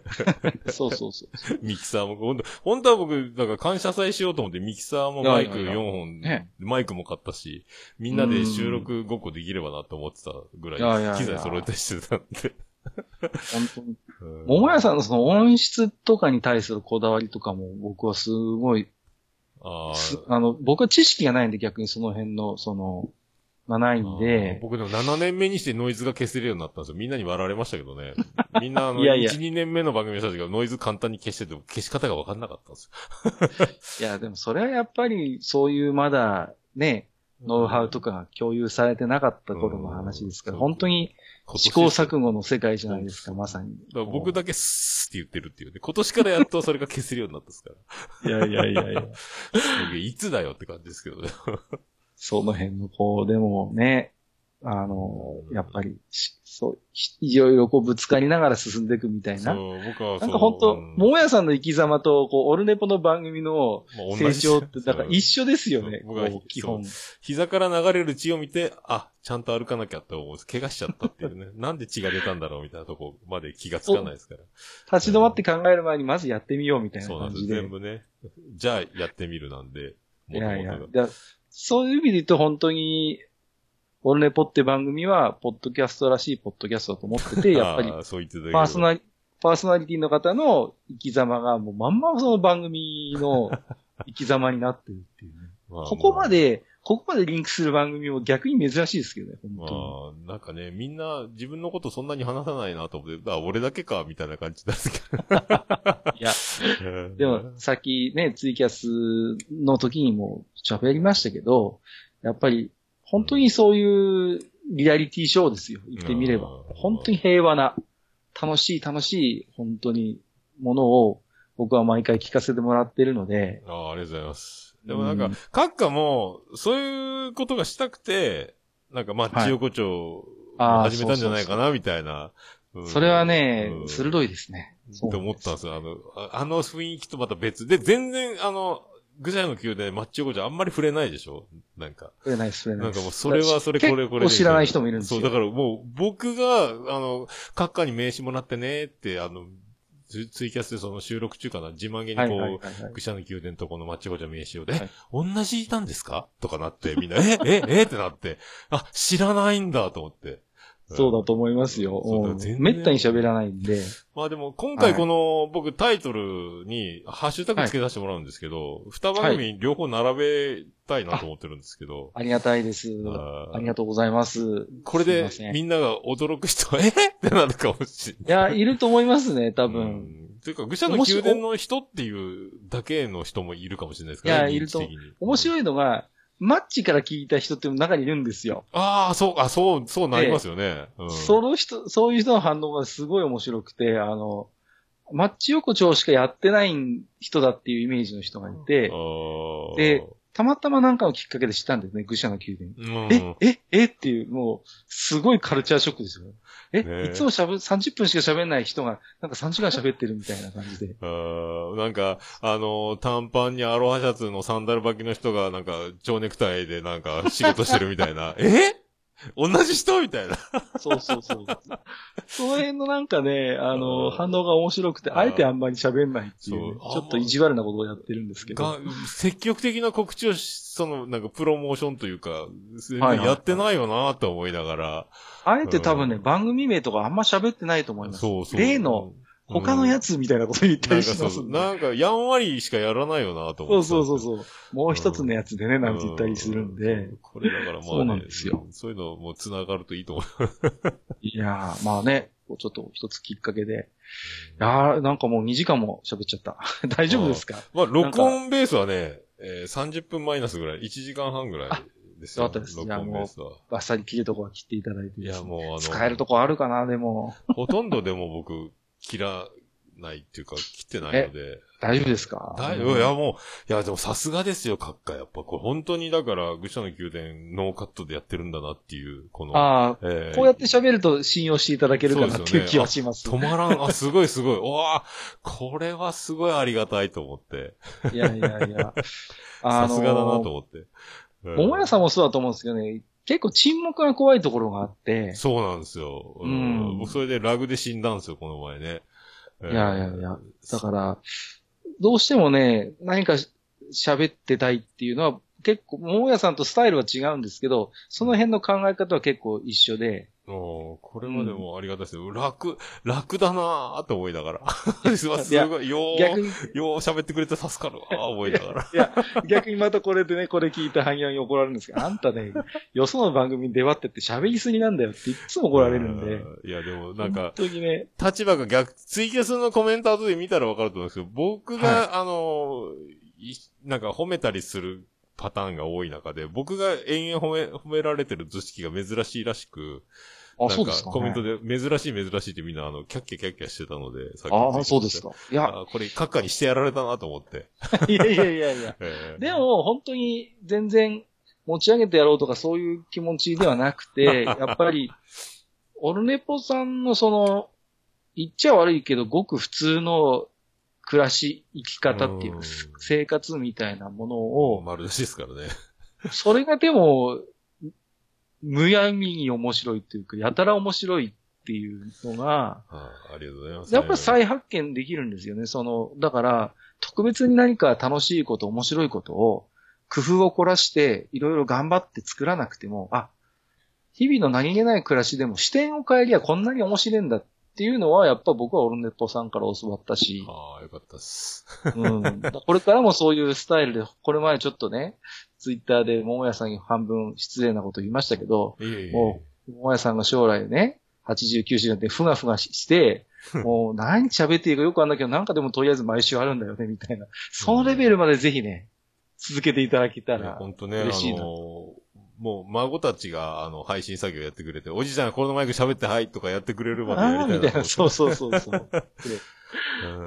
[LAUGHS] そうそうそう。ミキサーも、本当本当は僕、だから感謝祭しようと思って、ミキサーもマイクいやいやいや4本、ねマイクも買ったし、みんなで収録5個できればなと思ってたぐらい、機材揃えたりしてたんで。本当に。うん桃屋さんのその音質とかに対するこだわりとかも僕はすごい、ああの、僕は知識がないんで逆にその辺の、その、がないんで、僕でも7年目にしてノイズが消せるようになったんですよ。みんなに笑われましたけどね。[LAUGHS] みんなあの、いやいや1、2年目の番組の人たちがノイズ簡単に消してても消し方が分かんなかったんですよ。[LAUGHS] いや、でもそれはやっぱりそういうまだね、ノウハウとかが共有されてなかった頃の話ですから、うん本当に試行錯誤の世界じゃないですか、まさに。だ僕だけスーって言ってるっていうね。今年からやっとそれが消せるようになったんですから。[LAUGHS] いやいやいやいや。いつだよって感じですけどね。その辺のこう、でもね、あの、やっぱりし、そう、いろいろこうぶつかりながら進んでいくみたいな。そう、僕はそう。なんか本当、うん桃屋さんの生き様と、こう、オルネポの番組の成長って、だから一緒ですよね、僕は基本。膝から流れる血を見て、あ、ちゃんと歩かなきゃって思う。怪我しちゃったっていうね。[LAUGHS] なんで血が出たんだろうみたいなとこまで気がつかないですから。立ち止まって考える前にまずやってみようみたいなそうなんです。全部ね。じゃあやってみるなんで。いやいや元々がだそういう意味で言うと本当に、オルネポって番組は、ポッドキャストらしいポッドキャストだと思ってて、[LAUGHS] やっぱりパばーソナリ、パーソナリティの方の生き様がもうまんまその番組の生き様になってるっていうね。[LAUGHS] まあここまで、ここまでリンクする番組も逆に珍しいですけどね、ま本当に。あ、なんかね、みんな自分のことそんなに話さないなと思って、あ、俺だけか、みたいな感じなんですけど。[LAUGHS] いや、でも、さっきね、ツイキャスの時にも喋りましたけど、やっぱり、本当にそういうリアリティショーですよ。言ってみればうん。本当に平和な、楽しい楽しい、本当に、ものを僕は毎回聞かせてもらってるので、ああ、ありがとうございます。でもなんかうん、閣下も、そういうことがしたくて、なんかまあ、はい千代子町をあー始めたんじゃないかな、みたいな。うんそれはね、うん鋭いですね。って思ったんですよ。あの、ああの雰囲気とまた別で、全然、あの、ぐちゃの宮殿、マッチ横丁あんまり触れないでしょ？なんか。触れないです、触れなです。ないんかもう、それはそれ、これこれ知らない人もいるんですよ。そう、だからもう、僕が、あの、閣下に名刺もらってねって、あの、ツツイキャスでその収録中かな、自慢げにこう、はいはいはいはい。愚者の宮殿とこのマッチゴチャ名刺を、え、はい同じいたんですか？とかなって、みんな、え、え、えってなって、あ、知らないんだと思って。そうだと思いますよ。うんめったに喋らないんで。まあでも、今回この、僕タイトルに、ハッシュタグつけ出してもらうんですけど、二番組両方並べたいなと思ってるんですけど、ありがたいです。ありがとうございます。これでみんなが驚く人は、[LAUGHS] え？ってなるかもしれいや、いると思いますね、多ない。分。うん。というか、愚者の宮殿の人っていうだけの人もいるかもしれないですからね。いやいると面白いのが、マッチから聞いた人って中にいるんですよ。ああ、そう、あ、そう、そうなりますよね。うん。その人、そういう人の反応がすごい面白くて、あの、マッチ横丁しかやってない人だっていうイメージの人がいて、で、たまたまなんかのきっかけで知ったんですね、愚者の宮殿。うん、え、え、え？っていう、もう、すごいカルチャーショックですよ。え、ねえいつもしゃべ、30分しか喋んない人が、なんか3時間喋ってるみたいな感じで。[LAUGHS] あーなんか、あの、短パンにアロハシャツのサンダル履きの人が、なんか、蝶ネクタイでなんか仕事してるみたいな。え？[LAUGHS] 同じ人みたいな。そうそうそう。その辺のなんかね、あうの、ん反応が面白くて、あえてあんまり喋んないっていうね、ちょっと意地悪なことをやってるんですけど。が積極的な告知をし、その、なんかプロモーションというか、やってないよなと思いながら。あえて多分ね、うん番組名とかあんま喋ってないと思います。そうそう。例の他のやつつみたいなこと言ったりしかそう、ますんで。なんか、やんわりしかやらないよなとそう思って。う。そうそうそう。もう一つのやつでね、なんて言ったりするんでう。これだからまあ、ね、そうなんですよそういうのも繋がるといいと思いやー、まあね、ちょっと一つきっかけで。いやー、なんかもう2時間も喋っちゃった。[LAUGHS] 大丈夫ですか？う。まあ、録音ベースはね、えー、30分マイナスぐらい、1時間半ぐらいですよ。よかったです録音ベースは。バッサリ切るとこは切っていただいていや。もうあの、使えるとこあるかな、でも。ほとんどでも僕、切らないっていうか、切ってないので。大丈夫ですか？だいいや、もう、いや、でもさすがですよ、閣下。やっぱ、これ本当に、だから、愚者の宮殿、ノーカットでやってるんだなっていう、この、ああ、えーこうやって喋ると信用していただけるかなっていう気はします。止まらん、あ、すごいすごい。わあ、これはすごいありがたいと思って。いやいやいや。[LAUGHS] さすがだなと思って。うん桃屋さんもそうだと思うんですけどね、結構沈黙が怖いところがあって、そうなんですよ。ううんん。僕それでラグで死んだんですよ、この前ね。いいやいやいや、だから、どうしてもね、何かし喋ってたいっていうのは、結構、桃屋さんとスタイルは違うんですけど、その辺の考え方は結構一緒で、うんこれまでもありがたいですよ。楽、楽だなぁと思いながら。[LAUGHS] すごい、すごい、よう、よう喋ってくれて助かるわぁ思いながら。いや、逆にまたこれでね、これ聞いた萩谷に怒られるんですけど、あんたね、よその番組に出張ってって喋りすぎなんだよっていつも怒られるんで、うん。いや、でもなんか本、当にね、立場が逆、ツイキャスのコメント後で見たらわかると思うんですけど、僕が、はいあの、いなんか褒めたりするパターンが多い中で、僕が延々褒め、褒められてる図式が珍しいらしく、あ、そうですか、ね。コメントで、珍しい珍しいってみんなあの、キャッキャキャッキャしてたので、さっきああ、そうですか。いや、あこれ、閣下にしてやられたなと思って。いやいやいやいや。[LAUGHS] えーで、も、本当に全然持ち上げてやろうとかそういう気持ちではなくて、[LAUGHS] やっぱり、オルネポさんのその、言っちゃ悪いけど、ごく普通の暮らし、生き方っていう生活みたいなものを、丸出しですからね。それがでも、むやみに面白いっていうか、やたら面白いっていうのが、あありがとうございます、やっぱ再発見できるんですよね。その、だから、特別に何か楽しいこと、面白いことを、工夫を凝らして、いろいろ頑張って作らなくても、あ、日々の何気ない暮らしでも視点を変えりゃこんなに面白いんだっていうのは、やっぱ僕はオルネポさんから教わったし、ああ、よかったっす。うん。これからもそういうスタイルで、これ前ちょっとね、ツイッターで桃屋さんに半分失礼なこと言いましたけど、いえいえ。も桃屋さんが将来ね、89歳になってふがふがして、[LAUGHS] もう何喋っていいかよくわかんないけど、なんかでもとりあえず毎週あるんだよね、みたいな。そのレベルまでぜひね、続けていただけたら。本当ね、あ嬉しいなの、もう孫たちが、あの、配信作業やってくれて、おじいちゃんこのマイク喋ってはいとかやってくれるまでやりああ、たいな。みたいな。[LAUGHS] そうそうそうそう。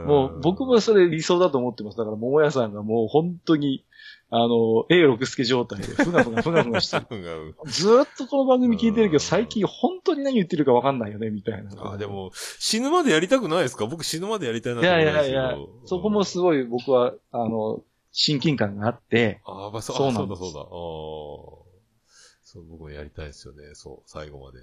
もう僕もそれ理想だと思ってます。だから桃屋さんがもう本当に、あの、A 六助状態で、ふがふがふがふがしてる。ずーっとこの番組聞いてるけど、最近本当に何言ってるかわかんないよね、みたいな。あ、でも、死ぬまでやりたくないですか？僕死ぬまでやりたいないやいやいや、そこもすごい僕は、あの、親近感があって、ああ、まあ、そうそうなんだ、そうだ。そう、僕もやりたいですよね、そう、最後まで。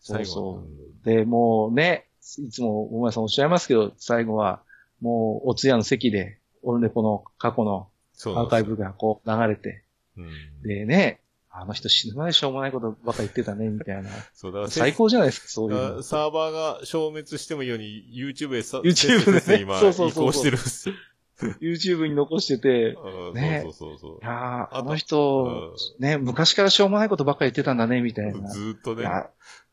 そうそう。うん、で、もうね、いつも大前さんおっしゃいますけど、最後は、もう、お通夜の席で、オルネポの過去のアーカイブがこう流れて、うん、でね、あの人死ぬまでしょうもないことばっか言ってたね、みたいな。[LAUGHS] そうだ最高じゃないですか、そういう。サーバーが消滅してもいいように YouTube へさ、[LAUGHS] YouTube で、ね、今、[LAUGHS] そうそうそう移行してるんですよ。YouTube に残してて、ね。そうそうそういやあの人、ね、昔からしょうもないことばっかり言ってたんだね、みたいな。ずっとね。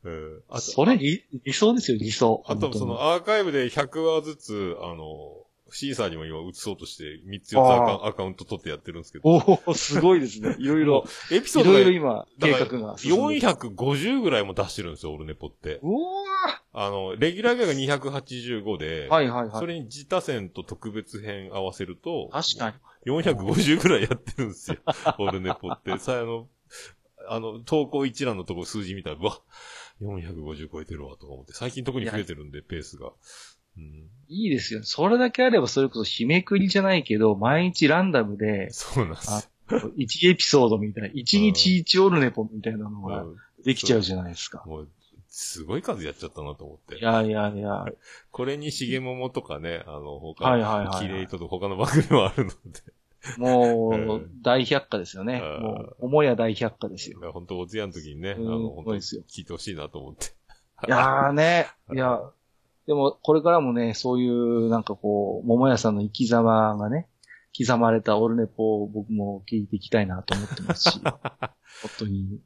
うん。あそれ理、理想ですよ、理想。あと、そのアーカイブで100話ずつ、あの、シーサーにも今映そうとして、3つ4つアカウント取ってやってるんですけど。おおすごいですね。いろいろ。エピソードいろいろ今、計画が。450ぐらいも出してるんですよ、オルネポって。おあの、レギュラーが285で、はいはいはい。それに自他戦と特別編合わせると、確かに。450ぐらいやってるんですよ、[LAUGHS] オルネポって。さあ、あの、あの、投稿一覧のとこ数字見たら、うわ、450超えてるわとか思って、最近特に増えてるんで、ペースが。うん、いいですよ。それだけあればそれこそ日めくりじゃないけど、毎日ランダムで、そうなんです。1エピソードみたいな、1日1オルネポみたいなのができちゃうじゃないですか。もう、すごい数やっちゃったなと思って。いやいやいや。これにしげももとかね、あの、他、はいはいはい、キレイと他の番組もあるので。もう、大百科ですよね。もう、母や大百科ですよ。本当お通夜の時にね、あの、本当聞いてほしいなと思って。いやーね、[LAUGHS] いや、でも、これからもね、そういう、なんかこう、桃屋さんの生き様がね、刻まれたオルネポを僕も聞いていきたいなと思ってますし、[LAUGHS] 本当に、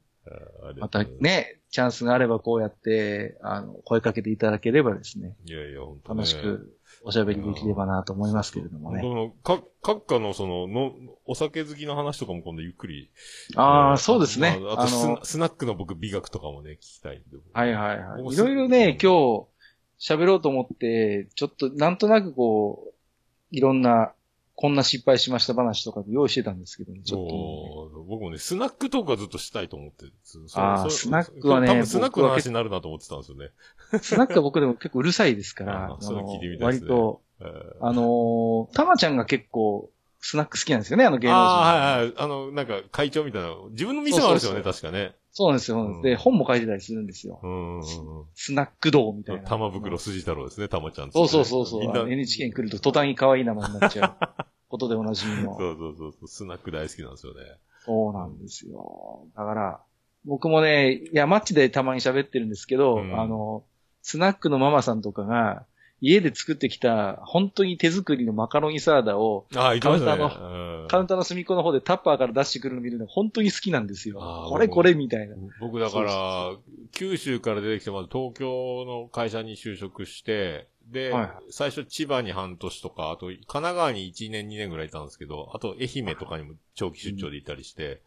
またね、チャンスがあればこうやって、あの、声かけていただければですね。いやいや、本当、ね、楽しくおしゃべりできればなと思いますけれどもね。の、か、閣下のその、の、お酒好きの話とかも今度ゆっくり。ああ、そうですね。あとス、スナックの僕美学とかもね、聞きたいんで。はいはいはい。いろいろね、今日、喋ろうと思って、ちょっとなんとなくこう、いろんな、こんな失敗しました話とかで用意してたんですけどね、ちょっと、僕もね、スナックトークはずっとしたいと思ってああ、スナックはね、多分スナックの話になるなと思ってたんですよね。スナックは僕でも結構うるさいですから、[LAUGHS] あそれ聞いてみたいですね。割と、あのー、たまちゃんが結構、スナック好きなんですよね、あの芸能人。ああ、はいはい。あの、なんか会長みたいな、自分の店もあるんですよね、確かね。そうなんですよ。うん、で、本も書いてたりするんですよ。うんスナック道みたいな。玉袋筋太郎ですね、玉ちゃん、ね、そうそうそうそう。NHK に来ると途端に可愛い名前になっちゃうことでおなじみの。そうそうそう。スナック大好きなんですよね。そうなんですよ。だから、僕もね、いや、マッチでたまに喋ってるんですけど、うん、あの、スナックのママさんとかが、家で作ってきた、本当に手作りのマカロニサラダを、カウンターの、カウンターの隅っこの方でタッパーから出してくるの見るの本当に好きなんですよ。これこれみたいな。僕だから、九州から出てきて、まず東京の会社に就職して、で、はい、最初千葉に半年とか、あと神奈川に1年2年ぐらいいたんですけど、あと愛媛とかにも長期出張でいたりして、うん、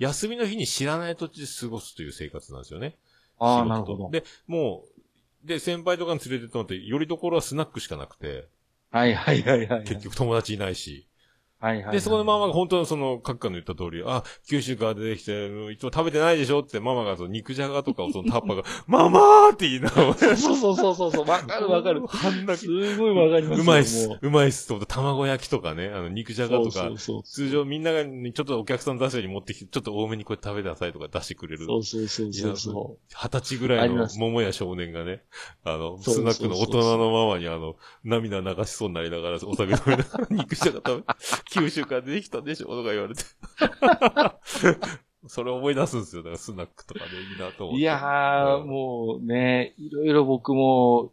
休みの日に知らない土地で過ごすという生活なんですよね。ああ、なるほど。で、もう、で、先輩とかに連れてってもらって、よりどころはスナックしかなくて。はいはいはいはい。結局友達いないし。はいはい、で、そこでママが本当のその、閣下の言った通り、あ、九州から出てきて、いつも食べてないでしょってママがその肉じゃがとかをそのタッパが、[LAUGHS] ママーって言いながら。そうそうそうそうそう、[LAUGHS] わかるわかる。はんなすごいわかりますうまいっす。うまいっす。と、卵焼きとかね、あの、肉じゃがとか、そうそう通常みんながちょっとお客さん出すように持ってきて、ちょっと多めにこれ食べてくださいとか出してくれる。そうそうそうそうそう。二十歳ぐらいの桃屋少年がね、あの、スナックの大人のママにあの、涙流しそうになりながら、お酒飲みながら肉じゃが食べ、九州から出てきたでしょとか言われて。[LAUGHS] それ思い出すんですよ。だからスナックとかでいいなと思って。いやー、もうね、いろいろ僕も、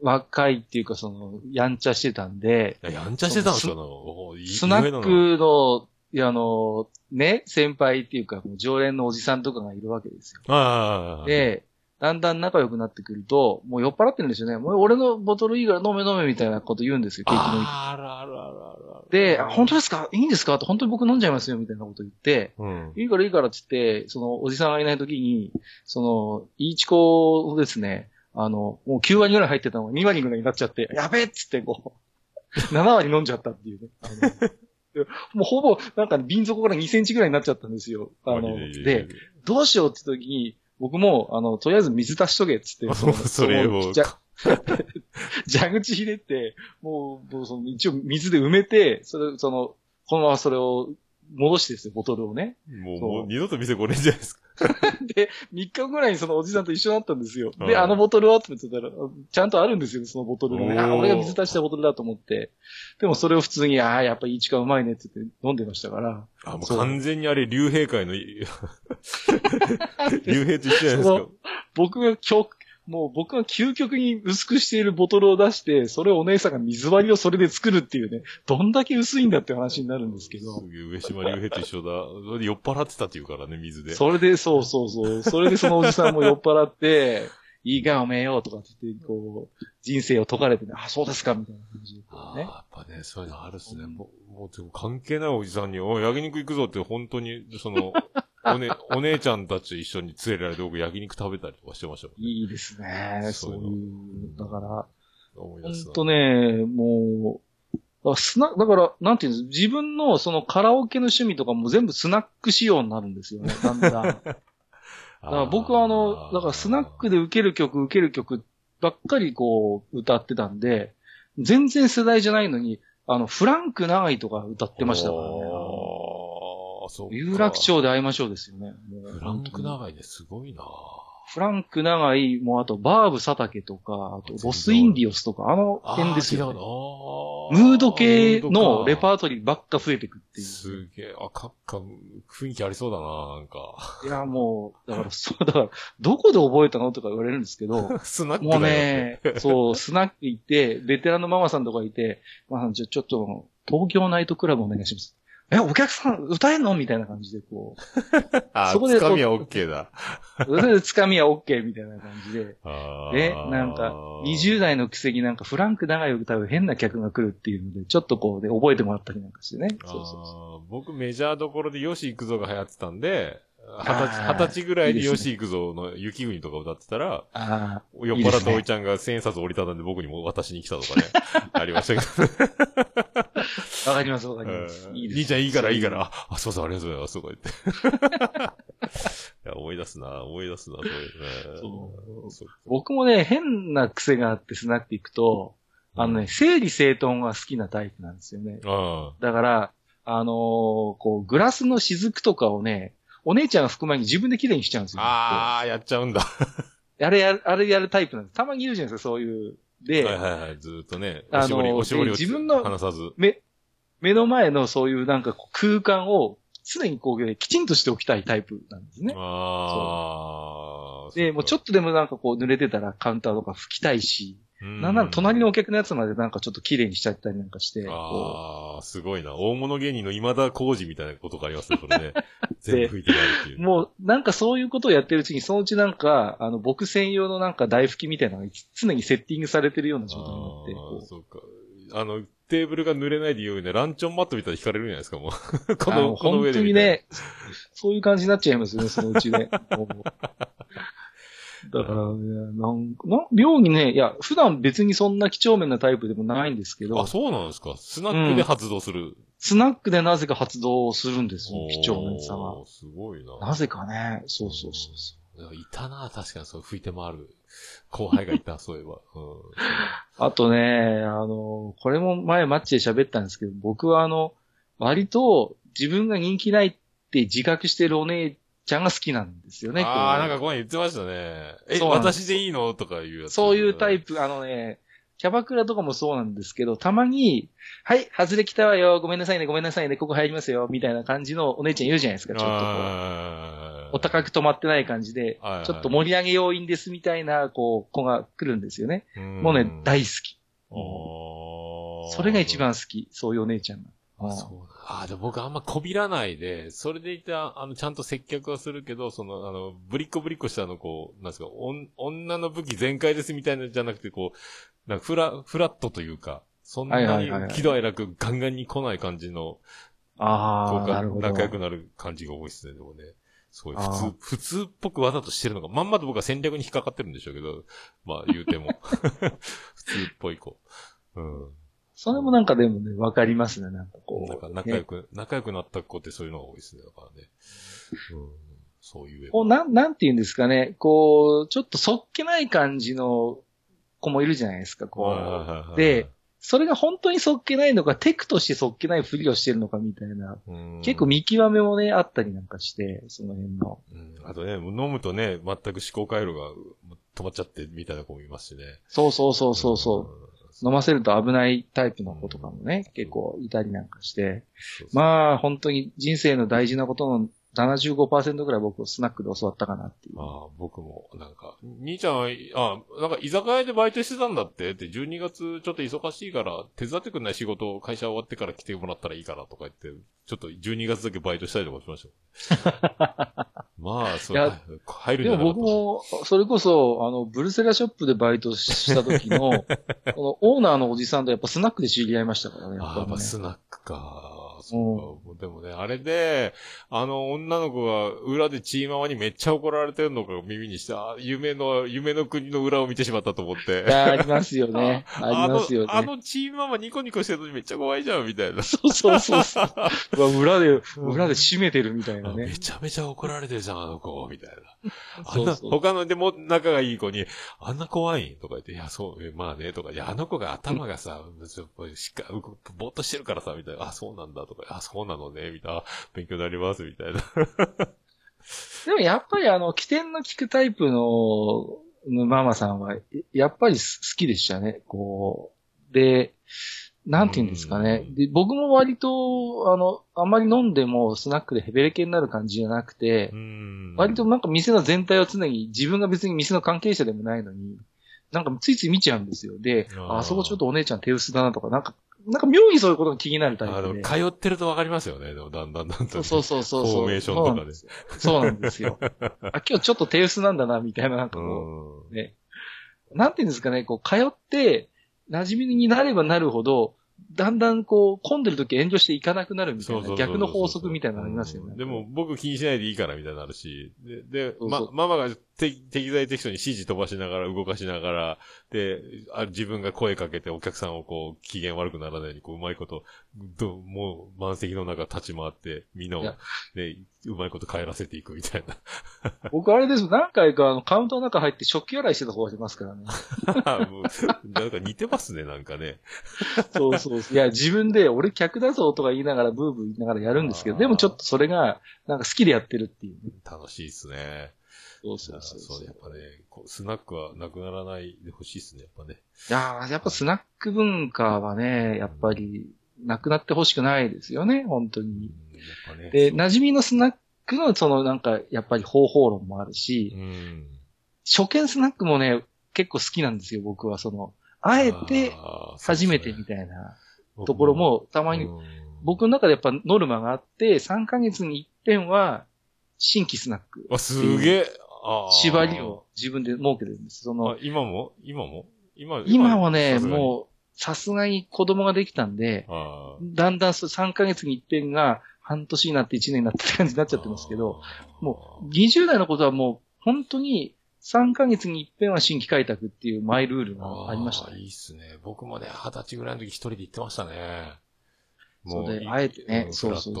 若いっていうかその、やんちゃしてたんで。ややんちゃしてたんですかスナックの、いや、あの、ね、先輩っていうか、常連のおじさんとかがいるわけですよ。で、だんだん仲良くなってくると、もう酔っ払ってるんですよね。もう俺のボトルいいから飲め飲めみたいなこと言うんですよ、ケーキの。あらあらあらあら。で、本当ですか？いいんですか？と本当に僕飲んじゃいますよ、みたいなこと言って、うん、いいからいいからって言って、そのおじさんがいない時に、その、いいチコをですね、あの、もう9割ぐらい入ってたのが2割ぐらいになっちゃって、やべえっつってこう、[LAUGHS] 7割飲んじゃったっていうね。もうほぼ、なんか瓶底から2センチぐらいになっちゃったんですよ。あの、で、どうしようって時に、僕も、あの、とりあえず水足しとけっつって、のそれをじゃ、[LAUGHS] 蛇口ひねって、もう、もうその一応水で埋めて、それ、その、このままそれを戻してですよ、ボトルをね。もう、もう二度と店来れんじゃないですか。[LAUGHS] で、3日後ぐらいにそのおじさんと一緒になったんですよ。で、うんあのボトルはって言ってたら、ちゃんとあるんですよ、そのボトルがね。あ、俺が水足したボトルだと思って。でもそれを普通に、ああ、やっぱいいチカうまいねって言って飲んでましたから。あ、もう完全にあれ、竜兵会の、[LAUGHS] 竜兵と一緒じゃないですか。僕が極、もう僕が究極に薄くしているボトルを出して、それをお姉さんが水割りをそれで作るっていうね、どんだけ薄いんだって話になるんですけどす。げえ、上島竜兵と一緒だ。それで酔っ払ってたって言うからね、水で。それで、そうそうそう。それでそのおじさんも酔っ払って、[LAUGHS] いいかおめえよとかって言って、こう、人生を解かれてね、あ、そうですかみたいな感じでね。あーやっぱね、そういうのあるっすね。もう、もう関係ないおじさんに、おい、焼肉行くぞって本当に、その、おね、お姉ちゃんたちと一緒に連れられて僕焼肉食べたりとかしてましたもんね。いいですね。そうういうう、だから、思い出すな。ほんとね、もう、だからスナだから、なんていうんです自分のそのカラオケの趣味とかも全部スナック仕様になるんですよね、だんだん。[LAUGHS] だから僕はあの、だからスナックで受ける曲、受ける曲ばっかりこう歌ってたんで、全然世代じゃないのに、あの、フランク長いとか歌ってましたからね。ああ、そうか。有楽町で会いましょうですよね。フランク長いですごいなフランク長い、もうあとバーブ佐竹とか、あとロスインディオスとか、あの辺ですよ、ね。ムード系のレーパートリーばっか増えてくっていう。すげえ、あ、かっか、雰囲気ありそうだななんか。いや、もう、だから、そう、だから、どこで覚えたのとか言われるんですけど、[LAUGHS] スナックもうね、そう、スナック行って、ベテランのママさんとかいて、ママさん、ちょ、ちょっと、東京ナイトクラブお願いします。え、お客さん歌えんの？みたいな感じで、こ [LAUGHS] あ、そこでつかみは OK だ。つかみは OK みたいな感じで、で、なんか、20代のくせになんかフランク長い歌う変な客が来るっていうので、ちょっとこうで覚えてもらったりなんかしてね。そうそうそう。僕メジャーどころでヨシ行くぞが流行ってたんで、二十歳二十歳ぐらいでいいですねヨシ行くぞの雪国とか歌ってたら、あ酔っ払ったおいちゃんが千円札折りたたんで僕にも渡しに来たとかね、[LAUGHS] ありましたけど。あ、わかりますわかります。うんいいです兄ちゃんいいからいいから、そうあ、あ、すいません、ありがとうございます、とか言って。いや、思い出すな、思い出すな、そういうね。そうそう僕もね、変な癖があってスナック行くと、あのね、整理整頓が好きなタイプなんですよね。あだから、あのーこう、グラスの雫とかをね、お姉ちゃんが拭く前に自分で綺麗にしちゃうんですあ。よ。ああ、やっちゃうんだ。あれやる、あれやるタイプなんです。たまにいるじゃないですか、そういう。で、はいはいはい、ずーっとね、おあのしぼり、おしぼりをで自分の離さず。目、目の前のそういうなんかこう空間を常にこう、きちんとしておきたいタイプなんですね。ああ。で、もうちょっっとでもなんかこう濡れてたらカウンターとか拭きたいし、となんなら隣のお客のやつまでなんかちょっと綺麗にしちゃったりなんかして、こああ、すごいな。大物芸人の今田耕司みたいなことがありますね、それね。[LAUGHS] 全部拭いてないっていうう。もうなんかそういうことをやってるうちに、そのうちなんか、あの、僕専用のなんか台拭きみたいなのが常にセッティングされてるような状態になって、あこあ、そうか。あの、テーブルが濡れないで言うよね、ランチョンマットみたいに引かれるんじゃないですか、もう。[LAUGHS] うこあのの、この本上でみたいな。当にね、そういう感じになっちゃいますよね、そのうちね。[LAUGHS] だからね、なんか、な、妙にね、いや、普段別にそんな几帳面なタイプでもないんですけどあ、、そうなんですか。スナックで発動する。スナックでなぜか発動するんですよ、几帳面さが。すごいな。なぜかね、そうそうそうそう。いたな、確かにそう、拭いて回る後輩がいた、そういえば。うん。あとね、あの、これも前マッチで喋ったんですけど、僕はあの、割と自分が人気ないって自覚してるお姉ちゃんが好きなんですよね。ああ、なんかごめん言ってましたね。え、私でいいのとかいうやつ。そういうタイプ、あのね、キャバクラとかもそうなんですけど、たまに、はい、外れ来たわよ、ごめんなさいね、ごめんなさいね、ここ入りますよ、みたいな感じのお姉ちゃんいるじゃないですか、ちょっとこう。お高く止まってない感じではいはい、ちょっと盛り上げ要因ですみたいな、こう、子が来るんですよね。うんもうね、大好き。それが一番好き、そういうお姉ちゃんが。あ。あ、でも僕あんまこびらないで、それでいた、あの、ちゃんと接客はするけど、その、あの、ぶりっこぶりっこしたの、こう、なんですか、おん女の武器全開ですみたいなのじゃなくて、こう、なんかフラ、フラットというか、そんなに喜怒哀楽ガンガンに来ない感じの、こああ。仲良くなる感じが多いですね、でもね。そういう普通、普通っぽくわざとしてるのが、まんまと僕は戦略に引っかかってるんでしょうけど、まあ言うても。[LAUGHS] 普通っぽい子。うん。それもなんかでもね、わかりますね、なんかこう。なんか仲良く、仲良くなった子ってそういうのが多いですね、だからね。うん。そういう。こう、なん、なんて言うんですかね、こう、ちょっとそっけない感じの子もいるじゃないですか、こう。で、それが本当にそっけないのか、テクとしてそっけないふりをしてるのかみたいな、うん結構見極めもね、あったりなんかして、その辺の。うんあとね、飲むとね、全く思考回路が止まっちゃってみたいな子もいますしね。そうそうそうそうそう。うん。飲ませると危ないタイプの子とかもね、結構いたりなんかして。そうそうまあ、本当に人生の大事なことの75%ぐらい僕をスナックで教わったかなっていう。ああ、僕も、なんか、兄ちゃんは、あなんか居酒屋でバイトしてたんだって、って、12月ちょっと忙しいから、手伝ってくんない仕事を会社終わってから来てもらったらいいからとか言って、ちょっと12月だけバイトしたりとかしました。[LAUGHS] まあ、そう、入るんでもじゃなかった僕も、それこそ、あの、ブルセラショップでバイトした時の、[LAUGHS] このオーナーのおじさんとやっぱスナックで知り合いましたからね、やっああ、ぱりねまあ、スナックか。そうか。でもね、あれで、あの、女の子が裏でチーママにめっちゃ怒られてるのか耳にして、あ夢の、夢の国の裏を見てしまったと思ってい。や、ありますよね。ありますよあの、あね。のチーママニコニコしてるのにめっちゃ怖いじゃん、みたいな。そうそうそうそう。[LAUGHS] 裏で、裏で締めてるみたいなめね。ちゃめちゃ怒られてるじゃん、あの子、みたいな。そうそう。他のでも仲がいい子に、あんな怖いとか言って、いや、そう、えまあね、とか、いや、あの子が頭がさ、ぼーっとしてるからさ、みたいな、あ、そうなんだ、とか、あ、そうなのね、みたいな、あ勉強になります、みたいな。[LAUGHS] でもやっぱりあの、起点の聞くタイプの、のママさんは、やっぱり好きでしたね。こう。で、なんて言うんですかね。で、僕も割と、あの、あんまり飲んでもスナックでヘベレケになる感じじゃなくて、うん割となんか店の全体を常に自分が別に店の関係者でもないのに、なんかついつい見ちゃうんですよ。で、あそこちょっとお姉ちゃん手薄だなとか、なんか、なんか妙にそういうことが気になるタイあの、プで。通ってるとわかりますよね、でも、だんだんだんだんね。そうそうそうそう。フォーメーションとかでそうなんですよ。そうなんですよ。あ、今日ちょっと手薄なんだな、みたいな、なんかこうね。なんていうんですかね、こう、通って、馴染みになればなるほど、だんだんこう、混んでる時遠慮していかなくなるみたいうな、逆の法則みたいなのありますよね。うんでも、僕気にしないでいいからみたいになるし、で、で、そうそうま、ママが適適材適所に指示飛ばしながら動かしながら、で、あ自分が声かけてお客さんをこう、機嫌悪くならないように、こう、うまいこと、どうもう満席の中立ち回って、みんなをね、うまいこと帰らせていくみたいな。僕あれです、何回かあの、カウンターの中入って食器洗いしてた方がありますからね。[LAUGHS] なんか似てますね、なんかね。そうそう。いや、自分で、俺客だぞとか言いながら、ブーブー言いながらやるんですけど、でもちょっとそれが、なんか好きでやってるっていうね。楽しいですね。そうそうそうそう、やっぱね、スナックはなくならないでほしいですね、やっぱね。いやーやっぱスナック文化はね、やっぱり、なくなってほしくないですよね、本当うんに。やっぱね。で、馴染みのスナックの、そのなんか、やっぱり方法論もあるし、うん。初見スナックもね、結構好きなんですよ、僕は。その、あえて、初めてみたいなところ、も、たまに、うん僕の中でやっぱノルマがあって、3ヶ月に一遍は、新規スナック。あ、すげえ。縛りを自分で設けてるんです。そあの、今も？今も？今今はね、もう、さすがに子供ができたんで、だんだんそう3ヶ月に一遍が半年になって1年になってって感じになっちゃってますけど、、もう20代のことはもう本当に3ヶ月に一遍は新規開拓っていうマイルールがありましたね。いいっすね。僕もね、二十歳ぐらいの時一人で行ってましたね。それで、いあえてね、んそうそう。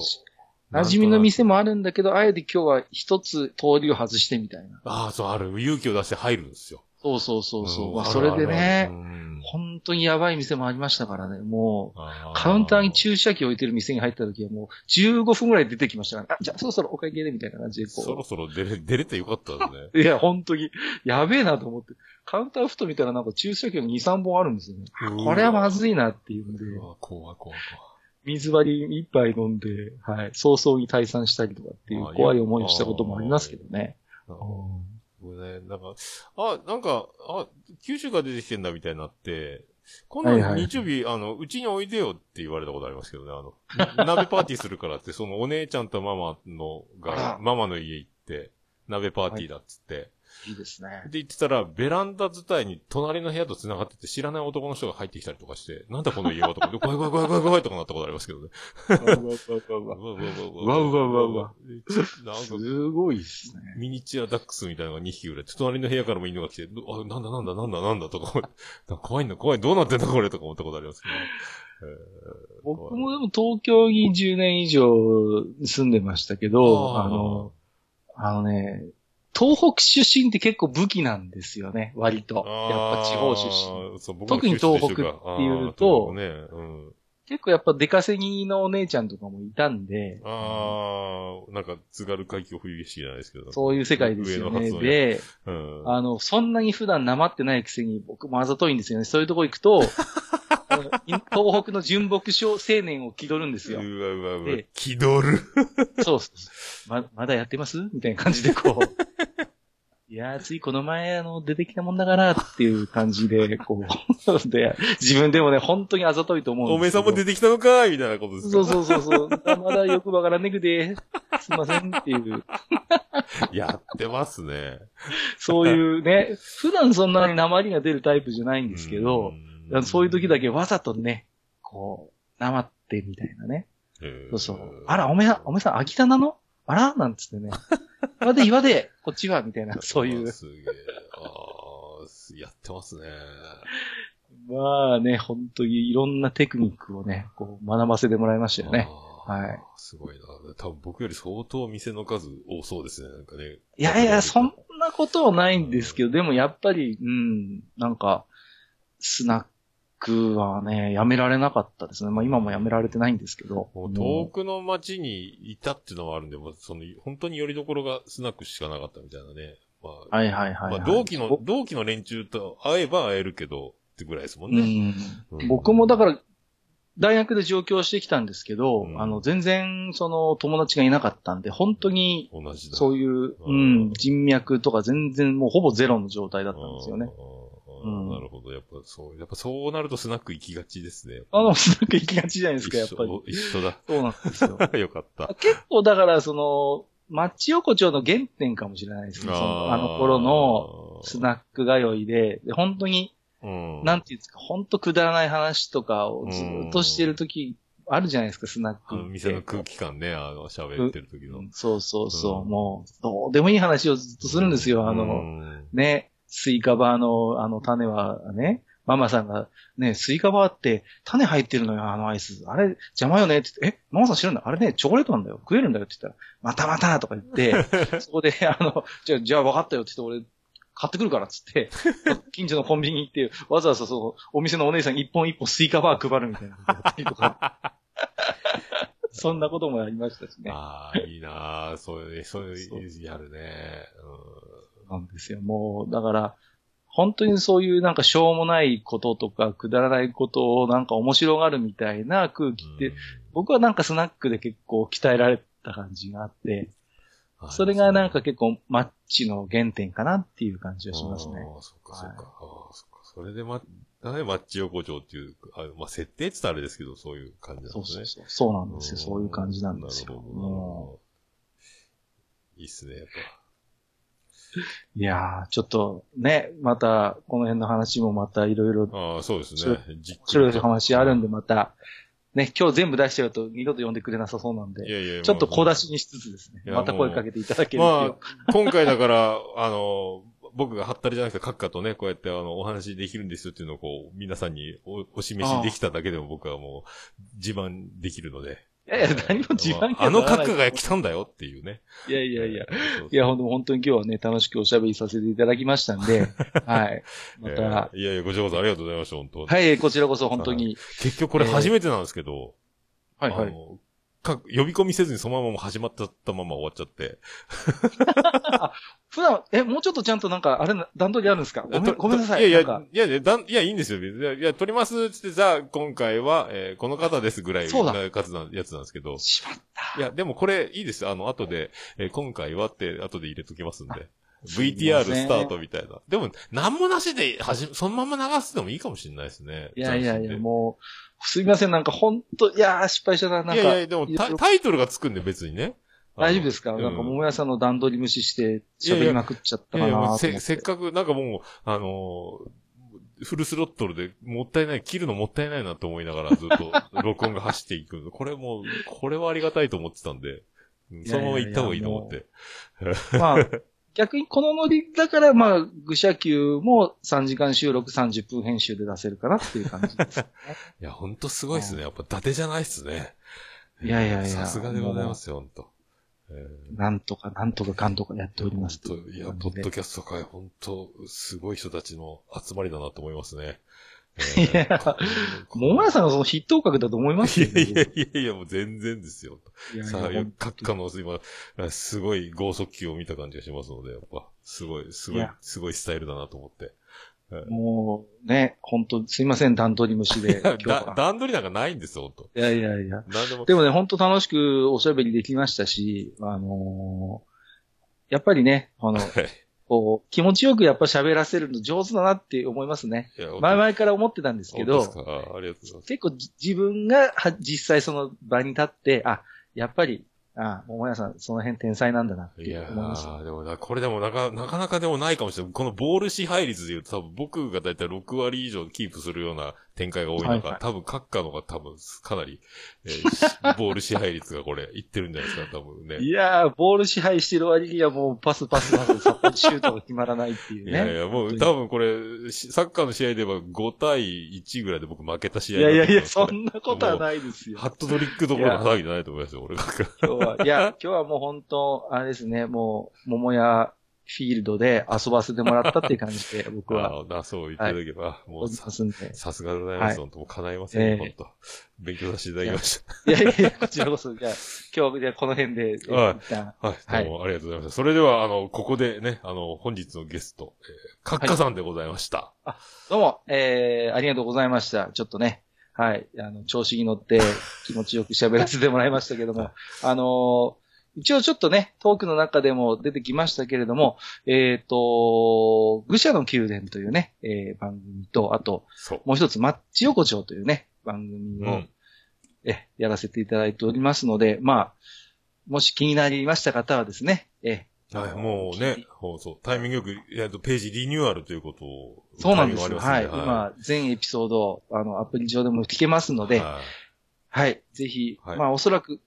馴染みの店もある。るんだけど、あえて今日は一つ通りを外してみたいな。ああ、そう、ある。勇気を出して入るんですよ。そうそうそうそう。んあるまあそれでねる、うん本当にやばい店もありましたからね、もう、あカウンターに駐車機置いてる店に入った時はもう15分ぐらい出てきましたから、あ、じゃあそろそろお会計でみたいな感じでそろこそろ出れ、出れてよかったですね。う。[LAUGHS] いや、本当に、やべえなと思って。カウンターふと見たらなんか駐車機が2、3本あるんですよね。これはまずいなっていうんで、うわ怖い怖い水割り一杯飲んで、はい、早々に退散したりとかっていうあ怖い思いをしたこともありますけどね。怖い。僕ね、なんか、あ、なんか、あ、九州が出てきてんだみたいになって、今度はいはい日曜日、あの、うちにおいでよって言われたことありますけどね、あの、鍋パーティーするからって、そのお姉ちゃんとママのが、ママの家行って、鍋パーティーだっつって、いいですね。で、言ってたら、ベランダ伝いに隣の部屋と繋がってて知らない男の人が入ってきたりとかして、なんだこの家はとか、[LAUGHS] 怖い怖い怖い怖い怖いとかなったことありますけどね。わうわうわうわうわうわうわうわなんか、すごいっすね。ミニチュアダックスみたいなのが2匹ぐらい。隣の部屋からも犬が来て、あ、なんだなんだなんだなんだとか、怖いんだ怖い、どうなってんだこれとか思ったことありますけど、僕もでも東京に10年以上住んでましたけど、あの、あのね、東北出身って結構武器なんですよね、割と。やっぱ地方出身。特に東北っていうとね、うん。結構やっぱ出稼ぎのお姉ちゃんとかもいたんで、ああ、なんか津軽海峡冬景色じゃないですけど。そういう世界ですよね。で、うん。あの、そんなに普段なまってないくせに僕もあざといんですよね。そういうとこ行くと、[LAUGHS] 東北の純木症青年を気取るんですよ。うわうわうわで、気取る。そうそう。ま、まだやってます？みたいな感じでこう。いやー、ついこの前、あの、出てきたもんだからっていう感じで、こう。[LAUGHS] で、自分でもね、本当にあざといと思うんおめえですけど。さんも出てきたのかいみたいなことですかそうそうそうそう。まだよくわからねくで、すいませんっていう。[LAUGHS] やってますね。そういうね、普段そんなに鉛が出るタイプじゃないんですけど、んそういう時だけわざとね、こう、鉛ってみたいなね。へーそうそう。あら、おめさん、おめさん、秋田なの？あらなんつってね。岩で岩で、こっちは、みたいな、[LAUGHS] そういう。すげえ。ああ、すやってますね。まあね、本当にいろんなテクニックをね、こう、学ばせてもらいましたよね。はい。すごいな。多分僕より相当店の数多そうですね。なんかね。いやいや、そんなことはないんですけど、でもやっぱり、うん、なんか、スナックはね、やめられなかったですね。まあ今もやめられてないんですけど。遠くの街にいたっていうのはあるんで、もうその、本当に寄り所がスナックしかなかったみたいなね。まあ、はいはいはい、はいまあ同期の、同期の連中と会えば会えるけど、ってぐらいですもんうね。んうん僕もだから、大学で上京してきたんですけど、うんあの、全然、その、友達がいなかったんで、本当に。そういう、ううんん、人脈とか全然もうほぼゼロの状態だったんですよね。うんなるほど。やっぱそう、やっぱそうなるとスナック行きがちですね。あの、スナック行きがちじゃないですか、やっぱり。一緒一緒だ。そうなんですよ。[LAUGHS] よかった。結構だから、その、マッチ横丁の原点かもしれないですね。そのあの頃のスナック通いで、で本当に、うん。なんていうんですか、本当くだらない話とかをずっとしてる時あるじゃないですか、スナック店の空気感ね、あの、喋ってる時の。うんそうそうそう、うんもう、どうでもいい話をずっとするんですよ。あうの、んね、スイカバーの、あの、種はね、ママさんが、ね、スイカバーって種入ってるのよ、あのアイス。あれ、邪魔よねって言って、え、ママさん知らんのあれね、チョコレートなんだよ。食えるんだよって言ったら、またまたとか言って、[LAUGHS] そこで、あの、じゃあ、じゃあ分かったよって言って、俺、買ってくるからっつって、近所のコンビニ行って、わざわざその、お店のお姉さんに一本一本スイカバー配るみたいな。[LAUGHS] そんなこともありましたしね。ああ、いいなあそういう、そういう、やるね。なんですよ。もう、だから、本当にそういうなんかしょうもないこととか、くだらないことをなんか面白がるみたいな空気って、僕はなんかスナックで結構鍛えられた感じがあって、うん、それがなんか結構マッチの原点かなっていう感じがしますね。ああ、そっかそっか。ああ、そっか。それでま、だね、マッチ横丁っていう、あまあ、設定って言ったらあれですけど、そういう感じなんですね。そうそうそう。そうなんですよ。そういう感じなんですよ。なるほどいいっすね、やっう [LAUGHS] いやー、ちょっとね、また、この辺の話もまたいろいろぱ。ああ、そうですそね。面白い話あるんで、いまた、ね、今日全部出しちゃうと二度と呼んでくれなさそうなんで、やいや、ちょっと小出しにしつつですねまた声かけていただけるまとあ、今回だから、あの、僕がハったりじゃなくて、閣下とね、こうやってあの、お話できるんですよっていうのをこう、皆さんにおお示しできただけでも僕はもう、自慢できるので。いやいや、何も自慢にあのはならない閣下が来たんだよっていうね。いやいやいや。いや、ほんと本当に今日はね、楽しくおしゃべりさせていただきましたんで、[LAUGHS] はい。また、えーいやいや、ごちそうさまありがとうございました、本当はい、こちらこそ本当に、結局これ初めてなんですけど、はいはい。か呼び込みせずにそのままもう始まったまま終わっちゃって。[LAUGHS] 普段、え、もうちょっとちゃんとなんか、あれな、段取りあるんですか？ごめごめんなさい。いやいやいや、いや、だんいや、いいんですよ。いや、いや撮りますつって、じゃあ、今回は、えーこの方ですぐらいそうだな数なやつなんですけど。しまった。いや、でもこれ、いいですよ。あの、後で、えー今回はって、後で入れときますんで。VTR んスタートみたいな。でも、なんもなしで、はじ、そのまま流すでもいいかもしれないですね。いやいやいや、う。もう、すいません、なんか本当いやー、失敗したな、なんか。いやいや、でもタイトルがつくんで別にね。大丈夫ですか、うんなんか、桃屋さんの段取り無視して喋りまくっちゃったいやいや、かな。せ、せっかく、なんかもう、あのーフルスロットルでもったいない、切るのもったいないなと思いながらずっと [LAUGHS] 録音が走っていく。これもう、これはありがたいと思ってたんで、うんそのまま行った方がいいと思って。まあ、[LAUGHS] 逆にこのノリだから、まあ、愚者級も3時間収録30分編集で出せるかなっていう感じです。[LAUGHS] いや、ほんとすごいっすね。やっぱ伊達じゃないっすね。いやいやいやさすがでございますよ、ほんと。えーなんとか、なんとかかんとかやっておりますといや、ポッドキャスト界、本当すごい人たちの集まりだなと思いますね。いやこ桃屋さんがその筆頭格だと思いますよ、いやいやいやいや、もう全然ですよ。いやいやさあ、閣下の今、すごい剛速球を見た感じがしますので、やっぱ、すごい、すごいいや、すごいスタイルだなと思って。もう、ね、本当すいません、段取り無視で。段取りなんかないんですよ、本いやいやいや。でも。でもね、本当楽しくおしゃべりできましたし、あのーやっぱりね、あの、はいこう、気持ちよくやっぱ喋らせるの上手だなって思いますね。いや前々から思ってたんですけど。結構じ自分がは実際その場に立って、あ、やっぱり、あ、桃屋さんその辺天才なんだなっていや思いました。ー、でもな、これでもなか、なかなかでもないかもしれない。このボール支配率で言うと多分僕がだいたい6割以上キープするような展開が多い中、はいはい多分閣下の方が多分かなり、えー [LAUGHS] ボール支配率がこれ、いってるんじゃないですか、多分ね。いやー、ボール支配してる割にはもうパスパスパス、さっぱりシュートが決まらないっていうね。いやいや、もう本多分これ、しサッカーの試合では5対1ぐらいで僕負けた試合いやいやいや、そんなことはないですよ。ハットトリックどころの騒ぎじゃないと思いますよ、俺が。今日は、いや、今日はもう本当、あれですね、もう、桃屋フィールドで遊ばせてもらったっていう感じで、[LAUGHS] 僕は、ああ、そう言っていただけば、もおりうさ。さすがでございます。はい本当もう叶いませんよ、ええ本当勉強させていただきました。いやいやいや、こちらこそ、じゃあ、今日はじゃあこの辺で、えーはいはい。はいどうもありがとうございました。それでは、あの、ここでね、あの、本日のゲスト、えー、カッカさんでございました。どうも、えー、ありがとうございました。ちょっとね、はい、あの、調子に乗って気持ちよく喋らせてもらいましたけども、あのー一応ちょっとね、トークの中でも出てきましたけれども、えっ、と、愚者の宮殿というね、えー番組と、あと。もう一つ、マッチ横丁というね、番組を、うん。え、やらせていただいておりますので、まあ、もし気になりました方はですね、え、はい、もうね、タイミングよく、えっと、ページリニューアルということを。そうなんですよ。はい。タイミングあります今、全エピソード、あの、アプリ上でも聞けますので、ははい。ぜひ、はいまあおそらく、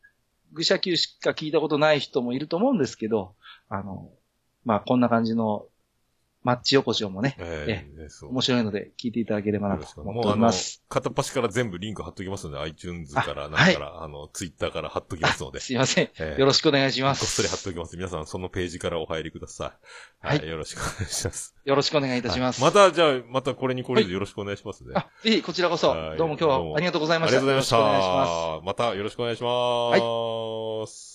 愚者級しか聞いたことない人もいると思うんですけど、あの、まあこんな感じのマッチ横丁もねい、ええねそう面白いので聞いていただければなと思っておもうあのります。、片っ端から全部リンク貼っときますので、iTunes から、あなんから、あの、Twitter から貼っときますので。すいません。ええよろしくお願いしまこっそり貼っす。ときます。皆さん、そのページからお入りください。はいよろしくお願いします。よろしくお願いいたします。はいまた、じゃあ、またこれにこれでよろしくお願いしますね。あ、ぜひこちらこそはい、どうも今日はありがとうございあました。りがとうございました。ます。またよろしくお願いします。